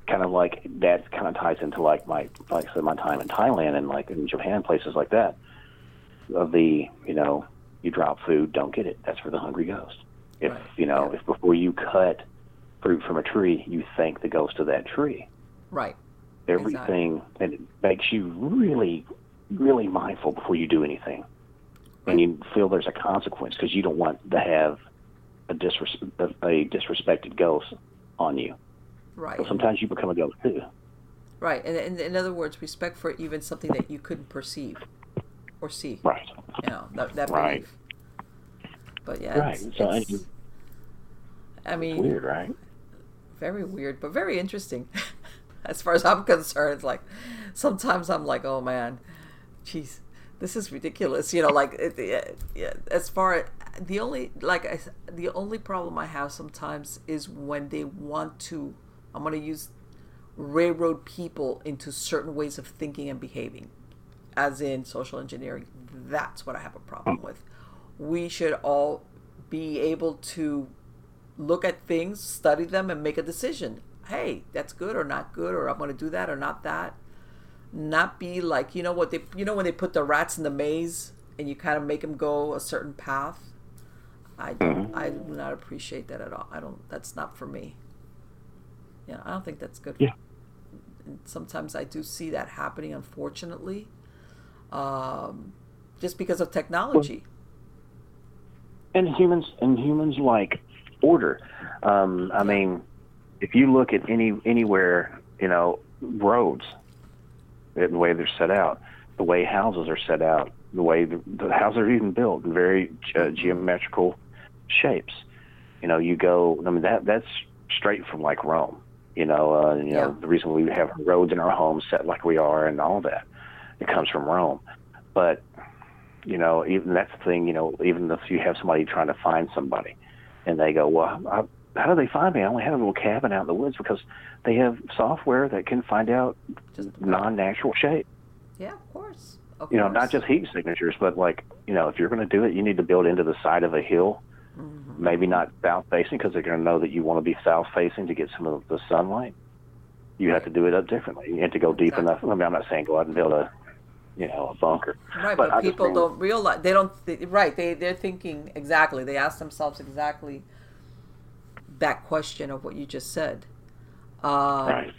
Kind of like that kind of ties into like my like I said my time in Thailand and like in Japan places like that. Of the you know you drop food, don't get it. That's for the hungry ghost. If Right. you know Yeah. if before you cut fruit from a tree, you thank the ghost of that tree Right. Everything and it makes you really really mindful before you do anything and you feel there's a consequence because you don't want to have a, disres- a disrespected ghost on you Right. so sometimes you become a ghost too Right. And, and in other words, respect for even something that you couldn't perceive or see. right You know, that, that Right. belief. But yeah, Right. it's, So, it's- I mean, weird right very weird, but very interesting. as far as I'm concerned, like sometimes I'm like, oh man, jeez, this is ridiculous. You know, like it, it, as far the only like I, the only problem I have sometimes is when they want to. I'm to use railroad people into certain ways of thinking and behaving, as in social engineering. That's what I have a problem with. We should all be able to look at things, study them, and make a decision. Hey, that's good or not good, or I'm going to do that or not that. Not be like you know what they you know when they put the rats in the maze and you kind of make them go a certain path. I don't, I do not appreciate that at all. I don't. That's not for me. Yeah, I don't think that's good. Yeah. And sometimes I do see that happening, unfortunately, um, just because of technology. and humans and humans like order um i mean if you look at any anywhere you know roads the way they're set out the way houses are set out the way the, the houses are even built in very uh, geometrical shapes. You know you go i mean that that's straight from like rome you know uh you know the reason we have roads in our homes set like we are and all that it comes from rome. But you know, even that's the thing, you know, even if you have somebody trying to find somebody and they go, well, I, how do they find me? I only have a little cabin out in the woods because they have software that can find out Just- non-natural shape. Yeah, of course. Of You know, course. not just heat signatures, but like, you know, if you're going to do it, you need to build into the side of a hill, Mhm. maybe not south facing because they're going to know that you want to be south facing to get some of the sunlight. You have to do it up differently. You have to go deep Exactly. enough. I mean, I'm not saying go out and build a, you know, a bunker. Right, But but, people mean- don't realize they don't. Th- right, they they're thinking exactly. They ask themselves exactly that question of what you just said. Um, Right.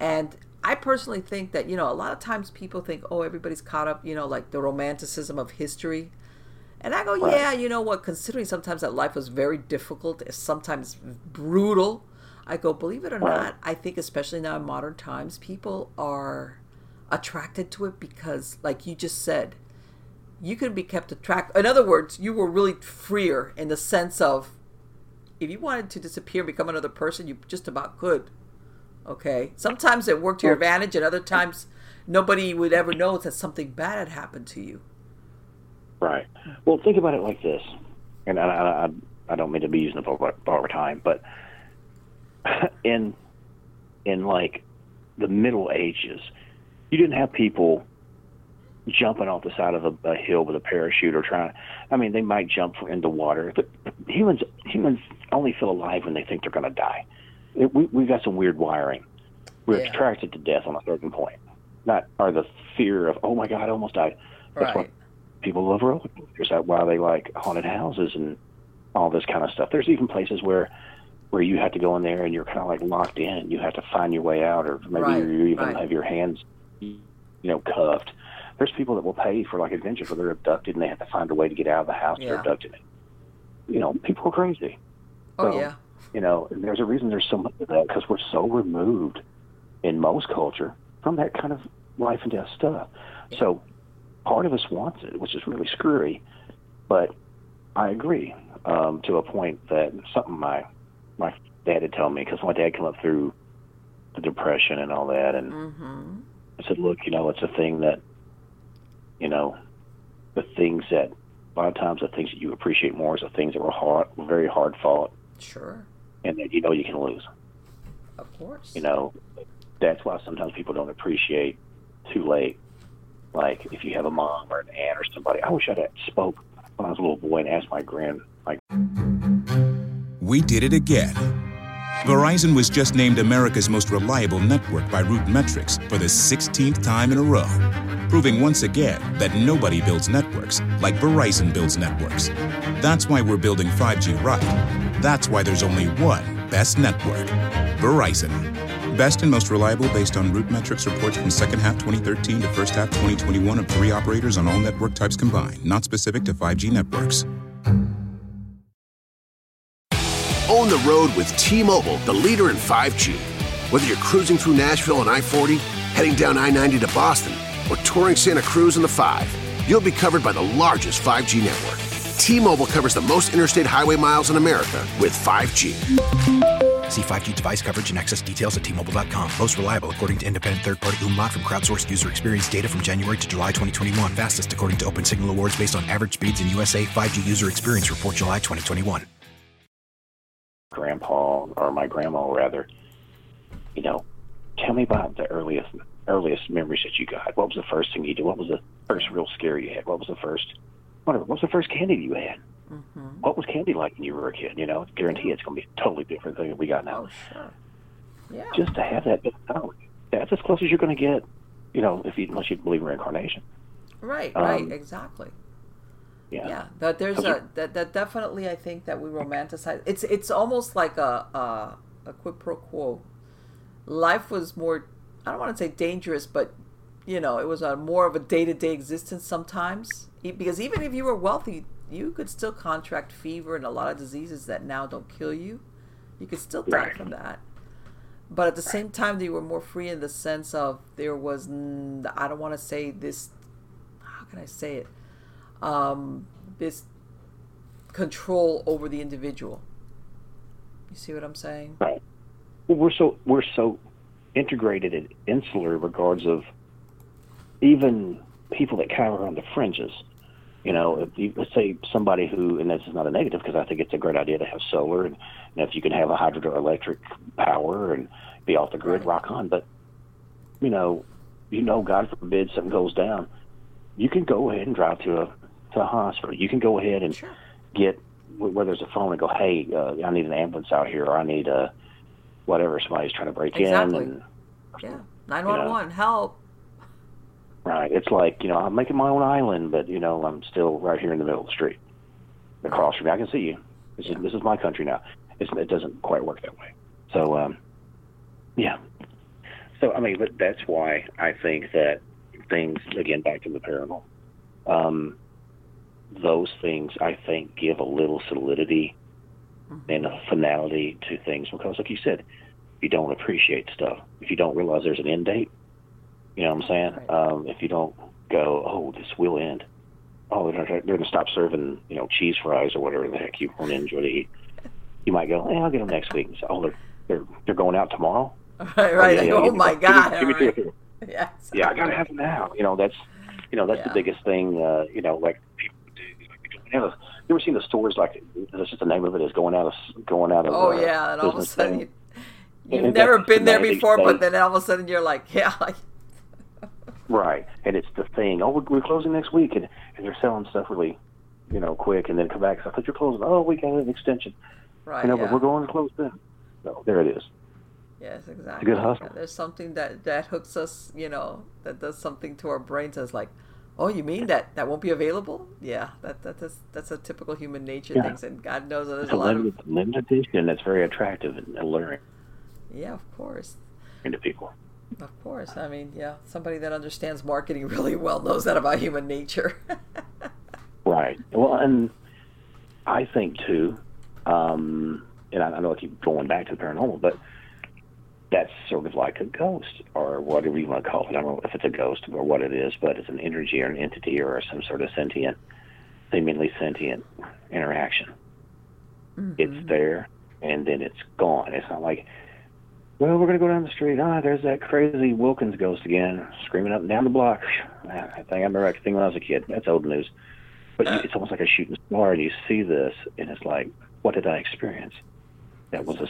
And I personally think that you know a lot of times people think, oh, everybody's caught up, you know, like the romanticism of history. And I go, Right. yeah, you know what? Considering sometimes that life was very difficult, sometimes brutal. I go, believe it or Right. not, I think especially now in modern times, people are attracted to it because, like you just said, you could be kept attracted. In other words, you were really freer in the sense of if you wanted to disappear and become another person, you just about could. Okay. Sometimes it worked to your advantage, and other times nobody would ever know that something bad had happened to you. Right. Well, think about it like this, and I, I, I- don't mean to be using it all all the time, but in in like the Middle Ages, you didn't have people jumping off the side of a, a hill with a parachute or trying. I mean, they might jump into water. But humans humans only feel alive when they think they're going to die. It, we we've got some weird wiring. We're Yeah. attracted to death on a certain point, not or the fear of oh my god, I almost died. That's Right. what people love roller coasters. That's why they like haunted houses and all this kind of stuff. There's even places where where you have to go in there and you're kind of like locked in. You have to find your way out, or maybe Right, you even right. have your hands, you know, cuffed. There's people that will pay for like adventures where they're abducted and they have to find a way to get out of the house they're abducted in. You know, people are crazy. Oh So, yeah. You know, and there's a reason there's so much of that because we're so removed in most culture from that kind of life and death stuff. So part of us wants it, which is really screwy. But I agree um, to a point that something my my dad had told me because my dad came up through the depression and all that, and Mm-hmm. I said, look, you know, it's a thing that, you know, the things that a lot of times the things that you appreciate more is the things that were hard, very hard fought, Sure. and that you know you can lose. Of course. You know, that's why sometimes people don't appreciate too late. Like if you have a mom or an aunt or somebody, I wish I'd have spoke when I was a little boy and asked my grand like We did it again. Verizon was just named America's most reliable network by RootMetrics for the 16th time in a row, proving once again that nobody builds networks like Verizon builds networks. That's why we're building 5G right. That's why there's only one best network Verizon. Best and most reliable based on RootMetrics reports from second half 2013 to first half 2021 of three operators on all network types combined, not specific to 5G networks. Own the road with T Mobile, the leader in 5G. Whether you're cruising through Nashville on I 40, heading down I 90 to Boston, or touring Santa Cruz in the 5, you'll be covered by the largest 5G network. T Mobile covers the most interstate highway miles in America with 5G. See 5G device coverage and access details at tmobile.com. Most reliable according to independent third-party Umlaut from crowdsourced user experience data from January to July 2021. Fastest according to Open Signal Awards based on average speeds in USA 5G user experience report July 2021. grandpa or my grandma rather, you know, tell me about the earliest earliest memories that you got. What was the first thing you did? What was the first real scare you had? What was the first whatever? What was the first candy you had? Mm-hmm. What was candy like when you were a kid? You know, guarantee it's going to be a totally different thing than we got now. Oh, sure. Yeah. Just to have that, oh, that's as close as you're going to get. You know, if you unless you believe in reincarnation. right, um, right, exactly. Yeah. Yeah, that there's a that, that definitely I think that we romanticize. It's it's almost like a a, a quid pro quo. Life was more I don't want to say dangerous, but you know it was a more of a day to day existence sometimes. Because even if you were wealthy, you could still contract fever and a lot of diseases that now don't kill you. You could still die Right. from that. But at the same time, they were more free in the sense of there was, I don't want to say this. How can I say it? um, this control over the individual. You see what I'm saying? Right. Well, we're so we're so integrated and insular in regards of even people that kind of are on the fringes. You know, if you, let's say somebody who, and this is not a negative because I think it's a great idea to have solar, and, and if you can have a hydroelectric power and be off the grid, rock on. But you know, you know, God forbid something goes down, you can go ahead and drive to a to a hospital. You can go ahead and Sure. get where there's a phone and go, hey, uh, I need an ambulance out here, or I need a whatever. Somebody's trying to break Exactly. in, and Yeah. 911, help. right, it's like you know, I'm making my own island, but you know, I'm still right here in the middle of the street, across from me. I can see you. This is this is my country now. It's, it doesn't quite work that way. So, um, yeah. So I mean, but that's why I think that things again back to the paranormal. Um, those things I think give a little solidity and a finality to things because, like you said, you don't appreciate stuff. If you don't realize there's an end date, you know what I'm saying? Right. Um, if you don't go, oh, this will end. Oh, they're, they're going to stop serving, you know, cheese fries or whatever the heck you want to enjoy to eat. You might go, hey, I'll get them next week. And say, oh, they're, they're, they're going out tomorrow? Right, right. yeah, like, yeah, oh my give me- God. give me right. Yeah, yeah, I gotta have them now. You know, that's you know that's Yeah. the biggest thing. Uh, you know, like people do. Like, people have you ever seen the stores like that's just the name of it is going out of going out of. Oh, uh, yeah. And all of a sudden, you, you've never been there before, but then all of a sudden you're like, yeah, Right, and it's the thing. Oh, we're, closing next week, and, and they're selling stuff really, you know, quick, and then come back. So I thought you're closing. Oh, we got an extension. right. You know, yeah. but we're going to close then. So there it is. Yes, exactly. good hustle. There's something that that hooks us, you know, that does something to our brains as like, oh, you mean that that won't be available? Yeah, that, that that's that's a typical human nature Yeah. things, and God knows there's It's a a lot of limited, limited edition that's very attractive and alluring yeah, of course, to people. of course. I mean, yeah, somebody that understands marketing really well knows that about human nature. Right. Well, and I think too, um, and I, I know I keep going back to the paranormal, but that's sort of like a ghost or whatever you want to call it. I don't know if it's a ghost or what it is, but it's an energy or an entity or some sort of sentient, seemingly sentient interaction. It's there and then it's gone. It's not like, well, we're going to go down the street. Ah, there's that crazy Wilkins ghost again, screaming up and down the block. Ah, I think I remember that thing when I was a kid. That's old news. But it's almost like a shooting star, and you see this, and it's like, what did I experience? That was a,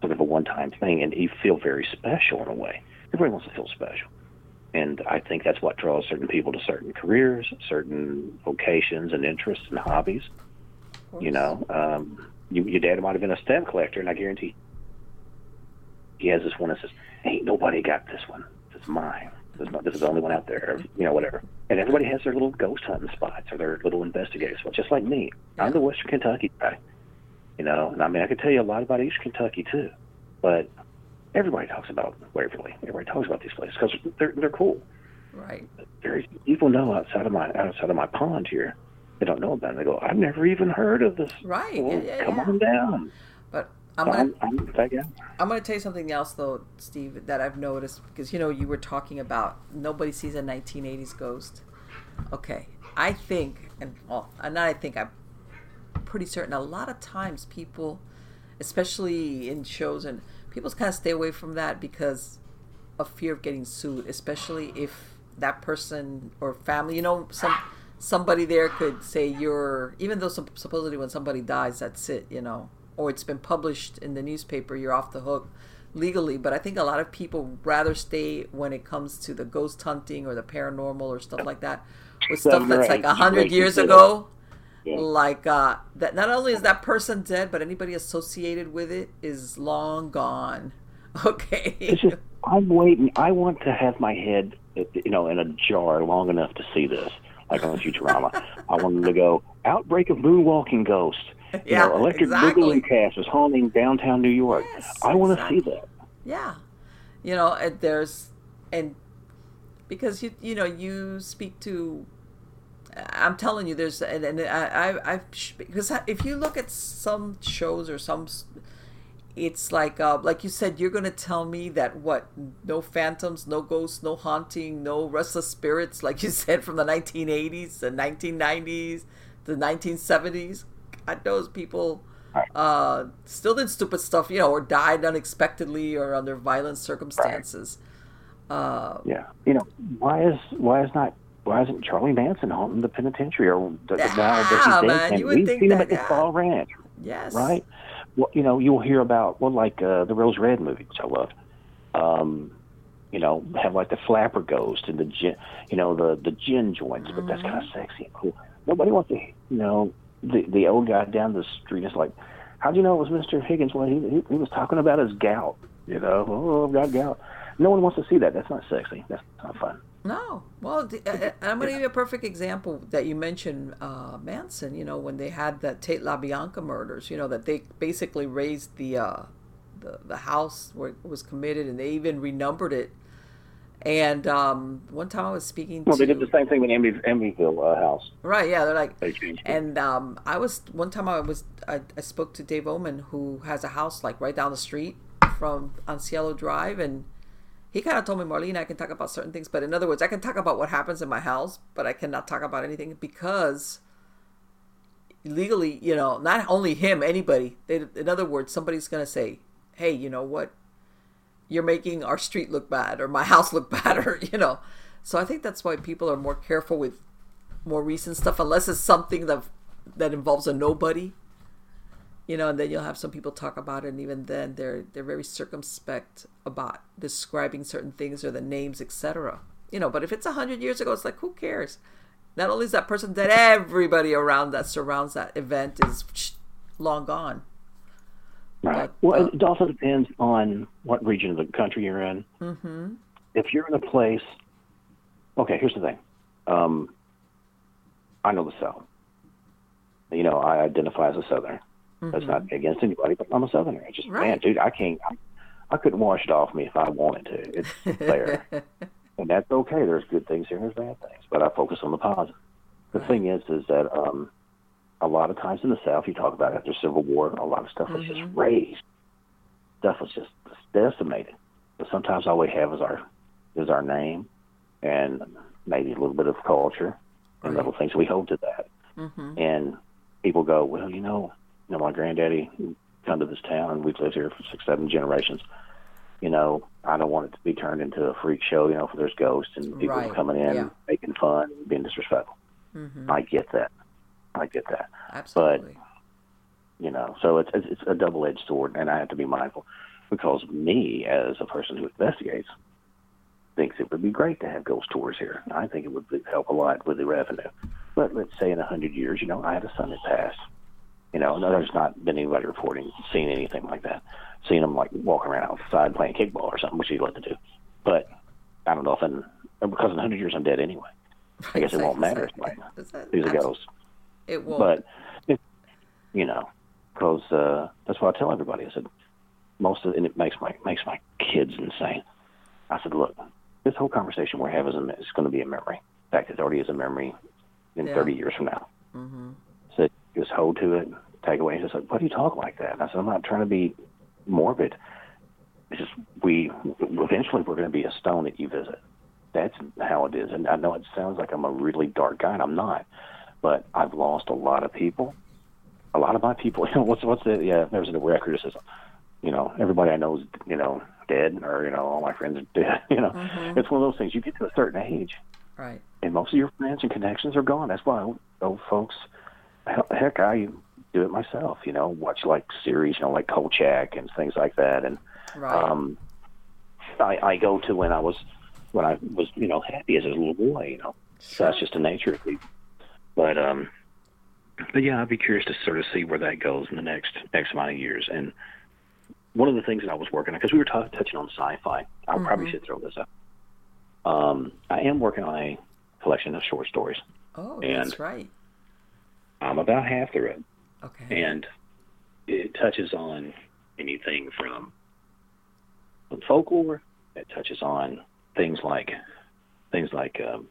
sort of a one-time thing, and you feel very special in a way. everybody wants to feel special. And I think that's what draws certain people to certain careers, certain vocations and interests and hobbies. You know, um, you, your dad might have been a stamp collector, and I guarantee he has this one that says, "Ain't nobody got this one. This is mine. This is, not, this is the only one out there." You know, whatever. And everybody has their little ghost hunting spots or their little investigators. Well, just like me, I'm the Western Kentucky guy. You know, and I mean, I could tell you a lot about East Kentucky too, but everybody talks about Waverly. Everybody talks about these places because they're they're cool. Right. Very few people know outside of my outside of my pond here. They don't know about it. They go, I've never even heard of this. Right. Well, yeah, yeah, come yeah. on down. But I'm gonna I'm, I'm. I'm going to tell you something else, though, Steve, that I've noticed because you know you were talking about nobody sees a 1980s ghost. Okay, I think, and well, not I think I'm pretty certain. A lot of times, people, especially in shows, and people kind of stay away from that because of fear of getting sued, especially if that person or family, you know, some somebody there could say you're even though sup- supposedly when somebody dies, that's it, you know, or it's been published in the newspaper, you're off the hook legally. But I think a lot of people rather stay when it comes to the ghost hunting or the paranormal or stuff like that with stuff that's like a hundred years ago. Yeah. Like uh, that, not only is that person dead, but anybody associated with it is long gone. Okay. It's just I'm waiting. I want to have my head, you know, in a jar long enough to see this, like on Futurama. I want them to go outbreak of moonwalking ghost. You Yeah, know, electric exactly. boogaloo cast was haunting downtown New York. Yes, I want to exactly. see that. Yeah, you know, and there's and because you you know you speak to. I'm telling you, there's and, and I I I've because if you look at some shows or some, it's like uh like you said, you're gonna tell me that what no phantoms, no ghosts, no haunting, no restless spirits, like you said from the 1980s, the 1990s, the 1970s. Knows people uh, still did stupid stuff, you know, or died unexpectedly or under violent circumstances. Uh, Yeah, you know, why is why is not why isn't Charlie Manson haunting the penitentiary or the, the, Yeah, man, and you would we've think seen him that, at the yeah. Fall Ranch, yes. right? Well, you know, you'll hear about well, like uh, the Rose Red movie, which I love. Um, you know, have like the flapper ghost and the gin, you know, the the gin joints, but that's Mm-hmm. kind of sexy and cool. Nobody wants to, you know, the the old guy down the street is like, "How do you know it was Mister Higgins? Well, he, he he was talking about his gout. You know, oh, I've got gout. No one wants to see that. That's not sexy. That's not fun. No. Well, uh, I'm going to give you a perfect example that you mentioned uh, Manson, you know, when they had the Tate LaBianca murders, you know, that they basically razed the, uh, the, the house where it was committed and they even renumbered it. And um, one time I was speaking to Well, to. they did the same thing with Amy, Amityville uh, House. Right, yeah, they're like, They changed it. and um, I was one time I was I, I spoke to Dave Oman who has a house like right down the street from on Cielo Drive, and he kind of told me, Marlene, I can talk about certain things, but in other words, I can talk about what happens in my house, but I cannot talk about anything because legally, you know, not only him, anybody. They, in other words, somebody's gonna say, hey, you know what? You're making our street look bad or my house look bad or you know. So I think that's why people are more careful with more recent stuff unless it's something that that involves a nobody. You know, and then you'll have some people talk about it and even then they're they're very circumspect about describing certain things or the names, etc. You know, but if it's a hundred years ago, it's like who cares? Not only is that person dead, everybody around that surrounds that event is long gone. Right. But, well, uh, it also depends on what region of the country you're in. Mm-hmm. If you're in a place, okay, here's the thing. Um, I know the South. You know, I identify as a Southerner. That's not against anybody, but I'm a Southerner. It's just, man, dude, I can't. I, I couldn't wash it off me if I wanted to. It's there, and that's okay. There's good things here and there's bad things, but I focus on the positive. The thing is, is that um, a lot of times in the South, you talk about after Civil War, a lot of stuff was just mm-hmm. razed. Stuff was just decimated. But sometimes all we have is our is our name, and maybe a little bit of culture, and little things we hold to that. Mm-hmm. And people go, well, you know, you know, my granddaddy come to this town, and we've lived here for six, seven generations. You know, I don't want it to be turned into a freak show. You know, if there's ghosts and people Right, coming in yeah. making fun, being disrespectful. Mm-hmm. I get that. I get that. Absolutely. You know, so it's it's a double edged sword, and I have to be mindful because me, as a person who investigates, thinks it would be great to have ghost tours here. I think it would help a lot with the revenue. But let's say in a hundred years, you know, I had a son that passed. You know, no, there's not been anybody reporting seeing anything like that. Seeing him like walking around outside playing kickball or something, which he'd like to do. But I don't know if in because in a hundred years I'm dead anyway. I guess it won't matter. He's a ghost. It won't. But it, you know, because uh, that's what I tell everybody. I said most of, and it makes my makes my kids insane. I said, look, this whole conversation we're having is, is going to be a memory. In fact, it already is a memory in Yeah. 30 years from now. Mm-hmm. So just hold to it, take away. He's like, why do you talk like that? And I said, I'm not trying to be morbid. It's just we eventually we're going to be a stone that you visit. That's how it is. And I know it sounds like I'm a really dark guy, and I'm not. But I've lost a lot of people. A lot of my people. You know, what's what's the yeah? There's a record that says, you know, everybody I know is you know dead, or you know, all my friends are dead. You know, it's one of those things. You get to a certain age, right. and most of your friends and connections are gone. That's why old folks, heck, I do it myself. You know, watch like series, you know, like Kolchak and things like that, and Right. um, I, I go to when I was when I was you know happy as a little boy. You know, so that's just the nature of it. But um, but yeah, I'd be curious to sort of see where that goes in the next X amount of years. And one of the things that I was working on because we were t- touching on sci-fi, I probably should throw this up. Um, I am working on a collection of short stories. oh, and- that's right. I'm about half through it. Okay. and it touches on anything from folklore. It touches on things like things like um,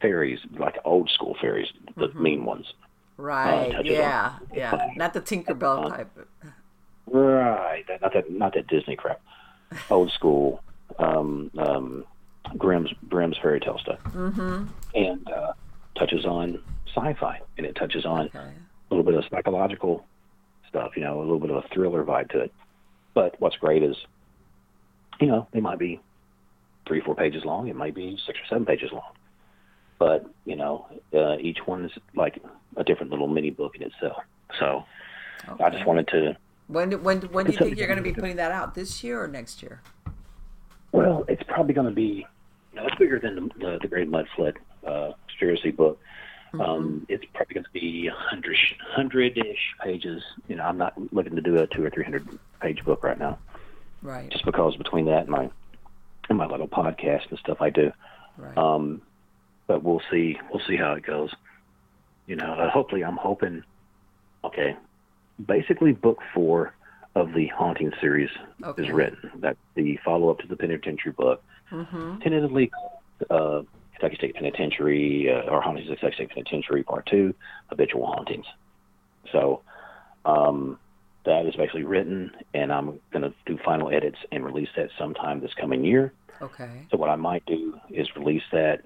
fairies, like old school fairies, the mean ones. right. touches on- yeah. Yeah. Not the Tinkerbell Uh, type. Right. Not that not that Disney crap. Old school. Um, um, Grimm's Grimm's fairy tale stuff. Mm-hmm. And uh, touches on sci-fi, and it touches on Okay. a little bit of psychological stuff, you know, a little bit of a thriller vibe to it. But what's great is, you know, they might be three, four pages long. It might be six or seven pages long. But, you know, uh, each one is like a different little mini book in itself. So I just wanted to, When do- when when do you think you're going to be putting that out? This year or next year? well, it's probably going to be, you know, it's bigger than the, the, the Great Mud Flood uh, conspiracy book. Um, it's probably going to be a hundred, hundred-ish pages. You know, I'm not looking to do a two or three hundred page book right now. Right. just because between that and my and my little podcast and stuff I do. Right. Um, but we'll see. We'll see how it goes. You know, uh, hopefully, I'm hoping. Okay, basically, book four of the haunting series Okay. is written. That's the follow up to the penitentiary book. Mm-hmm. Tentatively, uh, Kentucky State Penitentiary uh, or Hauntings of Kentucky State Penitentiary Part Two, Habitual Hauntings. So. Um, that is basically written, and I'm going to do final edits and release that sometime this coming year. okay. So what I might do is release that.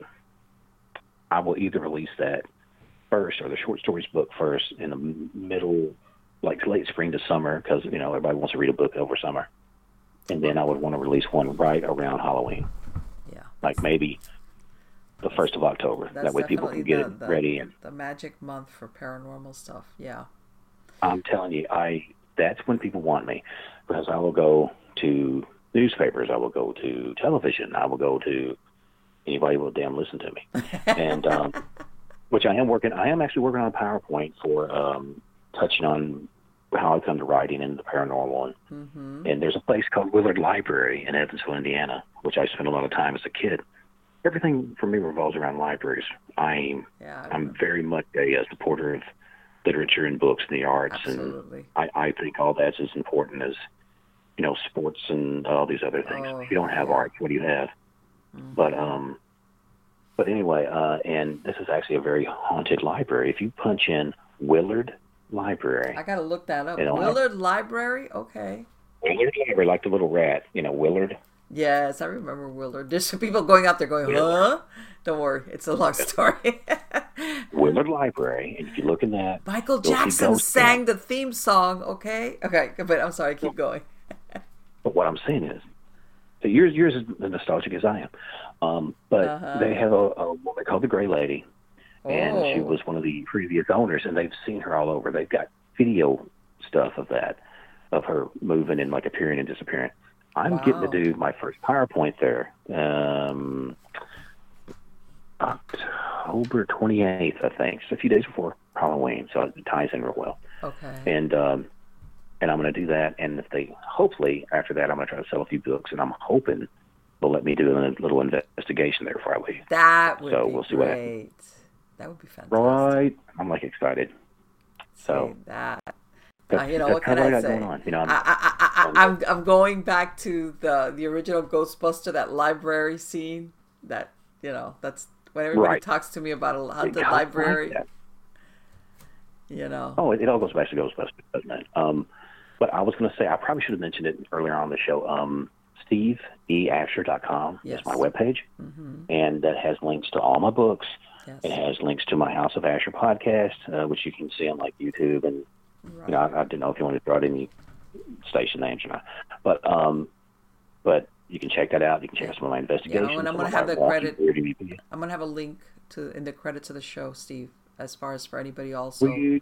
I will either release that first or the short stories book first in the middle, like late spring to summer, because you know everybody wants to read a book over summer, and then I would want to release one right around Halloween, Yeah. like maybe the first of October. That's that way people can get the, it the, ready. And the magic month for paranormal stuff. Yeah. I'm telling you, I that's when people want me because I will go to newspapers, I will go to television, I will go to anybody will damn listen to me, and um, which I am working. I am actually working on a PowerPoint for um, touching on how I come to writing and the paranormal, and Mm-hmm. and there's a place called Willard Library in Evansville, Indiana, which I spent a lot of time as a kid. Everything for me revolves around libraries. I'm Yeah. I I'm very much a, uh supporter of literature and books and the arts, Absolutely. and I, I think all that's as important as you know sports and all these other things. Oh, if you don't have yeah. art, what do you have? But um, but anyway, uh, and this is actually a very haunted library. If you punch in Willard Library, I got to look that up. They don't have- Willard Library? Okay. Willard Library, like the little rat, you know, Willard. Yes, I remember Willard. There's some people going out there going, huh? Don't worry. It's a long story. Willard Library, and if you look in that, Michael Jackson sang the theme song, okay? Okay, but I'm sorry, keep going. But what I'm saying is, so yours yours is as nostalgic as I am. Um, but Uh-huh. they have a, a woman called the Gray Lady, and she Oh. was one of the previous owners, and they've seen her all over. They've got video stuff of that, of her moving and like appearing and disappearing. I'm Wow. getting to do my first PowerPoint there. Um, October 28th, I think. So a few days before Halloween, so it ties in real well. Okay. And um, and I'm going to do that. And if they, hopefully, after that, I'm going to try to sell a few books, and I'm hoping they'll let me do a little investigation there before I leave. That would So be we'll see what great. That would be fantastic. Right? I'm like excited. So Say that. that's, Uh, you know what can I I say? You know, I'm, I, I, I, I'm I'm going back to the the original Ghostbuster, that library scene. That you know, that's when everybody Right. talks to me about a got like library. that. You know. Oh, it, it all goes back to Ghostbusters, doesn't it? Um, but I was going to say, I probably should have mentioned it earlier on the show. Um, SteveEAsher.com Yes. is my webpage, hmm and that has links to all my books. Yes. It has links to my House of Asher podcast, uh, which you can see on like YouTube, and Right. you know, I, I didn't know if you wanted to throw out any station names or not, but um, but you can check that out. You can check out some of my investigations. Yeah, and I'm gonna have the credit- I'm gonna have a link to in the credits of the show, Steve. As far as for anybody also. Will you?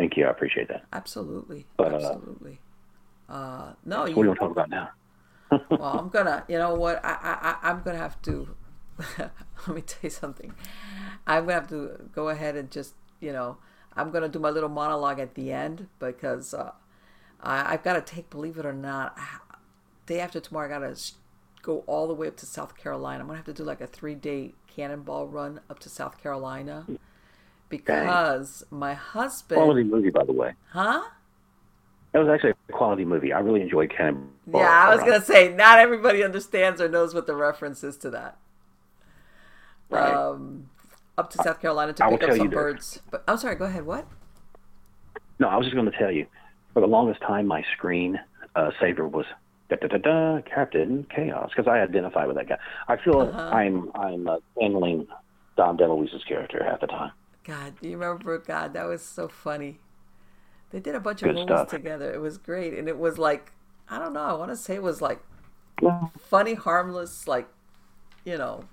Thank you. I appreciate that. Absolutely. But, uh, Absolutely. Uh, no, So what do you you, want to talk about now? well, I'm gonna, you know what? I, I, I- I'm gonna have to. let me tell you something. I'm gonna have to go ahead and just, you know, I'm gonna do my little monologue at the end because uh, I, I've got to take, believe it or not, I- day after tomorrow, I gotta go all the way up to South Carolina. I'm gonna have to do like a three day cannonball run up to South Carolina because my husband, Quality movie, by the way. huh? That was actually a quality movie. I really enjoyed Cannonball. Yeah, I was gonna say not everybody understands or knows what the reference is to that. Right. Um, up to South Carolina to I pick up some you this. birds. But I'm sorry. Go ahead. What? No, I was just going to tell you. For the longest time, my screen uh, saver was da da da da Captain Chaos because I identify with that guy. I feel Uh-huh. I'm I'm uh, handling Dom DeLuise's character half the time. God, do you remember? God, that was so funny. They did a bunch Good of movies stuff. together. It was great, and it was like I don't know. I want to say it was like Well, funny, harmless, like you know.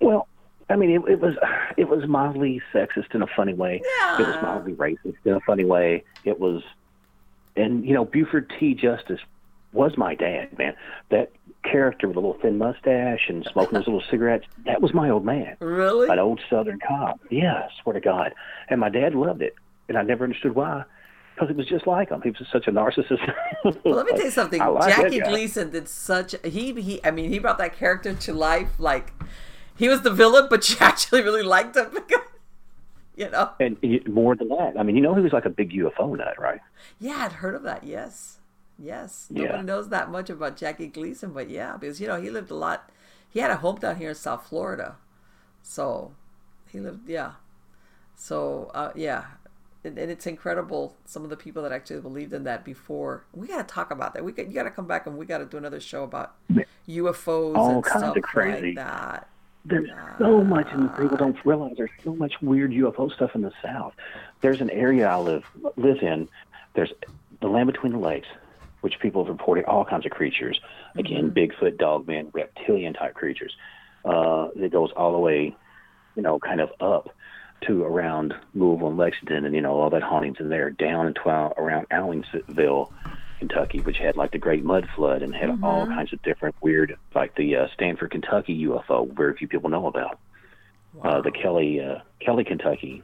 well, I mean, it, it was it was mildly sexist in a funny way. Yeah. It was mildly racist in a funny way. It was, and you know, Buford T. Justice was my dad, man. That character with a little thin mustache and smoking his little cigarettes, that was my old man. Really? An old Southern cop. Yeah, I swear to God. And my dad loved it. And I never understood why. Because it was just like him. He was such a narcissist. Well, let me tell you something. Like Jackie. Gleason did such he he. I mean, he brought that character to life. Like he was the villain, but you actually really liked him because you know. And more than that, I mean, you know, he was like a big UFO nut, right? Yeah, I'd heard of that. Yes, yes. Yeah. Nobody knows that much about Jackie Gleason, but yeah, because you know he lived a lot. He had a home down here in South Florida, so he lived. Yeah, so uh, yeah, and, and it's incredible some of the people that actually believed in that before. We got to talk about that. We got, you got to come back and we got to do another show about UFOs All and kinds stuff of crazy. like that. There's so much, and people don't realize there's so much weird UFO stuff in the South. There's an area I live live in. There's the land between the lakes, which people have reported all kinds of creatures. Again, Bigfoot, dogmen, reptilian type creatures. Uh, it goes all the way, you know, kind of up to around Louisville and Lexington, and you know all that hauntings in there. Down into uh, around Allensville, Kentucky, which had like the Great Mud Flood and had all kinds of different weird, like the uh, Stanford, Kentucky UFO, very few people know about. Uh, the Kelly, uh, Kelly, Kentucky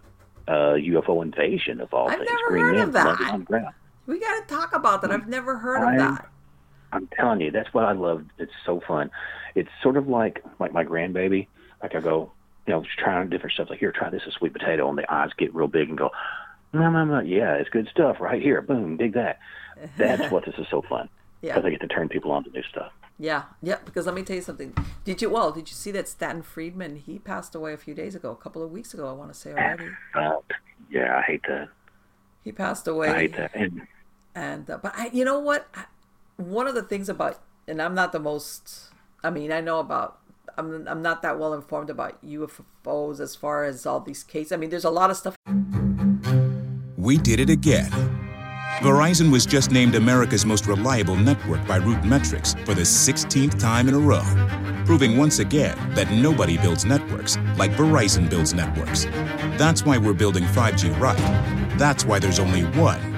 uh, UFO invasion of all I've things. never Green heard men of that. landed on the ground. We got to talk about that. I've never heard of that. I'm telling you, that's what I love. It's so fun. It's sort of like like my grandbaby. Like I go, you know, just trying different stuff. Like here, try this, a sweet potato, and the eyes get real big and go, no, no, no, yeah, it's good stuff right here. Boom, dig that. That's what this is so fun. Yeah. Because I get to turn people on to new stuff. Yeah, yeah. Because let me tell you something. Did you? Well, did you see that Stanton Friedman? He passed away a few days ago, a couple of weeks ago. I want to say already. Uh, yeah, I hate that. He passed away. I hate that. And And uh, but I, you know what? I, one of the things about, and I'm not the most. I mean, I know about. I'm I'm not that well informed about UFOs as far as all these cases. I mean, there's a lot of stuff. We did it again. Verizon was just named America's most reliable network by RootMetrics for the 16th time in a row, proving once again that nobody builds networks like Verizon builds networks. That's why we're building 5G right. That's why there's only one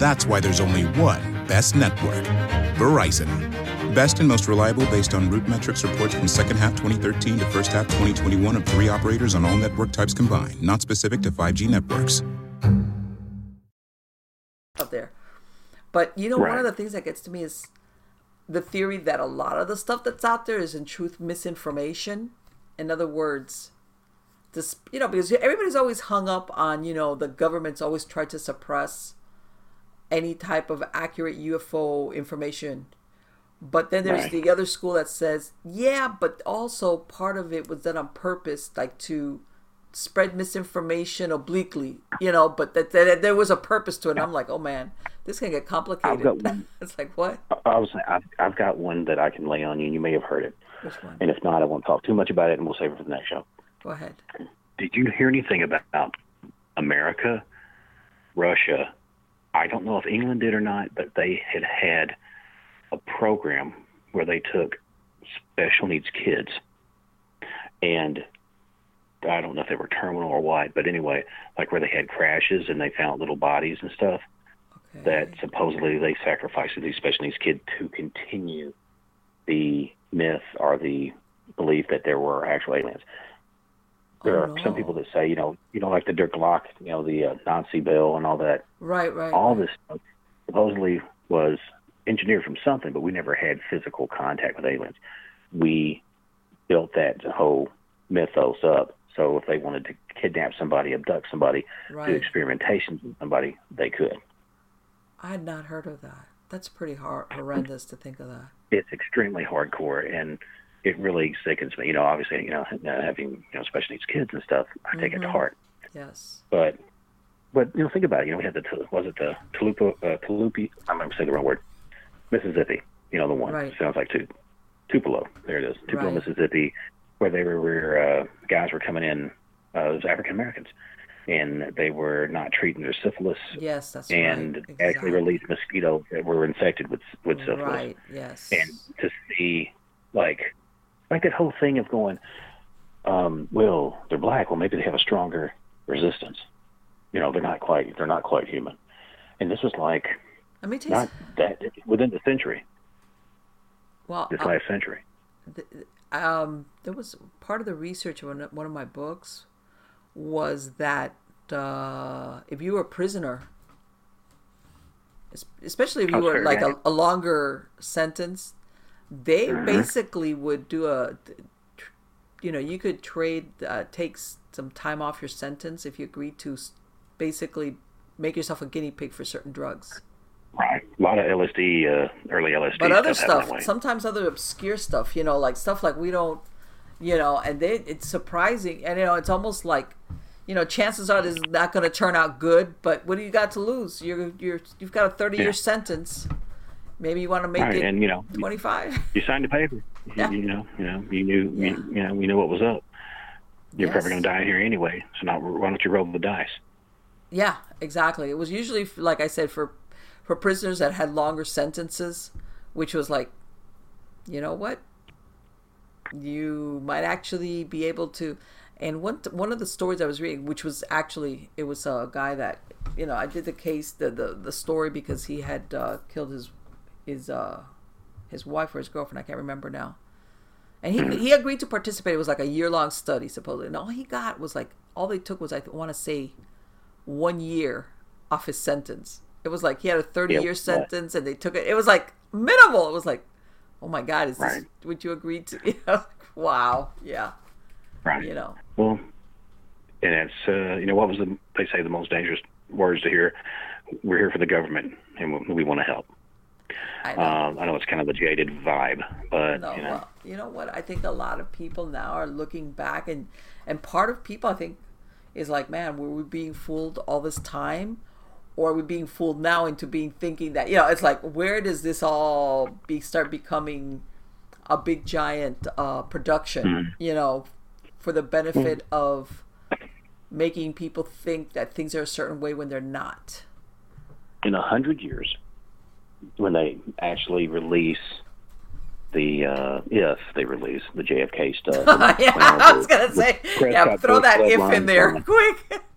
That's why there's only one best network Verizon. Best and most reliable based on RootMetrics reports from second half 2013 to first half 2021 of three operators on all network types combined, not specific to 5G networks. Up there. But you know, Right. one of the things that gets to me is the theory that a lot of the stuff that's out there is in truth misinformation. In other words, this you know, because everybody's always hung up on, you know, the government's always tried to suppress any type of accurate UFO information. But then there's Right. the other school that says, yeah, but also part of it was done on purpose, like to spread misinformation obliquely, you know, but that, that there was a purpose to it. And I'm like, oh man, this can get complicated. it's like, what? I was I've, I've got one that I can lay on you, and you may have heard it. Which one? And if not, I won't talk too much about it, and we'll save it for the next show. Go ahead. Did you hear anything about America, Russia? I don't know if England did or not, but they had had a program where they took special needs kids, and I don't know if they were terminal or what, but anyway, like where they had crashes and they found little bodies and stuff Okay. that supposedly they sacrificed to these special needs kids to continue the myth or the belief that there were actual aliens. There Oh, are some people that say, you know, you know, like the Die Glocke, you know, the uh, Nazi bill and all that. Right, right. All right. this stuff supposedly was engineered from something, but we never had physical contact with aliens. We built that whole mythos up. So if they wanted to kidnap somebody, abduct somebody, do Right. experimentations with somebody, they could. I had not heard of that. That's pretty hor- horrendous to think of that. it's extremely hardcore and it really sickens me. You know, obviously, you know, having you know special needs kids and stuff, I take it to Mhm. heart. Yes. But but you know, think about it. You know, we had the was it the Tulupa uh? I'm going to say the wrong word. Mississippi. You know, the one Right. sounds like Tu- Tupelo. There it is, Tupelo, Right. Mississippi, where they were where uh, guys were coming in uh, as African Americans, and they were not treating their syphilis. Yes, that's and right. actually released mosquitoes that were infected with with syphilis Right. Yes. and to see like like that whole thing of going um well they're black. Well maybe they have a stronger resistance. You know they're not quite they're not quite human. And this was like Let me tell you. not that within the century. Well, this uh, last century. th- um, there was part of the research of one of my books was that uh, if you were a prisoner, especially if you Oh, were sure, like a, a longer sentence, they Mm-hmm. basically would do a, you know, you could trade, uh, take some time off your sentence if you agreed to basically make yourself a guinea pig for certain drugs. right a lot of lsd uh early lsd but other stuff stuff sometimes other obscure stuff you know like stuff like we don't you know and they it's surprising and you know it's almost like you know chances are this is not going to turn out good but what do you got to lose you're you're you've got a 30 year Yeah. sentence maybe you want to make right it and you know 25 you signed the paper You- Yeah. you, know you know you knew Yeah. you, you know you knew what was up you're Yes. probably going to die here anyway so now why don't you roll the dice Yeah, exactly. It was usually, like I said, for for prisoners that had longer sentences, which was like, you know what, you might actually be able to. And one one of the stories I was reading, which was actually it was a guy that you know I did the case the the, the story because he had uh, killed his his uh his wife or his girlfriend I can't remember now. And he, he agreed to participate. It was like a year long study, supposedly. And all he got was like, all they took was, I want to say, one year off his sentence. It was like he had a 30 year Yeah, sentence and they took it. It was like minimal. It was like, oh my God, is this what you agreed to? You know, wow. Yeah. right You know, Well, and it's uh, you know what was the they say the most dangerous words to hear. We're here for the government, and we, we want to help. I know. Um, I know it's kind of a jaded vibe, but no, you know, well, you know what? I think a lot of people now are looking back, and and part of people I think is like, man, were we being fooled all this time, or are we being fooled now into being thinking that you know it's like where does this all be start becoming a big giant uh, production Mm. you know for the benefit of making people think that things are a certain way when they're not in a hundred years, when they actually release the uh, if they release the JFK stuff, yeah i was gonna say yeah throw that if in there quick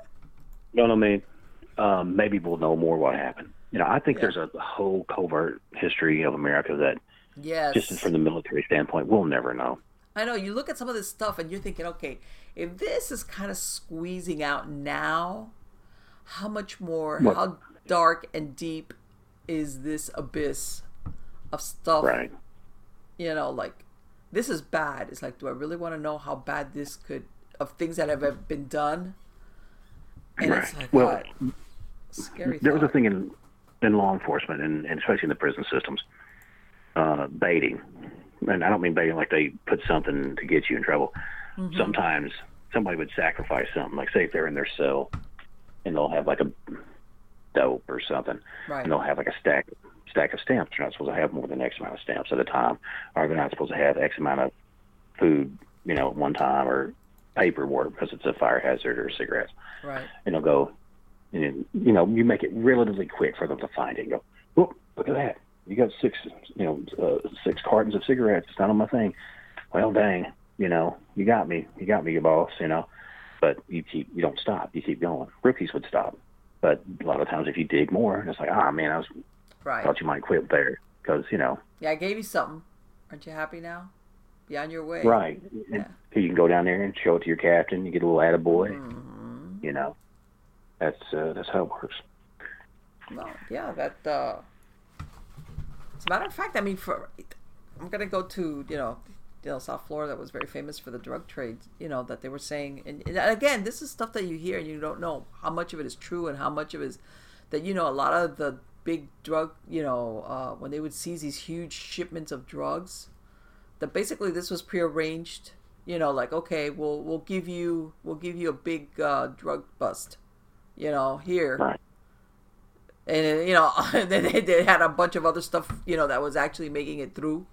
You know what I mean? Um, maybe we'll know more what happened. You know, I think there's a whole covert history of America that, yes just from the military standpoint, we'll never know. I know you look at some of this stuff and you're thinking, okay, if this is kind of squeezing out now, how much more, What? how dark and deep is this abyss of stuff? Right. You know, like this is bad. It's like, do I really want to know how bad this could of things that have been done? And it's Right. like, Well, God, scary. There was a thing in in law enforcement and, and especially in the prison systems, uh, baiting. And I don't mean baiting like they put something to get you in trouble. Mm-hmm. Sometimes somebody would sacrifice something, like say if they're in their cell and they'll have like a dope or something, Right. and they'll have like a stack stack of stamps. They're not supposed to have more than X amount of stamps at a time, or they're not supposed to have X amount of food, you know, at one time, or paperwork because it's a fire hazard or cigarettes Right. and they'll go, and you know, you make it relatively quick for them to find it. And go, oh, look at that! You got six, you know, uh, six cartons of cigarettes. It's not on my thing. Well, dang, you know, you got me. You got me, you boss. You know, but you keep, you don't stop. You keep going. Rookies would stop, but a lot of times if you dig more, it's like, ah, man, I was Right. thought you might quit there because you know, Yeah, I gave you something. Aren't you happy now? Be on your way. right? And You can go down there and show it to your captain. You get a little attaboy. Mm-hmm. You know, that's uh, that's how it works. No, yeah, that. uh As a matter of fact, I mean, for I'm gonna go to you know, you know, South Florida that was very famous for the drug trade. You know that they were saying, and, and again, this is stuff that you hear and you don't know how much of it is true and how much of it is that you know a lot of the big drug, you know, uh, when they would seize these huge shipments of drugs, that basically this was prearranged. You know, like okay, we'll we'll give you we'll give you a big uh, drug bust. You know, here Right. and you know they, they had a bunch of other stuff you know that was actually making it through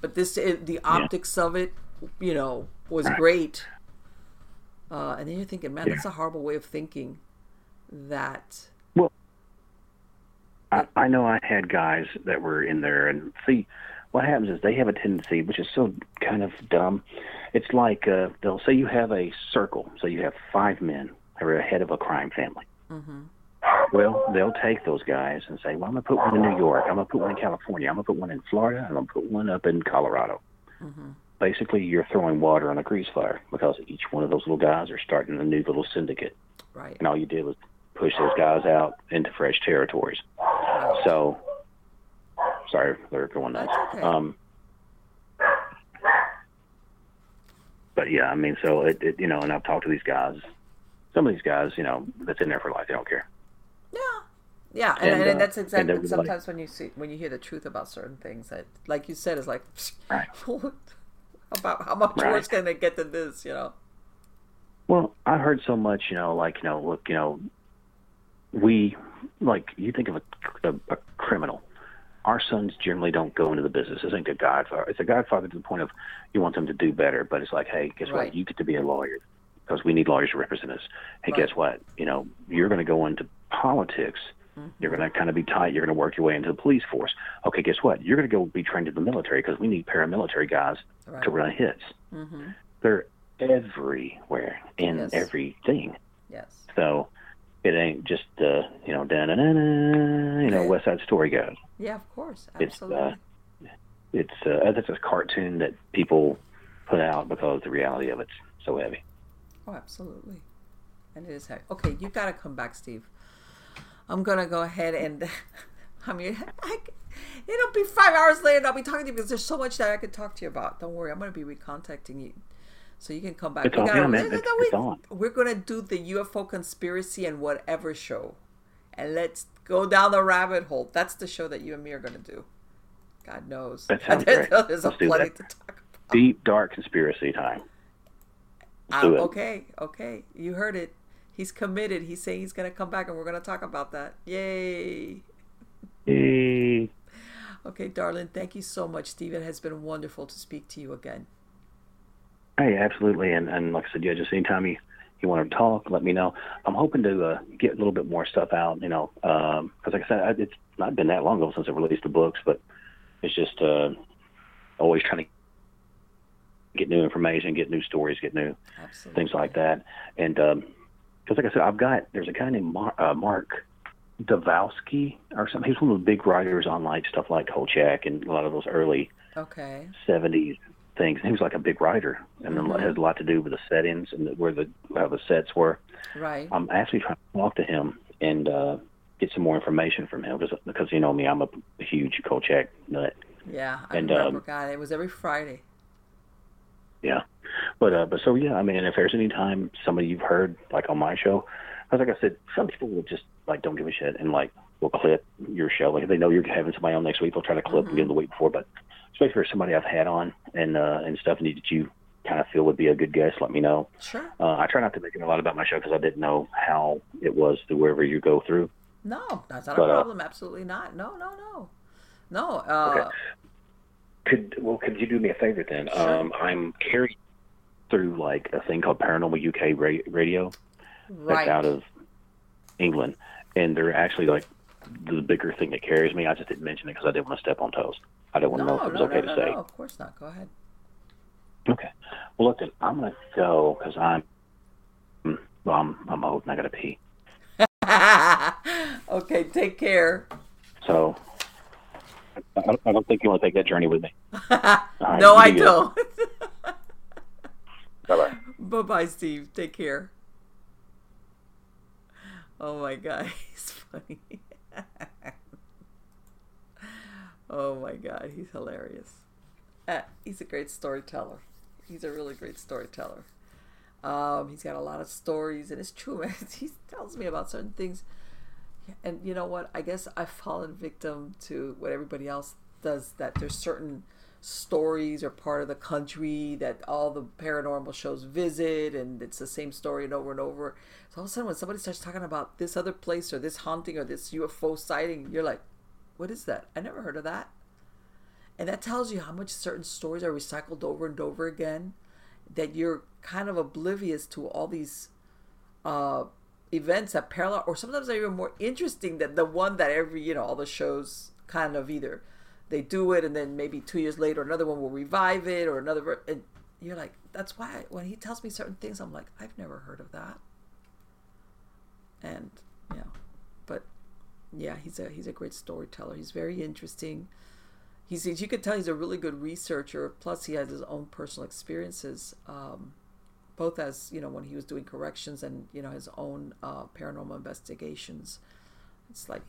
but this it, the optics of it you know was great uh, and then you're thinking man that's a horrible way of thinking that Well, I, I know I had guys that were in there, and see, what happens is they have a tendency, which is so kind of dumb. It's like uh, they'll say you have a circle, so you have five men who are head of a crime family. Mm-hmm. Well, they'll take those guys and say, "Well, I'm gonna put one in New York. I'm gonna put one in California. I'm gonna put one in Florida. I'm gonna put one up in Colorado." Basically, you're throwing water on a grease fire because each one of those little guys are starting a new little syndicate right and all you did was push those guys out into fresh territories. So, sorry, they're going nuts. Okay. Um, but yeah, I mean, so it, it, you know, and I've talked to these guys. Some of these guys, you know, that's in there for life. They don't care. Yeah yeah and, And, and, uh, that's exactly like- sometimes when you see when you hear the truth about certain things that like you said is like Right. about how much Right. worse can they get than this you know Well, I heard so much, you know, like you know, look, you know, we like you think of a, a, a criminal. Our sons generally don't go into the business. This ain't a godfather. It's a godfather to the point of you want them to do better, but it's like, hey, guess Right. what? You get to be a lawyer because we need lawyers to represent us. Hey, Right. guess what? You know, you're going to go into politics. Mm-hmm. You're going to kind of be tight. You're going to work your way into the police force. Okay, guess what? You're going to go be trained in the military because we need paramilitary guys Right. to run hits. mm-hmm. They're everywhere in Yes. everything. yes So it ain't just uh, you know da na na na you know West Side Story guys. yeah of course It's, absolutely uh, It's uh, that's a cartoon that people put out because the reality of it's so heavy. Oh, absolutely. And it is heavy. Okay, you've got to come back, Steve. I'm going to go ahead and, I mean, I, it'll be five hours later and I'll be talking to you because there's so much that I could talk to you about. Don't worry, I'm going to be recontacting you. So you can come back. It's We on- gotta- yeah, man, no, no, it's- we- it's on. We're going to do the UFO conspiracy and whatever show. And let's go down the rabbit hole. That's the show that you and me are going to do. God knows. That sounds great. There's Let's do plenty that. to talk about. Deep dark conspiracy time. Uh, it. okay, okay. You heard it. He's committed. He's saying he's going to come back, and we're going to talk about that. Yay! Yay! Okay, darling. Thank you so much, Steve. It has been wonderful to speak to you again. Hey, absolutely. And and like I said, yeah, just anytime you you want to talk, let me know. I'm hoping to uh, get a little bit more stuff out. You know, because um, like I said, I, it's not been that long ago since I released the books, but it's just uh, always trying to get new information, get new stories, get new Absolutely. things like that. And because, like I said, I've got there's a guy named Mar- uh, Mark Dvalsky or something. He's one of the big writers on like stuff like Kolchak and a lot of those early Okay. 70s things. And he was like a big writer, and Mm-hmm. it has a lot to do with the settings and the, where the how the sets were. Right. I'm actually trying to talk to him and uh, get some more information from him because, because you know me, I'm a huge Kolchak nut. yeah, I and, remember, um, God. It was every Friday. Yeah, but uh, but so yeah, I mean, if there's any time somebody you've heard like on my show, because like I said, some people will just like don't give a shit and like will clip your show. Like if they know you're having somebody on next week, they'll try to clip again the week before. But especially for somebody I've had on and uh, and stuff and that you kind of feel would be a good guest, let me know. Sure. Uh, I try not to make it a lot about my show because I didn't know how it was through wherever you go through. No, that's not But, a uh, problem. Absolutely not. No, no, no. No. Uh, Okay. Could well, could you do me a favor then? Um, I'm carried through like a thing called Paranormal UK ra- Radio. Right. that's out of England, and they're actually like the bigger thing that carries me. I just didn't mention it because I didn't want to step on toes. I didn't want no, to know if it was no, okay no, to say. no. Of course not. Go ahead. Okay. Well, look, then I'm gonna go because I'm well, I'm I'm old and I gotta pee. okay. Take care. So I, I- I don't think you want to take that journey with me. no, I don't. Bye bye. bye bye, Steve. Take care. Oh my God, he's funny. oh my God, he's hilarious. Uh, he's a great storyteller. He's a really great storyteller. Um, he's got a lot of stories, and it's true, man. He tells me about certain things. And you know what? I guess I've fallen victim to what everybody else does that there's certain stories or part of the country that all the paranormal shows visit and it's the same story and over and over. So all of a sudden when somebody starts talking about this other place or this haunting or this UFO sighting, you're like, what is that? I never heard of that. And that tells you how much certain stories are recycled over and over again that you're kind of oblivious to all these uh, events that parallel or sometimes are even more interesting than the one that every you know all the shows kind of either they do it and then maybe two years later another one will revive it or another ver- and you're like that's why when he tells me certain things i'm like i've never heard of that. And yeah but yeah he's a he's a great storyteller. He's very interesting. He's you could tell he's a really good researcher. Plus he has his own personal experiences um, both as you know when he was doing corrections and you know his own uh, paranormal investigations it's like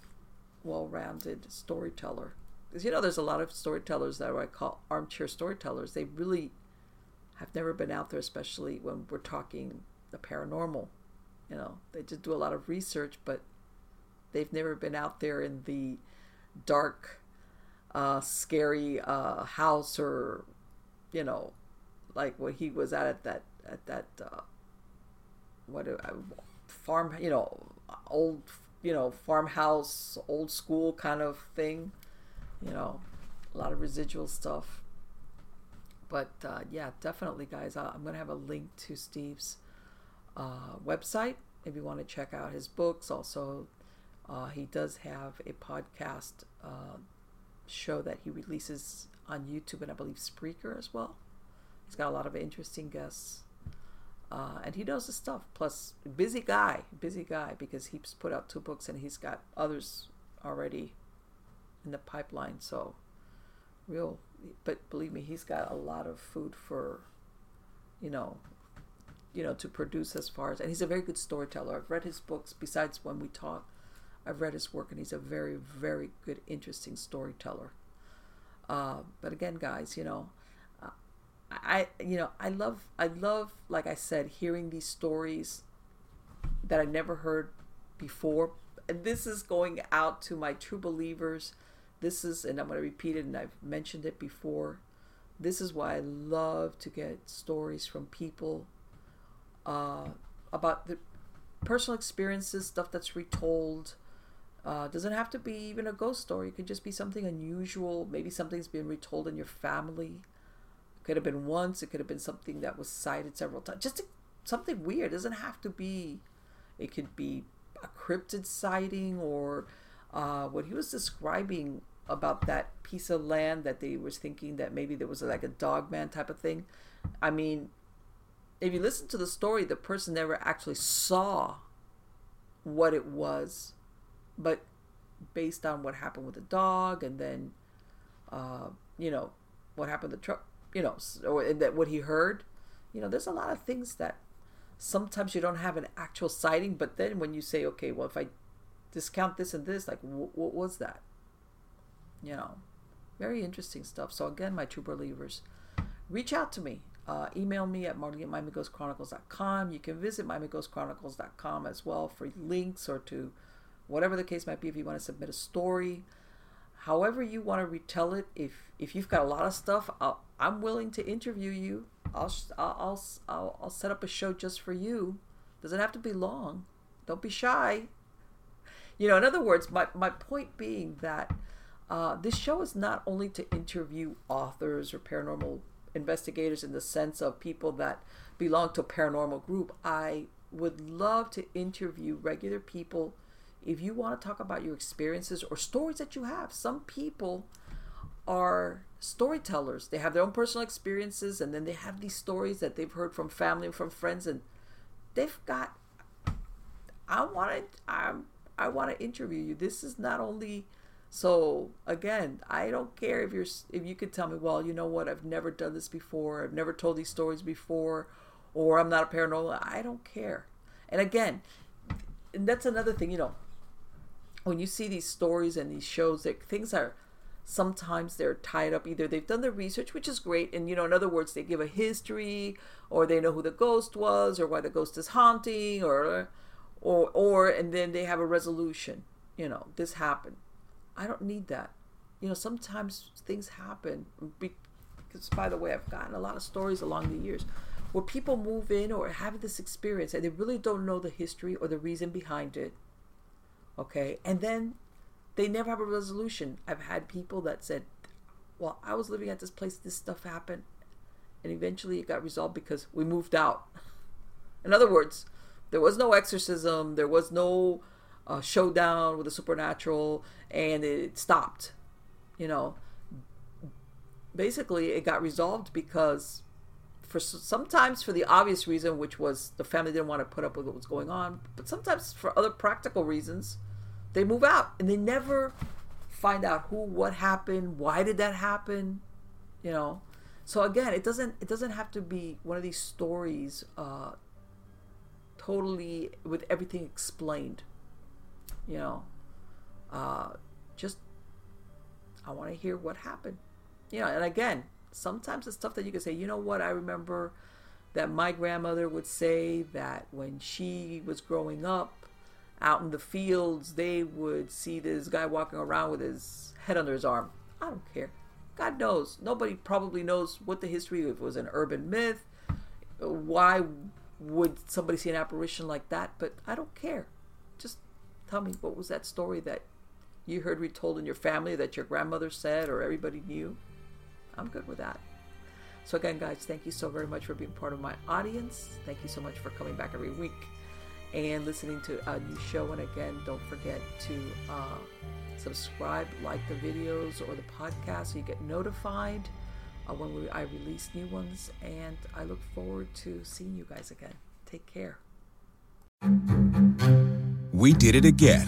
well-rounded storyteller. Because you know there's a lot of storytellers that I call armchair storytellers. They really have never been out there especially when we're talking the paranormal you know. They just do a lot of research but they've never been out there in the dark uh, scary uh, house or you know like what he was at that at that uh, what uh, farm you know old you know farmhouse old school kind of thing you know a lot of residual stuff. But uh, yeah definitely guys I- i'm gonna have a link to steve's uh, website if you want to check out his books. Also uh, he does have a podcast uh, show that he releases on youtube and i believe spreaker as well. He's got a lot of interesting guests uh, and he knows his stuff. Plus, busy guy, busy guy, because he's put out two books and he's got others already in the pipeline. So, real, but believe me, he's got a lot of food for, you know, you know, to produce as far as, and he's a very good storyteller. I've read his books. Besides when we talk, I've read his work, and he's a very, very good, interesting storyteller. Uh, but again, guys, you know, I you know I love I love like I said hearing these stories that I never heard before. And this is going out to my true believers. This is and I'm going to repeat it and I've mentioned it before. This is why I love to get stories from people uh, about the personal experiences, stuff that's retold. Uh, doesn't have to be even a ghost story. It could just be something unusual. Maybe something's been retold in your family. Could have been once. It could have been something that was cited several times. Just something weird. It doesn't have to be. It could be a cryptid sighting or uh, what he was describing about that piece of land that they was thinking that maybe there was like a dogman type of thing. I mean, if you listen to the story, the person never actually saw what it was, but based on what happened with the dog and then, uh, you know, what happened to the truck, you know, or that what he heard, you know, there's a lot of things that sometimes you don't have an actual sighting, but then when you say, okay, well, if I discount this and this, like, wh- what was that? You know, very interesting stuff. So again, my true believers, reach out to me. Uh, email me at marlene at miamighostchronicles.com. You can visit miamighostchronicles.com as well for links or to whatever the case might be if you want to submit a story. However you want to retell it, if if you've got a lot of stuff, i am willing to interview you. I'll, I'll I'll I'll set up a show just for you. Doesn't have to be long. Don't be shy. You know, in other words, my my point being that uh, this show is not only to interview authors or paranormal investigators in the sense of people that belong to a paranormal group. I would love to interview regular people. If you want to talk about your experiences or stories that you have, some people are storytellers. They have their own personal experiences and then they have these stories that they've heard from family and from friends and they've got I want to I I want to interview you. This is not only so again, I don't care if you're if you could tell me, well, you know what, I've never done this before, I've never told these stories before, or I'm not a paranormal. I don't care. And again, and that's another thing, you know, when you see these stories and these shows, that things are sometimes they're tied up. Either they've done the research, which is great, and you know, in other words, they give a history, or they know who the ghost was, or why the ghost is haunting, or or or and then they have a resolution. You know, this happened I don't need that. You know, sometimes things happen. Because, by the way, I've gotten a lot of stories along the years where people move in or have this experience and they really don't know the history or the reason behind it. Okay. And then they never have a resolution. I've had people that said, well, I was living at this place, this stuff happened. And eventually it got resolved because we moved out. In other words, there was no exorcism, there was no uh, showdown with the supernatural and it stopped you know basically it got resolved because for sometimes for the obvious reason which was the family didn't want to put up with what was going on but sometimes for other practical reasons they move out and they never find out who what happened why did that happen you know? So again it doesn't it doesn't have to be one of these stories uh totally with everything explained you know, uh, just I want to hear what happened. You know, and again, sometimes it's stuff that you can say, you know what, I remember that my grandmother would say that when she was growing up out in the fields, they would see this guy walking around with his head under his arm. I don't care. God knows. Nobody probably knows what the history, of it was an urban myth, why would somebody see an apparition like that, but I don't care. Just Tell me, what was that story that you heard retold in your family that your grandmother said or everybody knew? I'm good with that. So, again, guys, thank you so very much for being part of my audience. Thank you so much for coming back every week and listening to a new show. And again, don't forget to uh, subscribe, like the videos or the podcast so you get notified uh, when we, I release new ones. And I look forward to seeing you guys again. Take care we did it again.